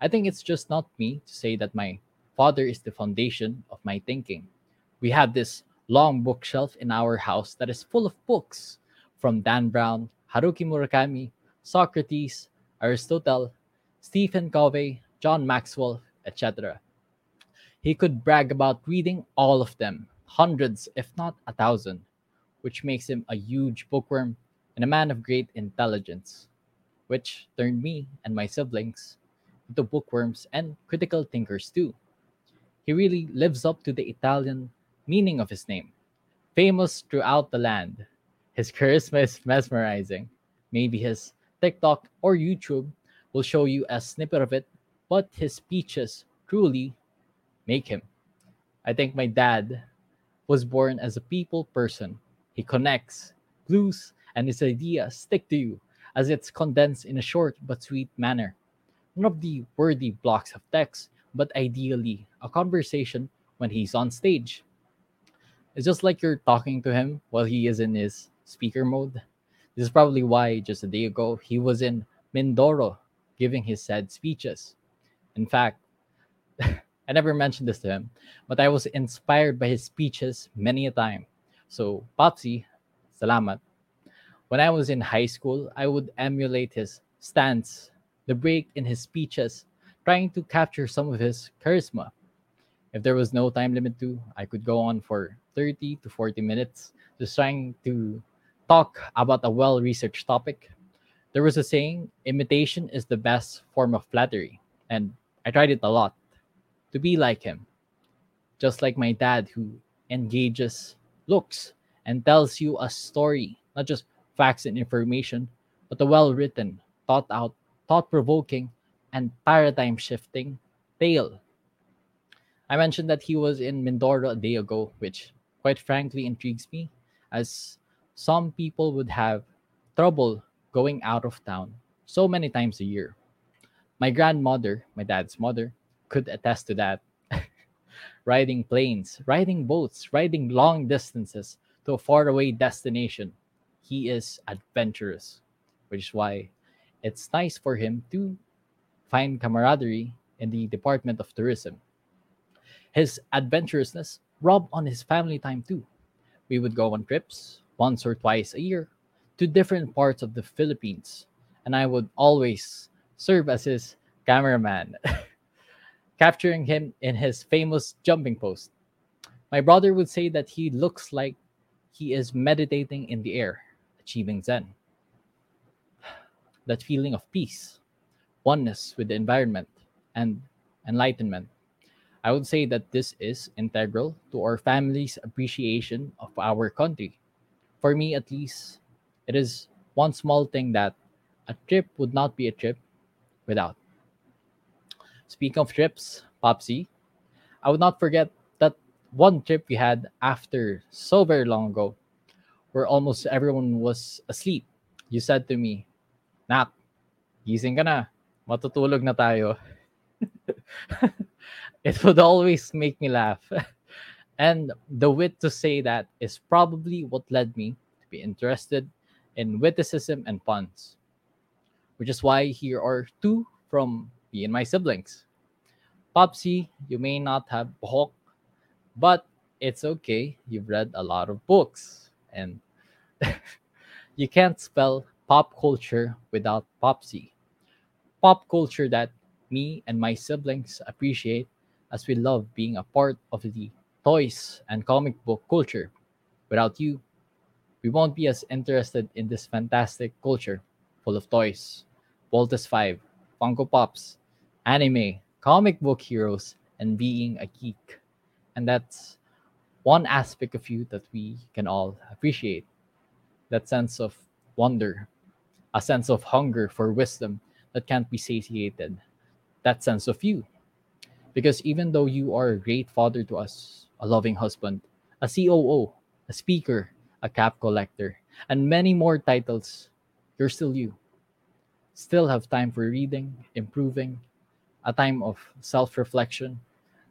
I think it's just not me to say that my father is the foundation of my thinking. We have this long bookshelf in our house that is full of books from Dan Brown, Haruki Murakami, Socrates, Aristotle, Stephen Covey, John Maxwell, etc. He could brag about reading all of them, hundreds, if not a thousand, which makes him a huge bookworm and a man of great intelligence, which turned me and my siblings into bookworms and critical thinkers too. He really lives up to the Italian meaning of his name, famous throughout the land. His <laughs> charisma is mesmerizing. Maybe his TikTok or YouTube will show you a snippet of it, but his speeches truly make him. I think my dad was born as a people person. He connects, glues, and his ideas stick to you as it's condensed in a short but sweet manner. None of the worthy blocks of text, but ideally a conversation when he's on stage. It's just like you're talking to him while he is in his speaker mode. This is probably why just a day ago he was in Mindoro giving his sad speeches. In fact, <laughs> I never mentioned this to him, but I was inspired by his speeches many a time. So, Popsy, salamat. When I was in high school, I would emulate his stance, the break in his speeches, trying to capture some of his charisma. If there was no time limit to, I could go on for 30 to 40 minutes just trying to talk about a well researched topic. There was a saying, imitation is the best form of flattery. And I tried it a lot to be like him. Just like my dad, who engages, looks, and tells you a story, not just facts and information, but a well written, thought out, thought provoking, and paradigm shifting tale. I mentioned that he was in Mindoro a day ago, which quite frankly intrigues me, as some people would have trouble going out of town so many times a year. My grandmother, my dad's mother, could attest to that. <laughs> riding planes, riding boats, riding long distances to a faraway destination. He is adventurous, which is why it's nice for him to find camaraderie in the Department of Tourism. His adventurousness rubbed on his family time too. We would go on trips once or twice a year to different parts of the Philippines, and I would always serve as his cameraman, <laughs> capturing him in his famous jumping post. My brother would say that he looks like he is meditating in the air, achieving Zen. That feeling of peace, oneness with the environment, and enlightenment. I would say that this is integral to our family's appreciation of our country. For me, at least, it is one small thing that a trip would not be a trip without. Speaking of trips, Popsy, I would not forget that one trip we had after so very long ago, where almost everyone was asleep. You said to me, Nak, gising ka na. Matutulog na tayo. <laughs> it would always make me laugh. <laughs> and the wit to say that is probably what led me to be interested in witticism and puns, which is why here are two from me and my siblings. Popsy, you may not have buhok, but it's okay. You've read a lot of books, and <laughs> you can't spell pop culture without Popsy. Pop culture that me and my siblings appreciate as we love being a part of the toys and comic book culture. Without you, we won't be as interested in this fantastic culture full of toys, Voltes 5, Funko Pops, anime, comic book heroes, and being a geek. And that's one aspect of you that we can all appreciate that sense of wonder, a sense of hunger for wisdom that can't be satiated, that sense of you because even though you are a great father to us, a loving husband, a COO, a speaker, a cap collector, and many more titles, you're still you. Still have time for reading, improving, a time of self reflection.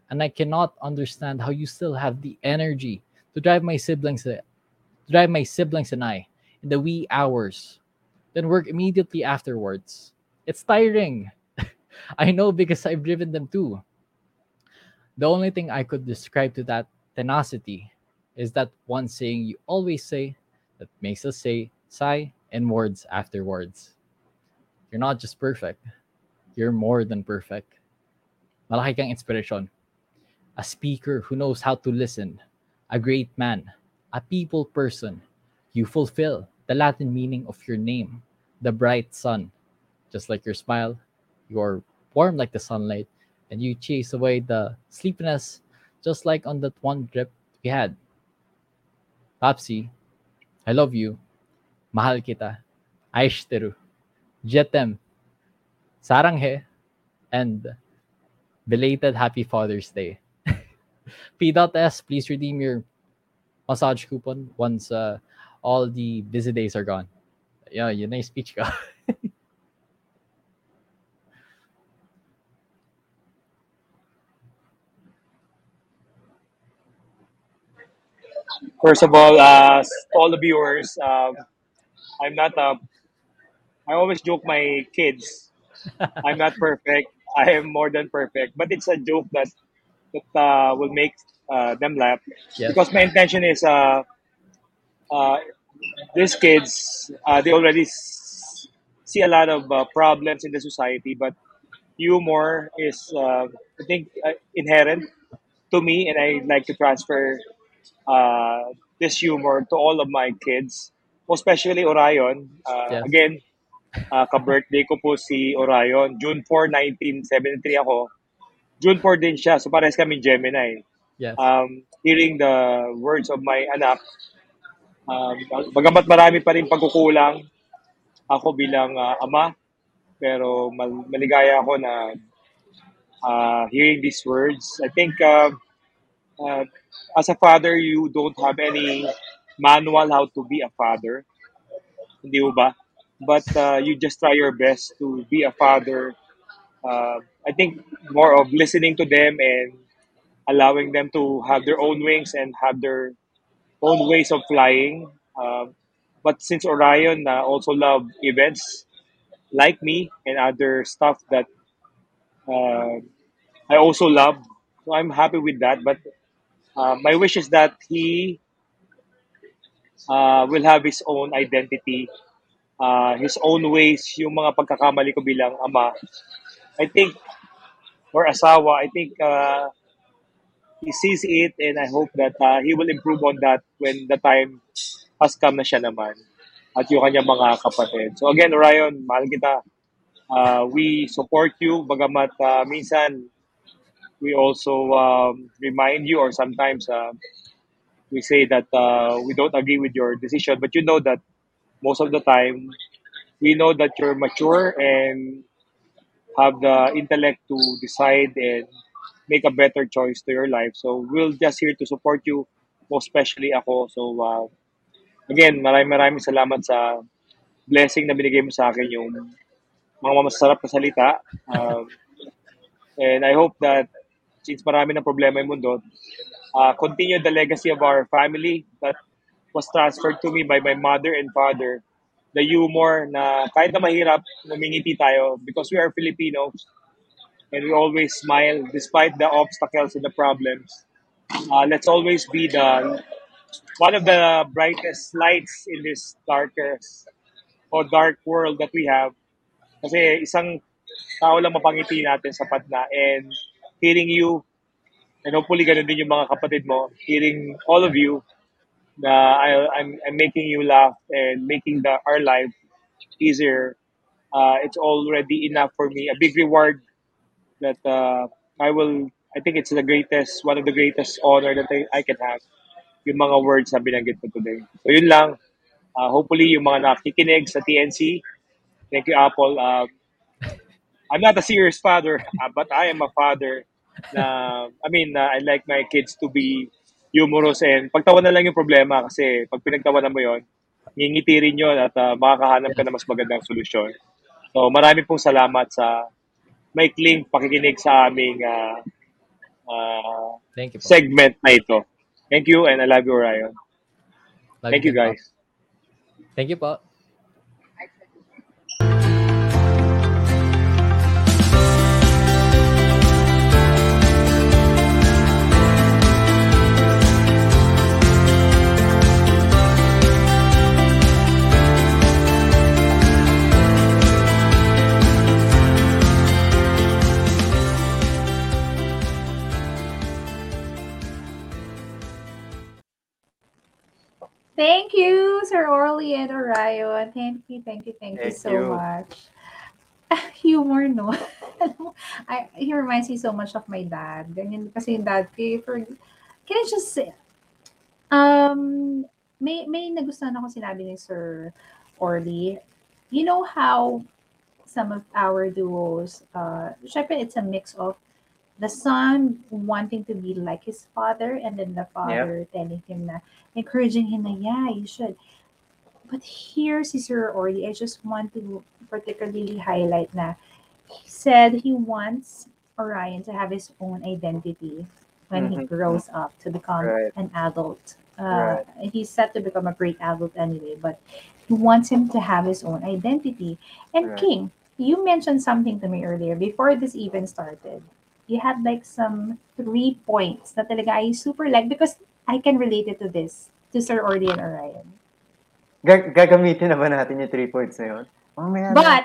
And I cannot understand how you still have the energy to drive my siblings eh, to drive my siblings and I in the wee hours, then work immediately afterwards. It's tiring. <laughs> I know because I've driven them too. The only thing I could describe to that tenacity is that one saying you always say that makes us say sigh and words after words. You're not just perfect. You're more than perfect. Malaki kang inspiration. A speaker who knows how to listen. A great man. A people person. You fulfill the Latin meaning of your name. The bright sun. Just like your smile, you're warm like the sunlight and you chase away the sleepiness, just like on that one trip we had. Papsi, I love you. Mahal kita. Aishiteru. Jetem. Saranghe. And belated happy Father's Day. <laughs> P.S. Please redeem your massage coupon once uh, all the busy days are gone. Yeah, yun yung speech ka. <laughs> First of all, uh, all the viewers, um, I'm not a. I always joke my kids. I'm not perfect. I am more than perfect, but it's a joke that that uh, will make uh, them laugh. Yes. Because my intention is uh, uh, these kids uh, they already s- see a lot of uh, problems in the society, but humor is uh, I think uh, inherent to me, and I like to transfer uh, this humor to all of my kids, especially Orion. Uh, again, uh, ka-birthday ko po si Orion. June 4, 1973 ako. June 4 din siya, so parehas kami Gemini. Yes. Um, hearing the words of my anak, um, bagamat marami pa rin pagkukulang ako bilang uh, ama, pero mal- maligaya ako na uh, hearing these words. I think uh, uh, as a father, you don't have any manual how to be a father. Hindi ba? But uh, you just try your best to be a father. Uh, I think more of listening to them and allowing them to have their own wings and have their own ways of flying. Um, but since Orion uh, also love events like me and other stuff that uh, I also love, so I'm happy with that. But uh, my wish is that he uh, will have his own identity, uh, his own ways, yung mga pagkakamali ko bilang ama. I think, or asawa, I think uh, he sees it and I hope that uh, he will improve on that when the time has come na siya naman at yung kanyang mga kapatid. So again, Orion, mahal kita. Uh, we support you, bagamat uh, minsan we also um, remind you or sometimes uh, we say that uh, we don't agree with your decision, but you know that most of the time we know that you're mature and have the intellect to decide and make a better choice to your life. So we'll just here to support you, most especially ako. So uh, again, maraming maraming salamat sa blessing na binigay mo sa akin yung mga masarap na salita. Um, and I hope that since marami ng problema yung mundo, uh, continue the legacy of our family that was transferred to me by my mother and father. The humor na kahit na mahirap, numingiti tayo because we are Filipinos and we always smile despite the obstacles and the problems. Uh, let's always be the one of the brightest lights in this darkest or dark world that we have. Kasi isang tao lang mapangiti natin sapat na and hearing you and hopefully ganun din yung mga kapatid mo, hearing all of you na I, I'm making you laugh and making the our life easier. Uh, it's already enough for me. A big reward that uh, I will. I think it's the greatest, one of the greatest honor that I, I can have. Yung mga words na binanggit ko today. So yun lang. Uh, hopefully yung mga nakikinig sa TNC. Thank you, Apple. Um, I'm not a serious father, <laughs> uh, but I am a father. Na, I mean, uh, I like my kids to be humorous and pagtawa na lang yung problema kasi pag pinagtawanan mo yon, ngingiti rin yun at uh, makakahanap ka na mas magandang solusyon. So marami pong salamat sa maikling pakikinig sa aming uh, uh, Thank you po. segment na ito. Thank you and I love you, Ryan. Love Thank you, din po. guys. Thank you po. Thank you, Sir Orly and Orion. Thank you, thank you, thank, you Thank so you. much. <laughs> Humor, no? <laughs> I, he reminds me so much of my dad. Ganyan kasi yung dad ko. For, can I just say, um, may, may nagustuhan ako sinabi ni Sir Orly. You know how some of our duos, uh, syempre it's a mix of the son wanting to be like his father and then the father telling him na, encouraging him na, yeah, you should. But here, si Sir I just want to particularly highlight na he said he wants Orion to have his own identity when he Mhm. grows up to become Right. an adult. Uh, He's set to become a great adult anyway, but he wants him to have his own identity. And Right. King, you mentioned something to me earlier before this even started. You had like some three points na talaga I super like because I can relate it to this, to Sir Orly and Orion. Gag- gagamitin na ba natin yung three points na yun? Mamaya na. But,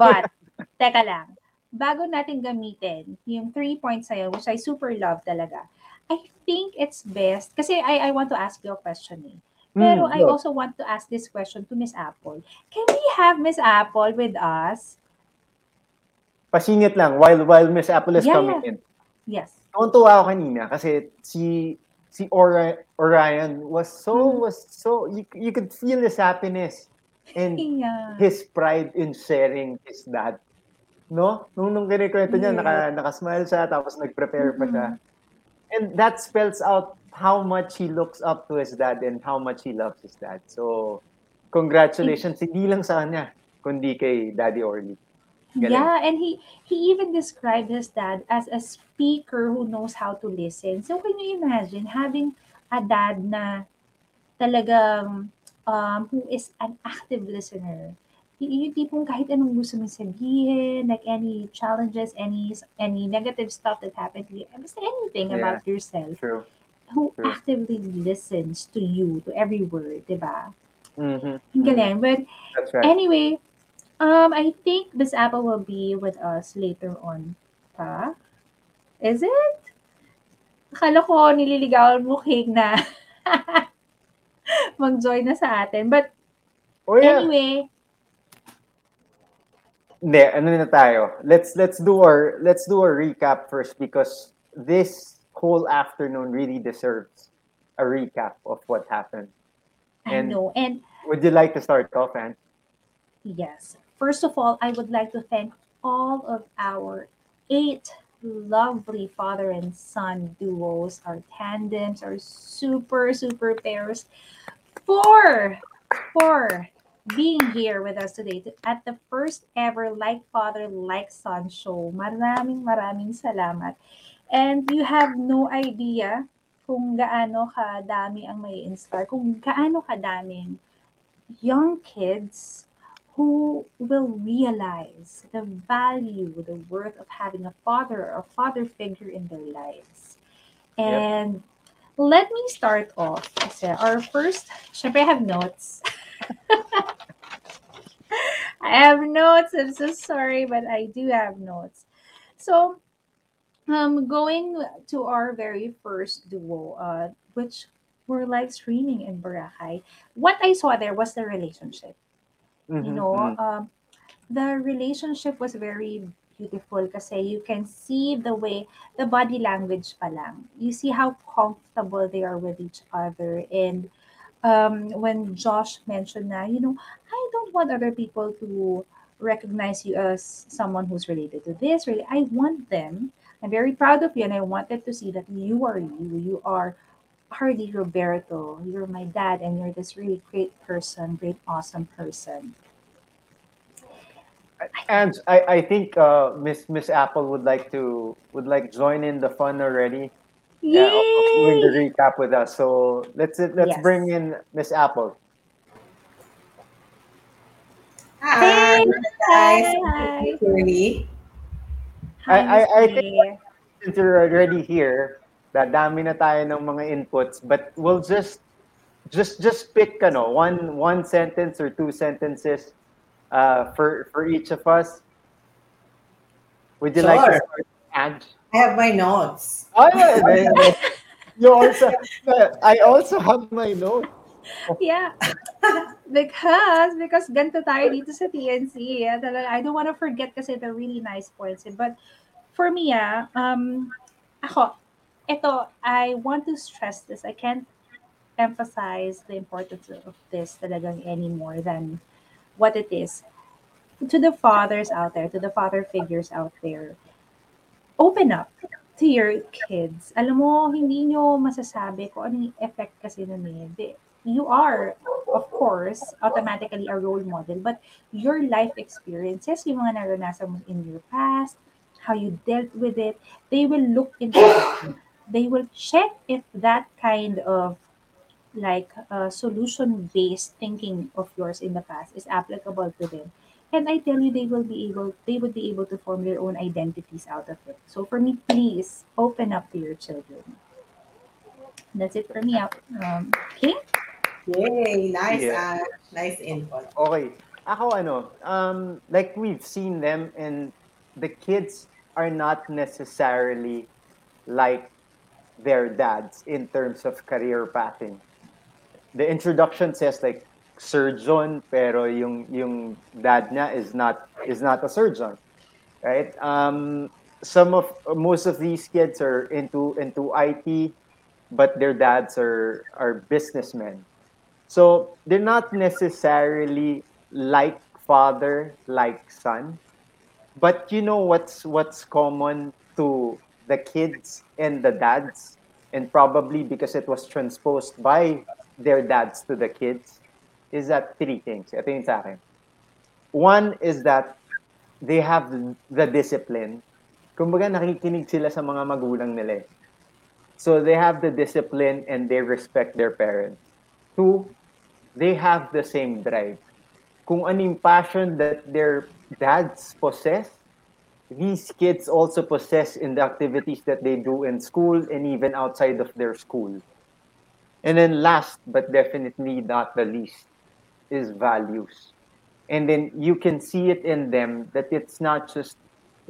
but, <laughs> teka lang, bago natin gamitin yung three points na yun, which I super love talaga, I think it's best, kasi I, I want to ask you a question eh. Pero Mm, I also want to ask this question to Miss Apple. Can we have Miss Apple with us? Pasingit lang while while Miss Apple is Yeah, coming yeah. in. Yes. Tuwan-tuwa ako kanina kasi si si Ori- Orion was so Mm-hmm. was so you, you could feel his happiness and <laughs> Yeah. his pride in sharing his dad. No? Nung nung kinikwento niya, Yeah. naka, naka-smile siya, tapos nag-prepare pa siya. And that spells out how much he looks up to his dad and how much he loves his dad. So, congratulations, hindi lang sa kanya, kundi kay Daddy Orly. Galing. Yeah, and he he even described his dad as a speaker who knows how to listen. So can you imagine having a dad na talagang um, who is an active listener? Yung tipong kahit anong gusto mong sabihin, like any challenges, any any negative stuff that happened to you, basta anything Yeah. about yourself, True. who True. actively listens to you, to every word, di ba? Mhm. Ang galing. But That's right. anyway, um, I think Miss Apple will be with us later on pa. Is it? Akala ko nililigawan mo cake na <laughs> mag-join na sa atin. But Oh, yeah. anyway, Hindi, ano na tayo? Let's let's do our let's do a recap first because this whole afternoon really deserves a recap of what happened. I And know. And would you like to start off, Anne? Yes. First of all, I would like to thank all of our eight lovely father and son duos, our tandems, our super, super pairs, for, for being here with us today to- at the first ever Like Father, Like Son show. Maraming, maraming salamat. And you have no idea kung gaano kadami ang may inspire, kung gaano kadaming young kids who will realize the value, the worth of having a father or a father figure in their lives. And let me start off. Our first, syempre I have notes. <laughs> I have notes. I'm so sorry, but I do have notes. So, um, going to our very first duo, uh, which were live streaming in Boracay, what I saw there was the relationship. You Mhm, know, mhm. um, the relationship was very beautiful kasi you can see the way the body language pa lang. You see how comfortable they are with each other and um, when Josh mentioned that, you know, I don't want other people to recognize you as someone who's related to this. Really, I want them. I'm very proud of you, and I wanted to see that you are you. You are Ardy Roberto. You're my dad, and you're this really great person, great, awesome person. And I, I think uh, Miss Miss Apple would like to would like join in the fun already. Yeah, of- of doing the recap with us. So let's let's Yes. bring in Miss Apple. Hi, guys. Hi. Curly. I, I, I think since you're already here, dadami na tayo ng mga inputs, but we'll just just just pick ano, one one sentence or two sentences uh, for for each of us. Would you like to Sure. start, Ange? I have my notes. Oh, yeah, then you also I also have my notes. yeah. because because ganito tayo dito sa TNC. Talaga, I don't want to forget kasi the really nice points. eh. But for me, ah, um, ako, ito, I want to stress this. I can't emphasize the importance of this talagang any more than what it is. To the fathers out there, to the father figures out there, open up to your kids. Alam mo, hindi nyo masasabi kung anong effect kasi nun eh. You are, of course, automatically a role model, but your life experiences, yung mga naranasan mo in your past, how you dealt with it, they will look into. They will check if that kind of like uh, solution-based thinking of yours in the past is applicable to them. And I tell you, they will be able, they would be able to form their own identities out of it. So for me, please open up to your children. That's it for me. Um, okay Yay, nice, Yeah. uh, nice input. Okay. Ako ano, um, like we've seen them and the kids are not necessarily like their dads in terms of career pathing. The introduction says like surgeon pero yung yung dad niya is not is not a surgeon. Right? Um some of most of these kids are into into IT but their dads are are businessmen. So they're not necessarily like father, like son. But you know what's what's common to the kids and the dads, and probably because it was transposed by their dads to the kids, is that three things. Ito yung sa akin. One is that they have the, discipline. Kumbaga nakikinig sila sa mga magulang nila. eh. So they have the discipline and they respect their parents. Two, they have the same drive. Kung anong passion that their dads possess, these kids also possess in the activities that they do in school and even outside of their school. And then last but definitely not the least is values. And then you can see it in them that it's not just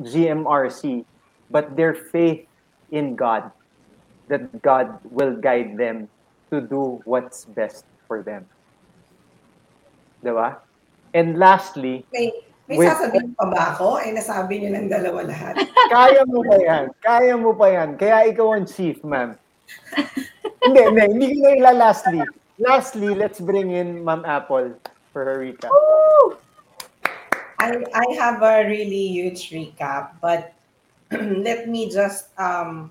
GMRC, but their faith in God, that God will guide them to do what's best for them. Diba? And lastly, May, may with- sasabihin pa ba ako? Ay, nasabi niyo ng dalawa lahat. <laughs> kaya mo pa yan. Kaya mo pa yan. Kaya ikaw ang chief, ma'am. <laughs> hindi, hindi. Hindi ko na ila lastly. Lastly, let's bring in Ma'am Apple for her recap. I, I have a really huge recap, but <clears throat> let me just um,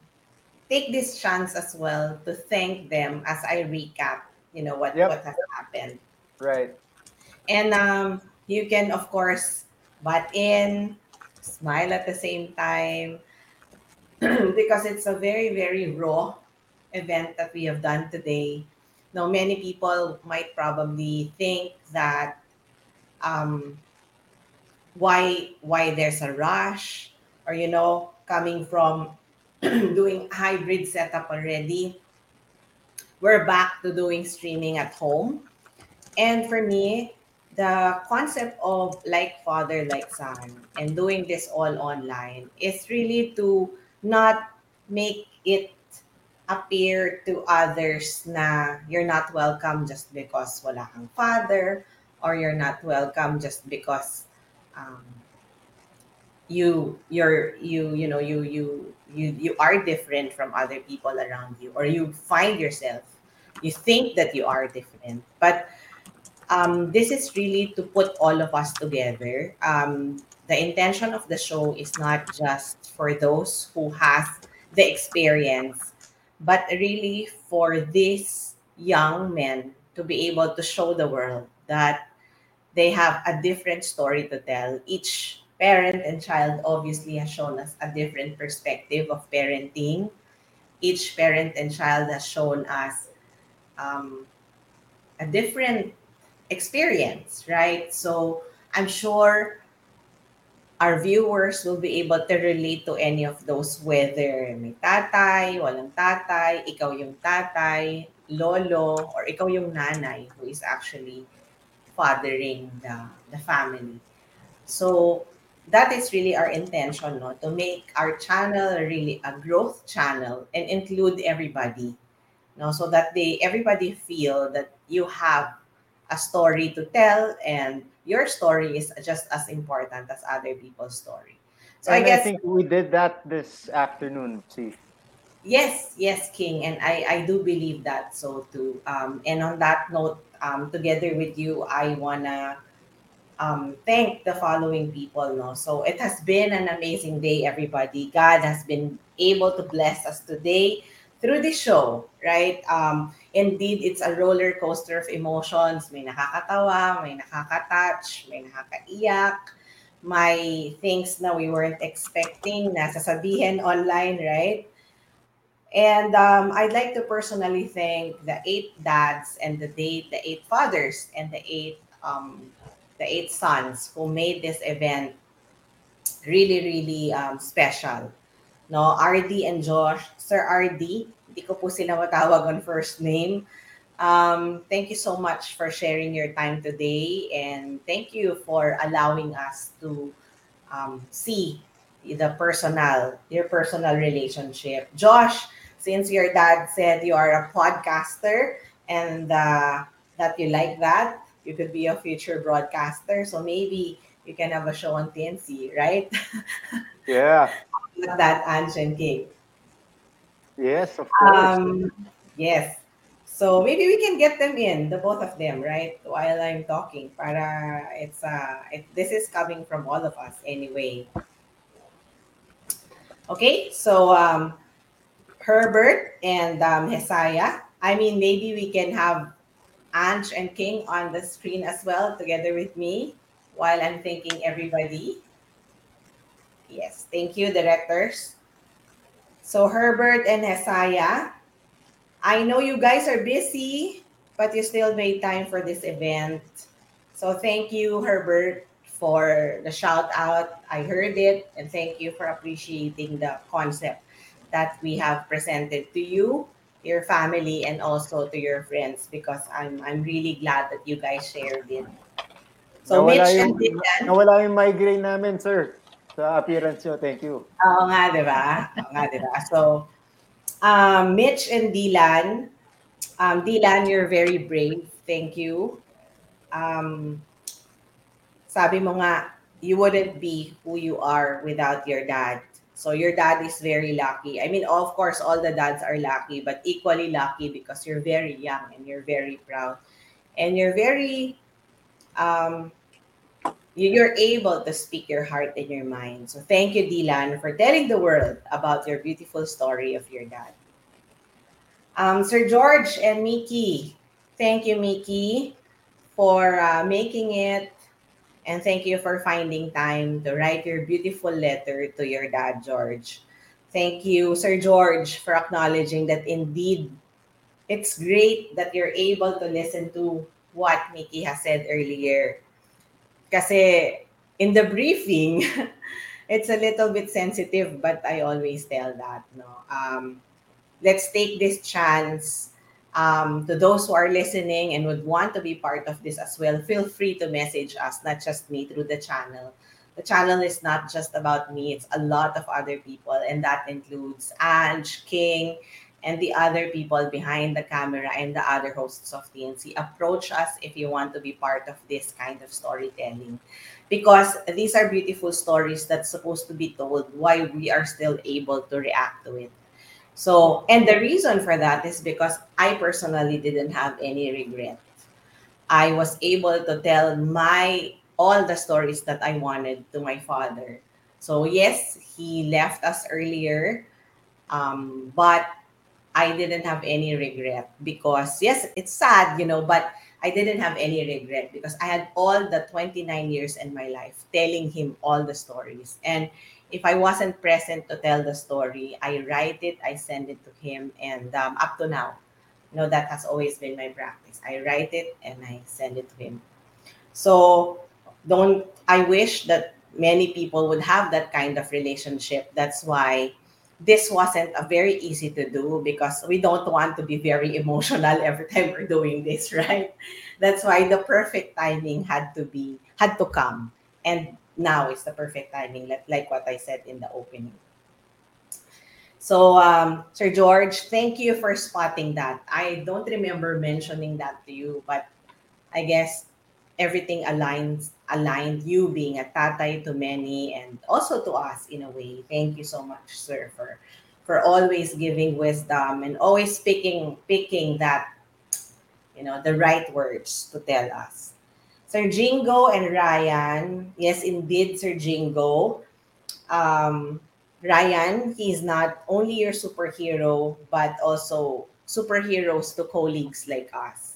take this chance as well to thank them as I recap, you know, what, Yep. what has happened. Right. And um, you can, of course, butt in, smile at the same time, <clears throat> because it's a very, very raw event that we have done today. Now, many people might probably think that um, why why there's a rush, or you know, coming from <clears throat> doing hybrid setup already. We're back to doing streaming at home. And for me, the concept of like father, like son, and doing this all online is really to not make it appear to others na you're not welcome just because wala kang father or you're not welcome just because um, you you're you you know you you you you are different from other people around you or you find yourself you think that you are different. But um, this is really to put all of us together. Um, the intention of the show is not just for those who has the experience, but really for these young men to be able to show the world that they have a different story to tell. Each parent and child obviously has shown us a different perspective of parenting. Each parent and child has shown us um, a different experience, right? So I'm sure our viewers will be able to relate to any of those, whether may tatay, walang tatay, ikaw yung tatay, lolo, or ikaw yung nanay who is actually fathering the, the family. So that is really our intention, no? To make our channel really a growth channel and include everybody, no? So that they everybody feel that you have a story to tell and your story is just as important as other people's story. So and I guess I think we did that this afternoon, Chief. Yes, yes, King, and I I do believe that so too. Um, and on that note, um, together with you, I wanna um thank the following people. No, so it has been an amazing day, everybody. God has been able to bless us today through the show, right? Um, indeed, it's a roller coaster of emotions. May nakakatawa, may nakaka-touch, may nakakaiyak, may things na we weren't expecting na sasabihin online, right? And um, I'd like to personally thank the eight dads and the eight, the eight fathers and the eight um, the eight sons who made this event really, really um, special. No, RD and Josh, Sir RD, hindi ko po sila matawag on first name. Um, thank you so much for sharing your time today and thank you for allowing us to um, see the personal, your personal relationship. Josh, since your dad said you are a podcaster and uh, that you like that, you could be a future broadcaster. So maybe you can have a show on TNC, right? <laughs> Yeah. that Ange and King. Yes, of course. Um, yes. So maybe we can get them in, the both of them, right? While I'm talking, para it's uh, it, this is coming from all of us anyway. Okay, so um, Herbert and um, Hesaya. I mean, maybe we can have Ange and King on the screen as well, together with me, while I'm thanking everybody. Yes, thank you, directors. So Herbert and Hesaya, I know you guys are busy, but you still made time for this event. So thank you, Herbert, for the shout out. I heard it, and thank you for appreciating the concept that we have presented to you, your family, and also to your friends because I'm I'm really glad that you guys shared it. So nawala Mitch yung, and Dylan, nawala yung migraine namin, sir. Sa appearance nyo. Thank you. Oo nga, di ba? Oo nga, di ba? So, um, Mitch and Dylan, um, Dylan, you're very brave. Thank you. Um, sabi mo nga, you wouldn't be who you are without your dad. So your dad is very lucky. I mean, of course, all the dads are lucky, but equally lucky because you're very young and you're very proud. And you're very um, you're able to speak your heart and your mind. So thank you, Dylan, for telling the world about your beautiful story of your dad. Um, Sir George and Mickey, thank you, Mickey, for uh, making it. And thank you for finding time to write your beautiful letter to your dad, George. Thank you, Sir George, for acknowledging that indeed it's great that you're able to listen to what Mickey has said earlier. Kasi in the briefing, <laughs> it's a little bit sensitive, but I always tell that. No, um, let's take this chance. Um, to those who are listening and would want to be part of this as well, feel free to message us, not just me through the channel. The channel is not just about me, it's a lot of other people, and that includes Ange, King, and the other people behind the camera and the other hosts of TNC. Approach us if you want to be part of this kind of storytelling. Because these are beautiful stories that's supposed to be told why we are still able to react to it. So, and the reason for that is because I personally didn't have any regret. I was able to tell my all the stories that I wanted to my father. So yes, he left us earlier, um, but I didn't have any regret because yes, it's sad, you know, but I didn't have any regret because I had all the 29 years in my life telling him all the stories. And if I wasn't present to tell the story, I write it, I send it to him, and um, up to now, you know, that has always been my practice. I write it and I send it to him. So don't I wish that many people would have that kind of relationship. That's why this wasn't a very easy to do because we don't want to be very emotional every time we're doing this, <laughs> right? That's why the perfect timing had to be had to come. And now is the perfect timing, like, what I said in the opening. So, um, Sir George, thank you for spotting that. I don't remember mentioning that to you, but I guess everything aligns aligned you being a tatay to many and also to us in a way. Thank you so much, sir, for for always giving wisdom and always picking picking that you know the right words to tell us. Sir Jingo and Ryan, yes, indeed, Sir Jingo. Um, Ryan, he's not only your superhero, but also superheroes to colleagues like us.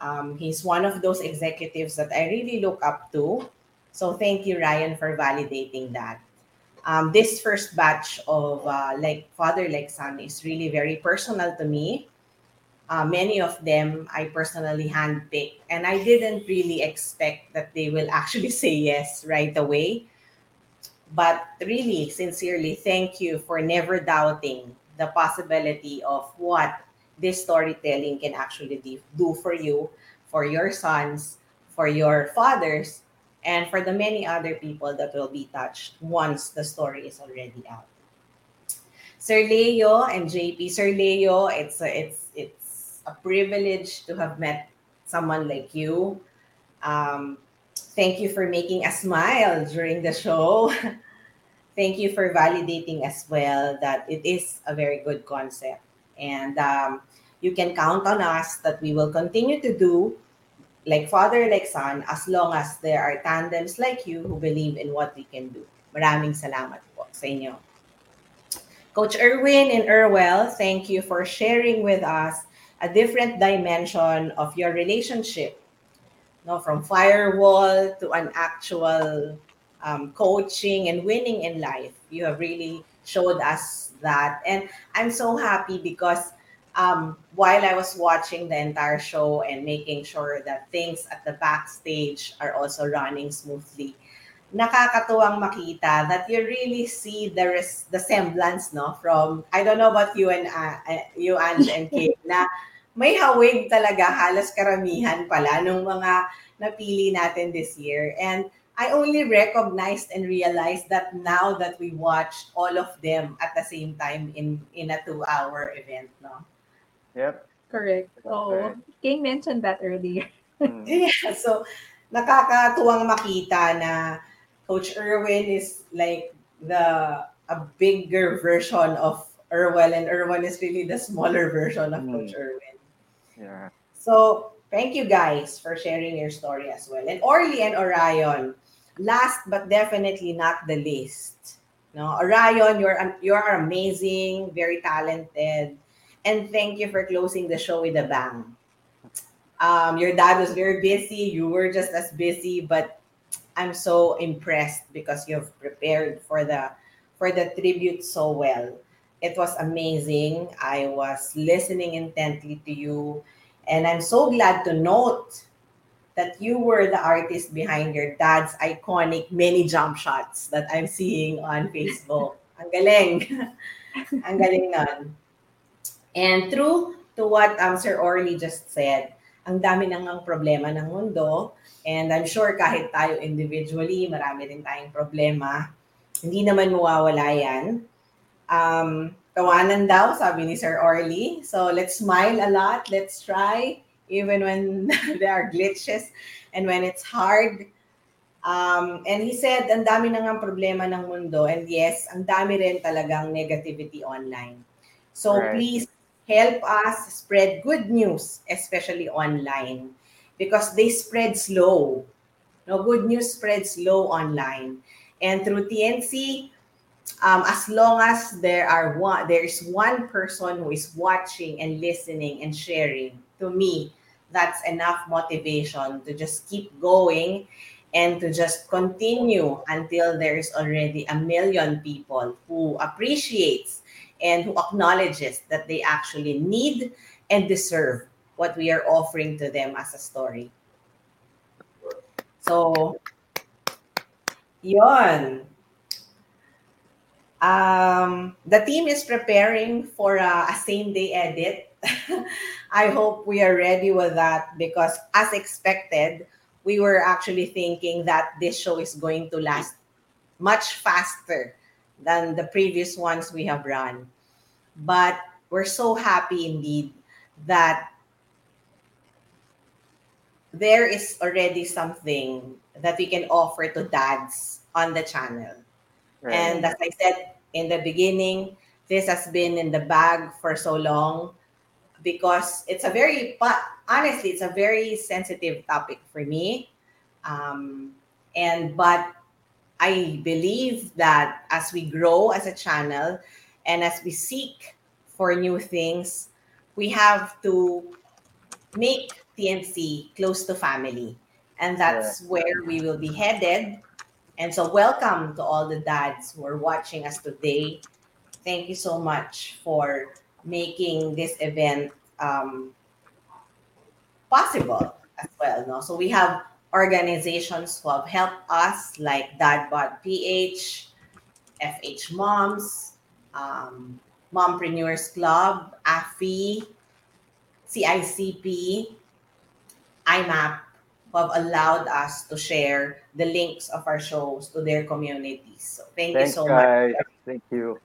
Um, he's one of those executives that I really look up to. So thank you, Ryan, for validating that. Um, this first batch of uh, like father like son is really very personal to me. Uh, many of them I personally handpicked, and I didn't really expect that they will actually <laughs> say yes right away. But really, sincerely, thank you for never doubting the possibility of what this storytelling can actually do for you, for your sons, for your fathers, and for the many other people that will be touched once the story is already out. Sir Leo and JP. Sir Leo, it's a, it's it's a privilege to have met someone like you. Um, thank you for making a smile during the show. <laughs> thank you for validating as well that it is a very good concept, and um, you can count on us that we will continue to do like father like son as long as there are tandems like you who believe in what we can do. Maraming salamat po sa inyo. Coach Erwin and Erwell, thank you for sharing with us a different dimension of your relationship. No, from firewall to an actual um, coaching and winning in life. You have really showed us that. And I'm so happy because um, while I was watching the entire show and making sure that things at the backstage are also running smoothly, nakakatuwang makita that you really see the res- the semblance no from I don't know about you and uh, uh, you Ange and Kate <laughs> na may hawig talaga halos karamihan pala nung mga napili natin this year and I only recognized and realized that now that we watched all of them at the same time in in a two hour event no Yep. Correct. Oh, King mentioned that earlier. Mm. <laughs> yeah so nakakatuwang makita na Coach Erwin is like the a bigger version of Erwin, and Erwin is really the smaller version of Coach mm. Erwin. Yeah. So thank you guys for sharing your story as well. And Orly and Orion, last but definitely not the least. No, Orion, you're you're amazing, very talented, and thank you for closing the show with a bang. Um, your dad was very busy. You were just as busy, but I'm so impressed because you've prepared for the for the tribute so well. It was amazing. I was listening intently to you, and I'm so glad to note that you were the artist behind your dad's iconic many jump shots that I'm seeing on Facebook. <laughs> Ang galing. Ang galing nun. And true to what um, Sir Orly just said, ang dami nang ang problema ng mundo. And I'm sure kahit tayo individually, marami rin tayong problema. Hindi naman mawawala yan. Um, tawanan daw, sabi ni Sir Orly. So let's smile a lot. Let's try, even when <laughs> there are glitches and when it's hard. Um, and he said, ang dami nang ang problema ng mundo. And yes, ang dami rin talagang negativity online. So Right. please help us spread good news, especially online, because they spread slow. No, good news spreads slow online. And through TNC, um, as long as there are one, there is one person who is watching and listening and sharing, to me, that's enough motivation to just keep going and to just continue until there's already a million people who appreciates and who acknowledges that they actually need and deserve what we are offering to them as a story. So, yon. Um, the team is preparing for a, a same day edit. <laughs> I hope we are ready with that because, as expected, we were actually thinking that this show is going to last much faster than the previous ones we have run. But we're so happy indeed that there is already something that we can offer to dads on the channel. And as I said in the beginning, this has been in the bag for so long because it's a very, but honestly, it's a very sensitive topic for me. Um, and but I believe that as we grow as a channel and as we seek for new things, we have to make TNC close to family. And that's where we will be headed. And so, welcome to all the dads who are watching us today. Thank you so much for making this event um, possible as well. No? So we have organizations who have helped us like Dadbot PH, FH Moms, um, Mompreneurs Club, AFI, CICP, IMAP, who have allowed us to share the links of our shows to their communities. So thank you Thanks, so much. guys. Thank you.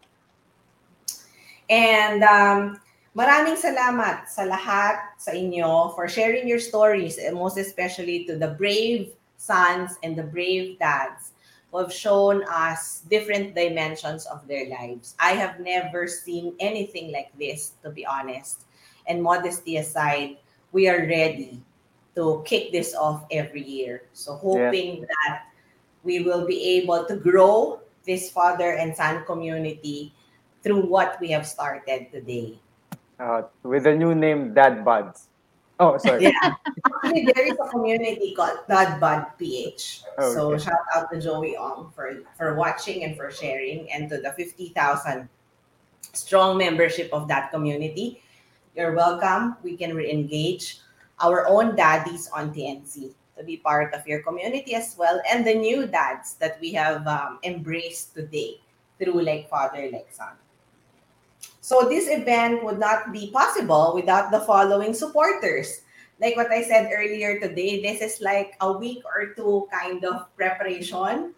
And um, maraming salamat sa lahat sa inyo for sharing your stories, and most especially to the brave sons and the brave dads who have shown us different dimensions of their lives. I have never seen anything like this, to be honest. And modesty aside, we are ready to kick this off every year. So hoping that we will be able to grow this father and son community through what we have started today. Uh, with the new name, Dad Buds. Oh, sorry. Yeah. Actually, there is a community called Dad Bud PH. So Okay. shout out to Joey Ong for, for watching and for sharing and to the 50,000 strong membership of that community. You're welcome. We can re-engage our own daddies on TNC to be part of your community as well and the new dads that we have um, embraced today through like father like son. So this event would not be possible without the following supporters. Like what I said earlier today, this is like a week or two kind of preparation.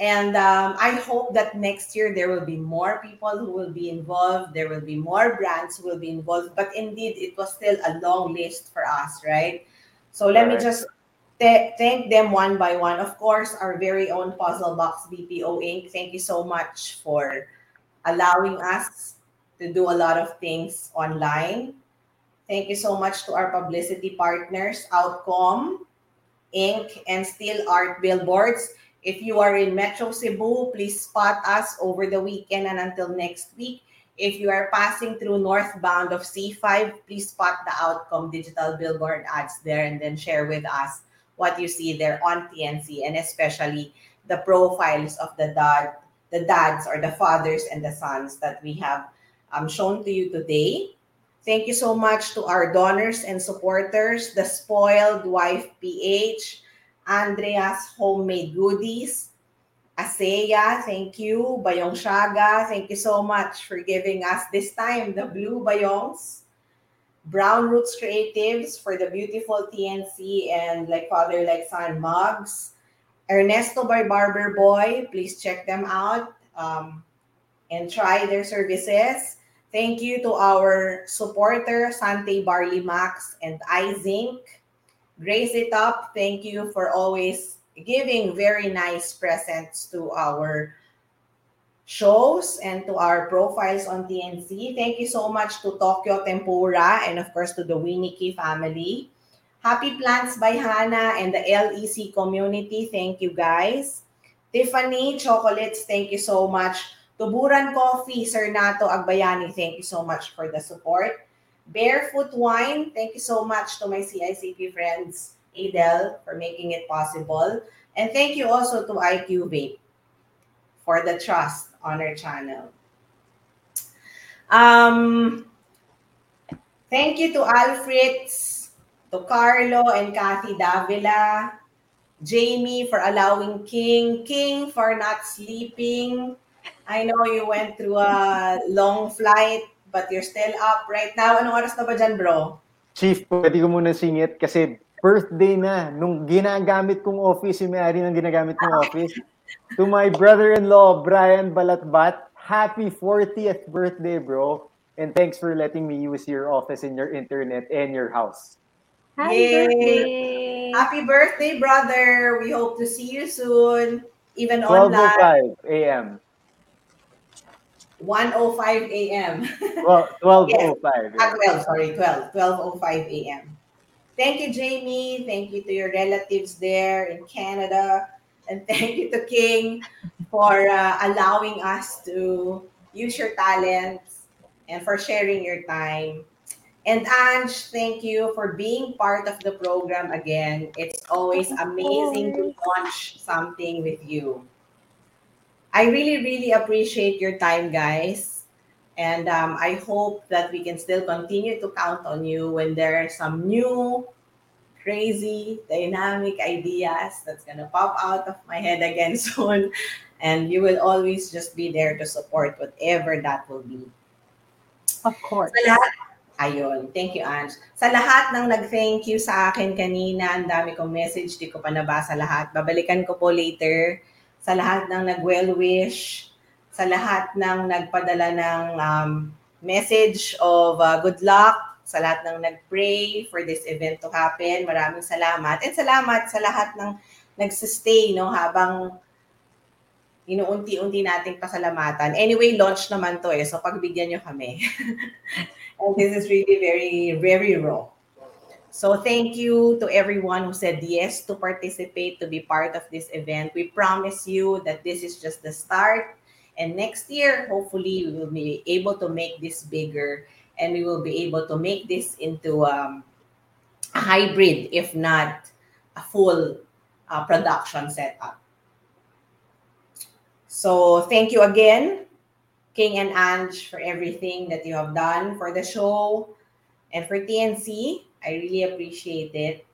And um, I hope that next year there will be more people who will be involved. There will be more brands who will be involved. But indeed, it was still a long list for us, right? So let me just th- thank them one by one. Of course, our very own Puzzle Box BPO Inc. Thank you so much for allowing us to do a lot of things online. Thank you so much to our publicity partners, Outcom, Inc., and Steel Art Billboards. If you are in Metro Cebu, please spot us over the weekend and until next week. If you are passing through northbound of C5, please spot the Outcom digital billboard ads there and then share with us what you see there on TNC and especially the profiles of the dad, the dads or the fathers and the sons that we have um, shown to you today. Thank you so much to our donors and supporters, the Spoiled Wife PH, Andrea's Homemade Goodies, ASEA, thank you. Bayong Shaga, thank you so much for giving us this time the blue bayongs. Brown Roots Creatives for the beautiful TNC and like father like son mugs. Ernesto by Barber Boy, please check them out um, and try their services. Thank you to our supporter, Sante Barley Max and iZinc. Grace It Up, thank you for always giving very nice presents to our shows and to our profiles on TNC. Thank you so much to Tokyo Tempura and of course to the Winiki family. Happy Plants by Hannah and the LEC community. Thank you guys. Tiffany Chocolates, thank you so much. Tuburan Coffee, Sir Nato Agbayani, thank you so much for the support. Barefoot Wine, thank you so much to my CICP friends, Adel, for making it possible. And thank you also to IQ Vape for the trust on our channel. Um, thank you to Alfreds, to Carlo and Kathy Davila, Jamie for allowing King, King for not sleeping. I know you went through a long flight, but you're still up right now. Anong oras na ba dyan, bro? Chief, pwede ko muna singit kasi birthday na nung ginagamit kong office, si Mary nang ginagamit kong office. To my brother-in-law, Brian Balatbat, happy 40th birthday, bro. And thanks for letting me use your office and your internet and your house. Happy Yay! birthday! Happy birthday, brother. We hope to see you soon, even online. 12.05 a.m. 1.05 a.m. Well, 12.05. Ah, 12, sorry, 12. 12.05 a.m. Thank you, Jamie. Thank you to your relatives there in Canada. And <laughs> thank you to King for uh, allowing us to use your talents and for sharing your time. And Ange, thank you for being part of the program again. It's always amazing to launch something with you. I really, really appreciate your time, guys. And um, I hope that we can still continue to count on you when there are some new, crazy, dynamic ideas that's going to pop out of my head again <laughs> soon. And you will always just be there to support whatever that will be. Of course. Sa lahat, ayun. Thank you, Ange. Sa lahat ng nag-thank you sa akin kanina, ang dami kong message, di ko pa nabasa lahat. Babalikan ko po later. Sa lahat ng nag-well wish, sa lahat ng nagpadala ng um, message of uh, good luck, sa lahat ng nag-pray for this event to happen. Maraming salamat. And salamat sa lahat ng nagsistay no, habang inuunti-unti nating pasalamatan. Anyway, launch naman to eh. So pagbigyan nyo kami. <laughs> and this is really very, very raw. So thank you to everyone who said yes to participate, to be part of this event. We promise you that this is just the start. And next year, hopefully, we will be able to make this bigger and we will be able to make this into um, a hybrid, if not a full uh, production setup. So thank you again, King and Ange, for everything that you have done for the show and for TNC. I really appreciate it.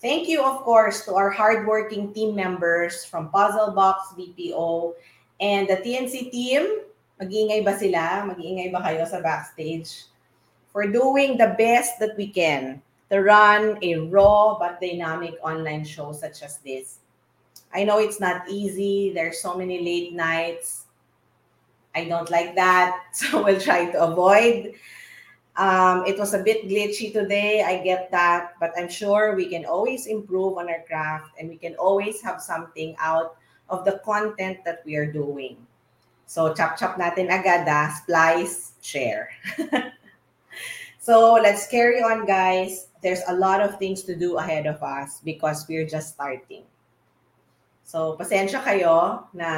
Thank you, of course, to our hardworking team members from Puzzle Box BPO and the TNC team. Mag-iingay ba sila? Mag-iingay ba kayo sa backstage? For doing the best that we can to run a raw but dynamic online show such as this. I know it's not easy. There's so many late nights. I don't like that. <laughs> So we'll try to avoid. Um, it was a bit glitchy today. I get that. But I'm sure we can always improve on our craft and we can always have something out of the content that we are doing. So chop chop natin agad ah. Splice, share. <laughs> so let's carry on guys. There's a lot of things to do ahead of us because we're just starting. So, pasensya kayo na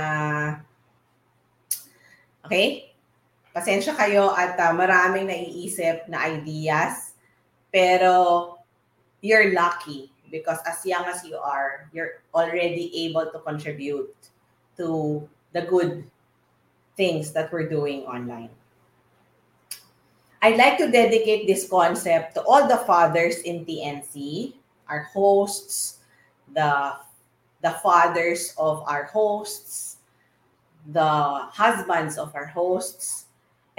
Okay? Pasensya kayo at uh, maraming naiisip na ideas. Pero you're lucky because as young as you are, you're already able to contribute to the good things that we're doing online. I'd like to dedicate this concept to all the fathers in TNC, our hosts, the the fathers of our hosts, the husbands of our hosts,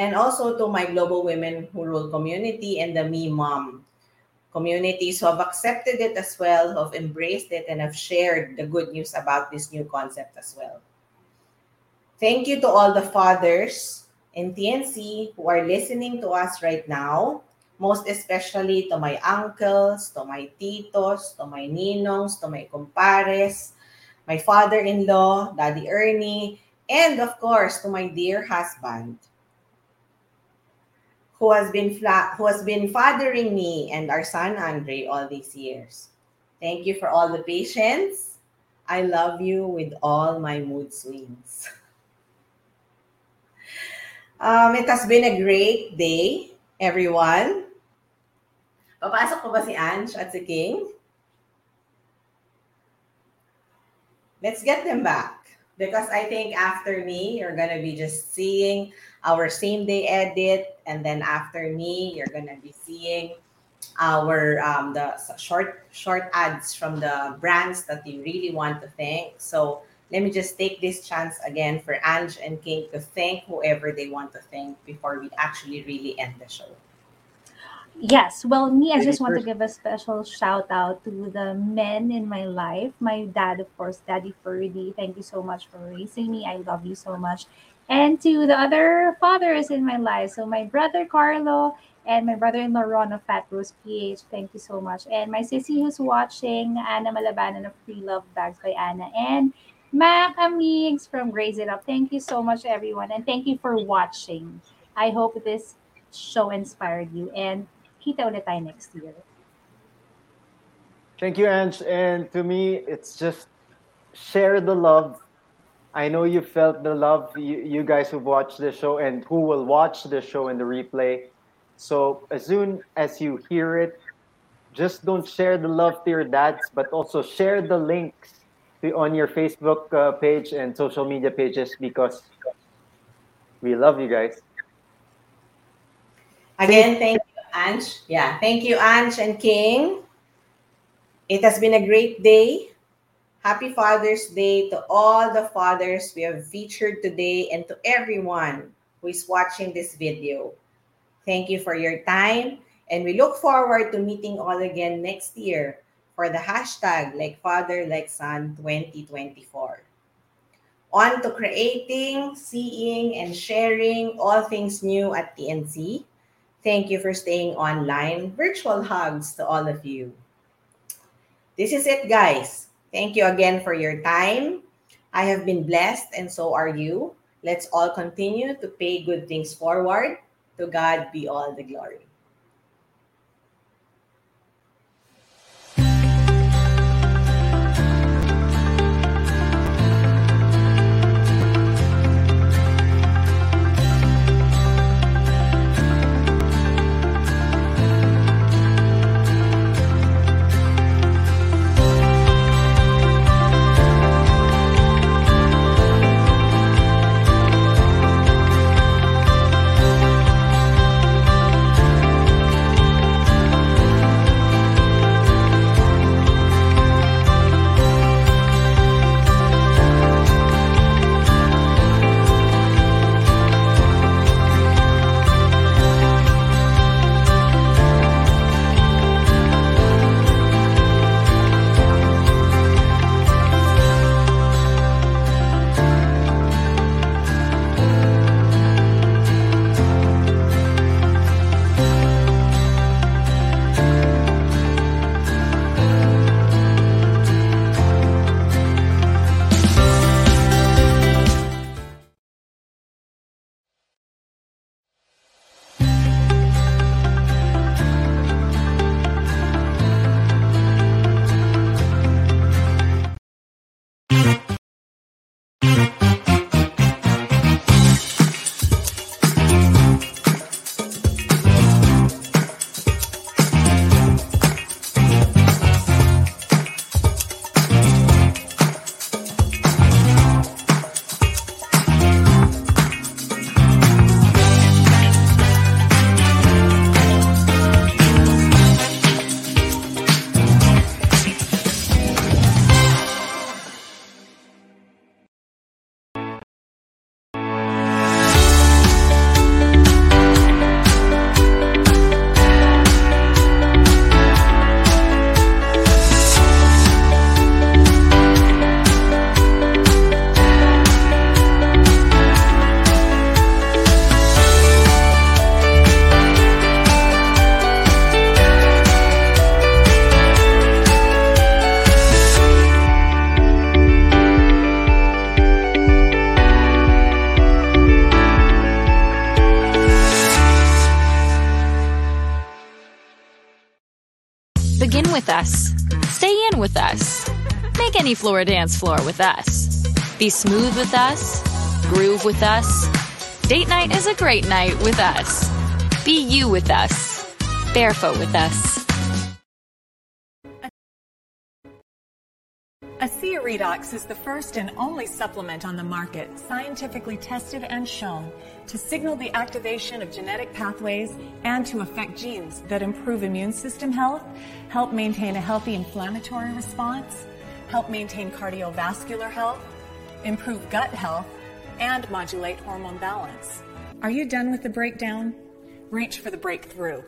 and also to my Global Women Who Rule community and the Me Mom communities who have accepted it as well, who have embraced it, and have shared the good news about this new concept as well. Thank you to all the fathers in TNC who are listening to us right now, most especially to my uncles, to my titos, to my ninongs, to my compares, my father-in-law, Daddy Ernie, and of course to my dear husband who has been who has been fathering me and our son Andre all these years. Thank you for all the patience. I love you with all my mood swings. <laughs> Um, it has been a great day, everyone. Papasok ko ba si Ange at si King? Let's get them back. Because I think after me, you're to be just seeing our same day edit. And then after me, you're going to be seeing our um, the short short ads from the brands that you really want to thank. So let me just take this chance again for Ange and King to thank whoever they want to thank before we actually really end the show. Yes. Well, me, I just want to give a special shout out to the men in my life. My dad, of course, Daddy Ferdy. Thank you so much for raising me. I love you so much. And to the other fathers in my life. So, my brother Carlo and my brother in law Ron of Fat Rose PH. Thank you so much. And my sissy who's watching, Anna Malabanan of Free Love Bags by Anna. And Mac Amigs from Graze It Up. Thank you so much, everyone. And thank you for watching. I hope this show inspired you. And kita ulit tayo next year. Thank you, Ange. And to me, it's just share the love. I know you felt the love, you, you guys who've watched the show and who will watch the show in the replay. So as soon as you hear it, just don't share the love to your dads, but also share the links to, on your Facebook uh, page and social media pages because we love you guys. Again, thank you, Ange. Yeah, thank you, Ange and King. It has been a great day. Happy Father's Day to all the fathers we have featured today and to everyone who is watching this video. Thank you for your time, and we look forward to meeting all again next year for the hashtag Like Father, Like Son 2024. On to creating, seeing, and sharing all things new at TNC. Thank you for staying online. Virtual hugs to all of you. This is it, guys. Thank you again for your time. I have been blessed, and so are you. Let's all continue to pay good things forward. To God be all the glory. Any floor dance floor with us. Be smooth with us. Groove with us. Date night is a great night with us. Be you with us. Barefoot with us. ASEA Redox is the first and only supplement on the market scientifically tested and shown to signal the activation of genetic pathways and to affect genes that improve immune system health, help maintain a healthy inflammatory response, help maintain cardiovascular health, improve gut health, and modulate hormone balance. Are you done with the breakdown? Reach for the breakthrough.